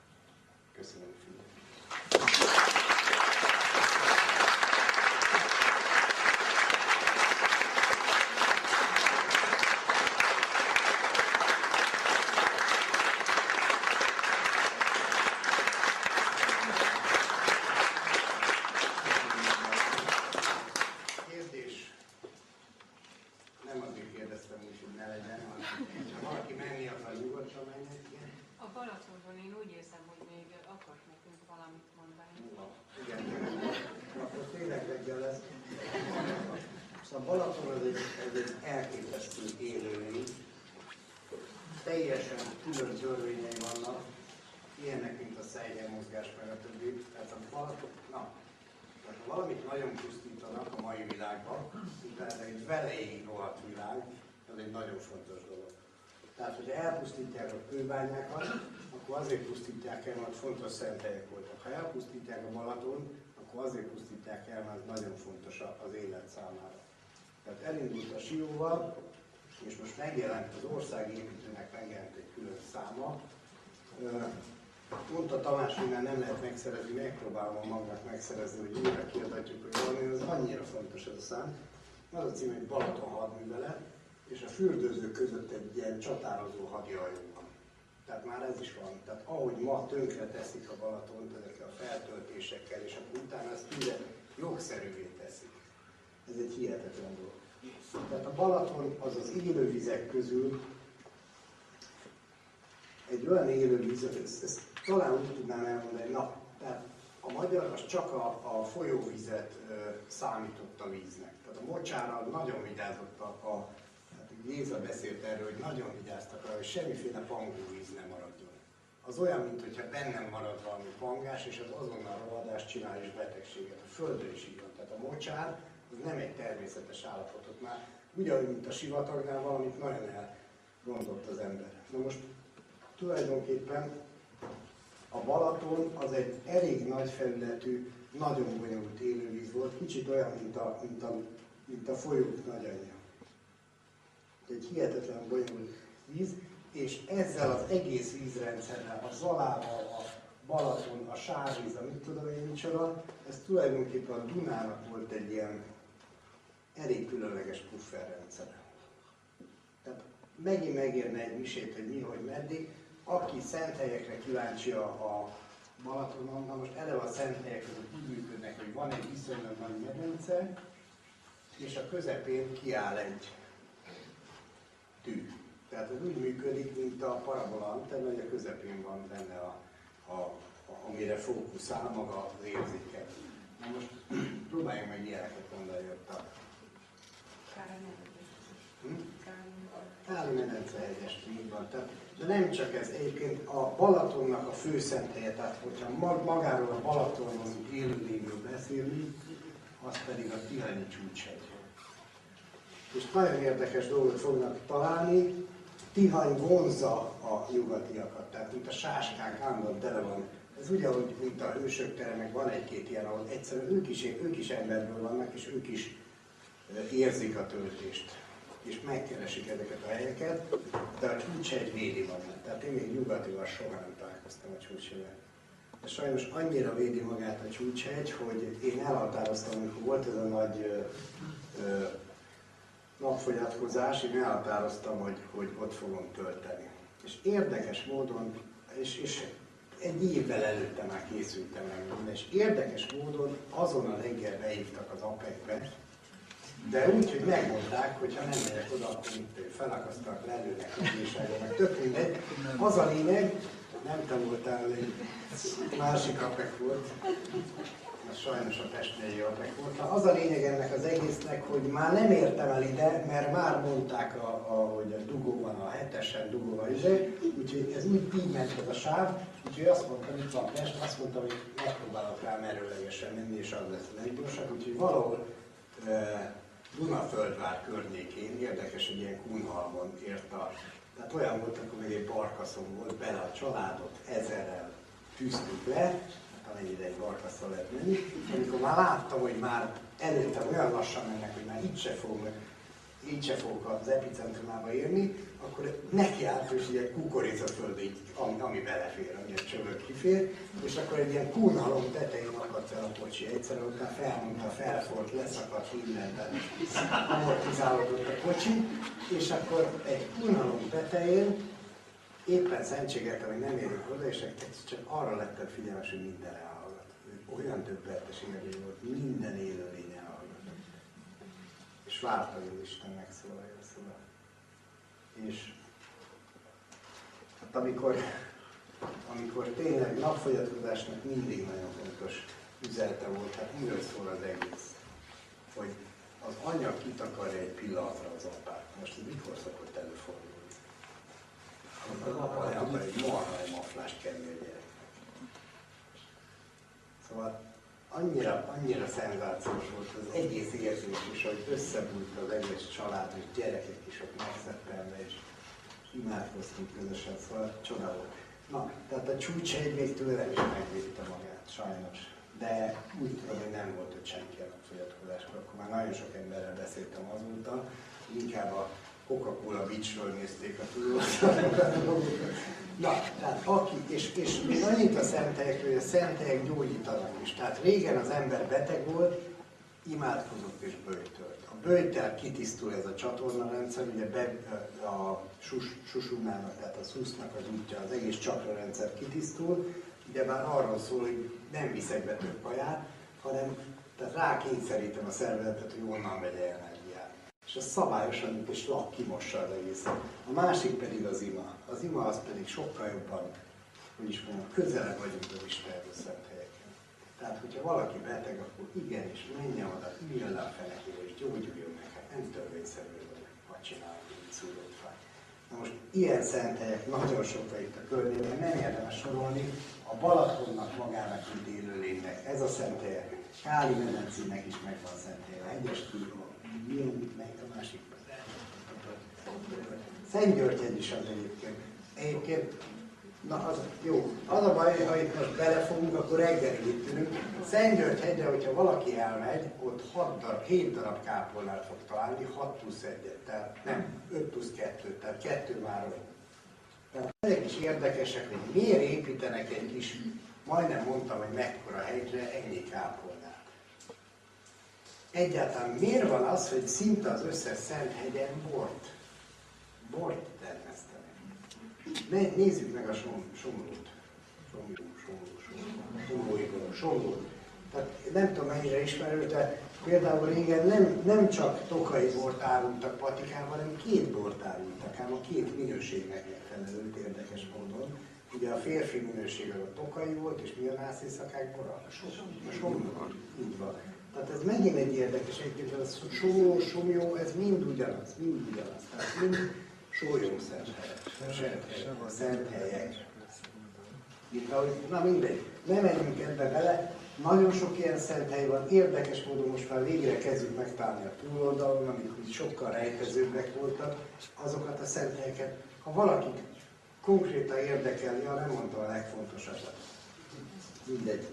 A: Köszönöm figyelmet. Kérdés. Nem azért kérdeztem úgy, hogy ne legyen, hanem ha valaki menni akar, nyugodtan menjen. Igen.
E: A Balatonban én úgy érzem, hogy még akart nekünk valamit mondani.
A: Igen, akkor tényleg reggel lesz. Szóval Balaton az egy, ez egy elképesztő élőlény. Teljesen külön törvényei vannak, ilyenek, mint a szejjel mozgás meg a többi. Tehát a Balaton, na, tehát ha valamit nagyon pusztítanak a mai világban, utána egy veleig rohadt világ, az egy nagyon fontos dolog. Tehát, hogy elpusztítják a kőbányákat, akkor azért pusztítják el, mert fontos szent helyek voltak. Ha elpusztítják a Balaton, akkor azért pusztítják el, mert nagyon fontos az élet számára. Tehát elindult a sióval, és most megjelent az országépítőnek megjelent egy külön száma. Mondta Tamás, hogy már nem lehet megszerezni, megpróbálom magnak megszerezni, hogy újra kiadatjuk, hogy valami, az annyira fontos ez a szám. Az a cím, hogy Balaton hadművelet, és a fürdőzők között egy ilyen csatározó hadihajó van. Tehát már ez is van. Tehát ahogy ma tönkre teszik a Balatont ezekkel a feltöltésekkel, és akkor utána ezt újra jogszerűvé teszik. Ez egy hihetetlen dolog. Tehát a Balaton az az élővizek közül egy olyan élővíz, ezt, ezt talán úgy tudnám elmondani, na, tehát a magyar az csak a, a folyóvizet ö, számította víznek. Tehát a mocsára nagyon vigyázott a, a Géza beszélt erről, hogy nagyon vigyáztak rá, hogy semmiféle pangóvíz nem maradjon. Az olyan, mintha bennem marad valami pangás, és az azonnal rohadást csinál és betegséget. A földön is így van. Tehát a mocsár az nem egy természetes állapotot már. Ugyanúgy, mint a sivatagnál valamit nagyon elrondott az ember. Na most tulajdonképpen A Balaton az egy elég nagy felületű, nagyon bonyolult élővíz volt, kicsit olyan, mint a, mint a, mint a folyók nagyanyja. Egy hihetetlen bonyolult víz, és ezzel az egész vízrendszerrel, a Zalával, a Balaton, a sárvíz, a mit tudom én micsoda, ez tulajdonképpen a Dunának volt egy ilyen elég különleges pufferrendszer. Tehát megint megérne egy misét, hogy mi, hogy meddig. Aki szent helyekre kíváncsi a, a Balatonon, na most eleve a szent helyek azok úgy működnek, hogy van egy viszonylag nagy medence, és a közepén kiáll egy tű. Tehát ez úgy működik, mint a parabola antenna, hogy a közepén van benne a, a, a amire fókuszál maga az érzéket. Na most próbáljunk meg ilyeneket mondani ott a hm? Táli medence hegyes így van. Tehát, de nem csak ez, egyébként a Balatonnak a fő szenthelye, tehát hogyha mag- magáról a Balatonon élőlényről beszélünk, az pedig a Tihanyi csúcshegy. És nagyon érdekes dolgot fognak találni, Tihany vonzza a nyugatiakat, tehát mint a sáskák állandóan tele van. Ez ugyanúgy, mint a hősök tere, meg van egy-két ilyen, ahol egyszerűen ők is, ők is emberből vannak, és ők is érzik a töltést, és megkeresik ezeket a helyeket, de a csúcsegy védi magát. Tehát én még nyugatival soha nem találkoztam a csúcshegyel. De sajnos annyira védi magát a csúcshegy, hogy én elhatároztam, amikor volt ez a nagy ö, ö, napfogyatkozás, én elhatároztam, hogy, hogy ott fogom tölteni. És érdekes módon, és, és egy évvel előtte már készültem minden, és érdekes módon azon a reggel beívtak az APEC-be, de úgy, hogy megmondták, hogy ha nem megyek oda, akkor itt felakasztanak, lelőnek, újságban, meg tök mindegy. Az a lényeg, nem te voltál, egy másik APEC volt, sajnos a testnél APEC volt. Na, az a lényeg ennek az egésznek, hogy már nem értem el ide, mert már mondták, a, a, hogy a dugó van, a hetesen dugó van, izé, úgyhogy ez úgy így ment ez a sáv, úgyhogy azt mondtam, itt van Pest, azt mondtam, hogy megpróbálok rá merőlegesen menni, és az lesz a leggyorsabb, úgyhogy valahol e, Dunaföldvár környékén, érdekes, hogy ilyen Kunhalmon ért a, tehát olyan volt, akkor még egy barkaszon volt, bele a családot ezerrel tűztük le, amennyire egy barkaszon lehet menni, amikor már láttam, hogy már előttem olyan lassan mennek, hogy már itt se fogok, így se fogok az epicentrumába érni, akkor nekiállt, és egy kukoricaföld, így, ami, ami belefér, ami egy csövök kifér, és akkor egy ilyen kúnhalom tetején akadt el a kocsi. Egyszer ott már felmondta, felfort, leszakadt minden, tehát amortizálódott a kocsi, és akkor egy kúnhalom tetején éppen szentségeltem, hogy nem érünk oda, és csak arra lettem figyelmes, hogy minden elhallgat. Olyan döbbenetes élmény volt, minden élőlény elhallgat. És vártam, hogy Isten megszólaljon szóval. És hát amikor, amikor tényleg napfogyatkozásnak mindig nagyon fontos üzenete volt, hát miről szól az egész? Hogy az anya kitakarja egy pillanatra az apát. Most ez mikor szokott előfordulni? Az apa leakar egy marha a gyerek. Szóval annyira, annyira szenzációs volt az egész érzés is, hogy összebújt az egész család, és gyerekek is ott megszeppenve, és imádkoztunk közösen, szóval csoda volt. Na, tehát a csúcsegy még tőlem is megvédte magát, sajnos. De úgy tudom, hogy nem volt ott senki a napfogyatkozáskor, akkor már nagyon sok emberrel beszéltem azóta, inkább a Coca-Cola Beachről nézték a tudósításokat. Na, tehát aki, és, és még annyit a szentelyekről, hogy a szentélyek gyógyítanak is. Tehát régen az ember beteg volt, imádkozott és bőjtölt. A bőjtel kitisztul ez a csatornarendszer, ugye be, a sus, susunának, tehát a szusznak az útja, az egész csakrarendszer kitisztul, ugye már arról szól, hogy nem viszek be több kaját, hanem tehát rákényszerítem a szervezetet, hogy onnan vegye energiát. És ez szabályosan is lak kimossa az egészet. A másik pedig az ima. Az ima az pedig sokkal jobban, hogy is mondjam, közelebb vagyunk az Istenhez szent helyeken. Tehát, hogyha valaki beteg, akkor igenis menjen oda, üljön le a fenekére és gyógyuljon meg. Hát nem törvényszerű, hogy vagy csinálni, mint szúrott fáj. Na most ilyen szent helyek nagyon sokkal itt a környéken, nem érdemes sorolni, a Balatonnak magának itt élőlénynek, ez a szent helye, Káli medencének is megvan szent helye, a hegyes kígyó, milyen, melyik a másik? Szent Györgyegy is az egyébként. Egyébként Na, az jó. Az a baj, ha itt most belefogunk, akkor reggelig itt ülünk. Szentgyörgy hegyre, hogyha valaki elmegy, ott 6 darab, 7 darab kápolnát fog találni, 6 plusz 1 tehát nem, 5 plusz 2, tehát 2 már ott. Tehát ezek is érdekesek, hogy miért építenek egy kis, majdnem mondtam, hogy mekkora hegyre ennyi kápolnát. Egyáltalán miért van az, hogy szinte az összes szent hegyen bort, bort termesztenek? Ne, nézzük meg a som, somlót. Somló, somló, somló, somlóiból, somlót. Tehát nem tudom mennyire ismerő, de például régen nem, nem csak tokai bort árultak patikában, hanem két bort árultak, ám a két minőségnek megfelelőt érdekes módon. Ugye a férfi minőség az a tokai volt, és mi a nász éjszakák bora? A somló. Így van. Tehát ez megint egy érdekes, egyébként ez a somló, somjó, ez mind ugyanaz, mind ugyanaz. Tehát mind sólyom szent helyek, szent helyek. Mint ahogy, na mindegy, nem menjünk ebbe bele, nagyon sok ilyen szent hely van, érdekes módon most már végre kezdjük megtalálni a túloldalon, amik úgy sokkal rejtezőbbek voltak, azokat a szent helyeket. Ha valakit konkrétan érdekeli, ja nem mondta a legfontosabbat. Mindegy,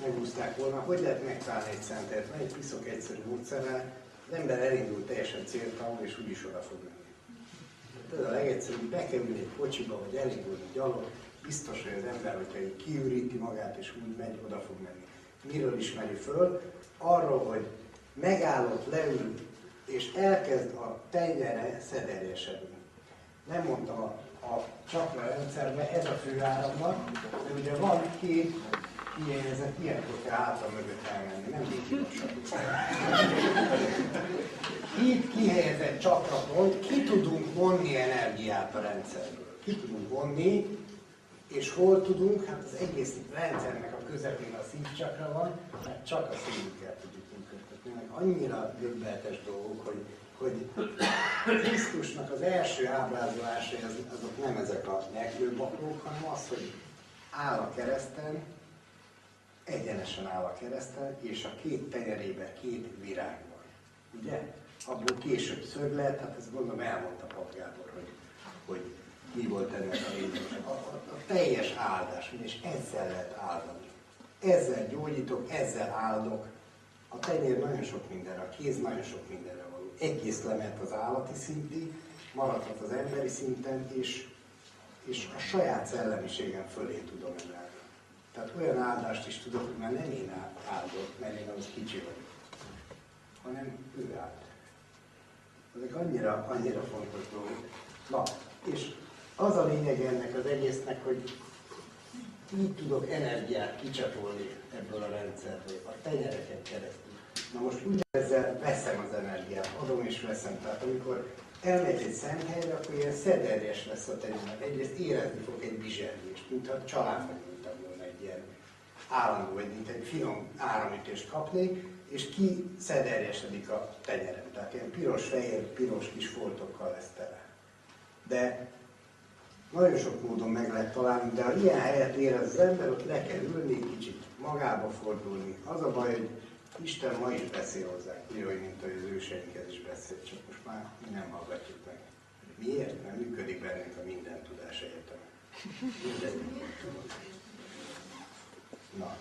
A: megúzták volna, hogy lehet megtalálni egy szent helyet, van egy piszok egyszerű módszerrel, az ember elindul teljesen céltalanul, és úgyis oda fog menni. Hát Ez a legegyszerűbb, bekerülni egy kocsiba, vagy elindulni gyalog, biztos, hogy az ember, hogyha így kiüríti magát és úgy megy, oda fog menni. Miről ismeri föl? Arról, hogy megállott, leül, és elkezd a tenyere szederjesedni. Nem mondtam a, a csakra rendszerben, ez a fő áramlat, de ugye van két kihelyezett, ilyenkor kell hátra mögött elmenni, nem gyorsan. Két kihelyezett csakrapon ki tudunk vonni energiát a rendszerből. Ki tudunk vonni, és hol tudunk? Hát az egész rendszernek a közepén a szívcsakra van, mert csak a szívünkkel tudjuk működtetni. Meg annyira döbbenetes dolgok, hogy, hogy Krisztusnak az első ábrázolásai az, azok nem ezek a nyeklőbaklók, hanem az, hogy áll a kereszten, egyenesen áll a kereszten, és a két tenyerében két virág van. Ugye? Abból később szöglet, hát ezt gondolom elmondta Pap Gábor, hogy, hogy mi volt ennek a lényeg. A, a, a teljes áldás, és ezzel lehet áldani. Ezzel gyógyítok, ezzel áldok. A tenyér nagyon sok mindenre, a kéz nagyon sok mindenre való. Egész lement az állati szintig, maradhat az emberi szinten, és, és a saját szellemiségem fölé tudom emelni. Tehát olyan áldást is tudok, hogy már nem én áldok, mert én az kicsi vagyok, hanem ő áld. Ezek annyira, annyira fontos dolgok. Na, és az a lényeg ennek az egésznek, hogy így tudok energiát kicsatolni ebből a rendszerből, a tenyereken keresztül. Na most ugyanezzel veszem az energiát, adom és veszem. Tehát amikor elmegy egy szent helyre, akkor ilyen szederjes lesz a tenyerem. Egyrészt érezni fog egy bizsergést, mintha egy ilyen állandó, vagy mint egy finom áramütést kapnék, és ki szederjesedik a tenyerem. Tehát ilyen piros-fehér, piros kis foltokkal lesz tele. De nagyon sok módon meg lehet találni, de ha ilyen helyet érez az ember, ott le kell ülni, kicsit magába fordulni. Az a baj, hogy Isten ma is beszél hozzánk, úgy, mint hogy az őseinkhez is beszél, csak most már mi nem hallgatjuk meg. Miért? Mert működik bennünk a minden tudás egyetem. Minden. Na,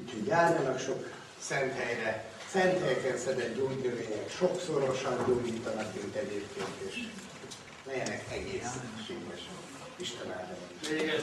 A: úgyhogy járjanak sok szent helyre, szent helyeken szedett gyógynövények sokszorosan gyógyítanak, mint egyébként, és legyenek egész sikeresek. Isten.
B: Véget.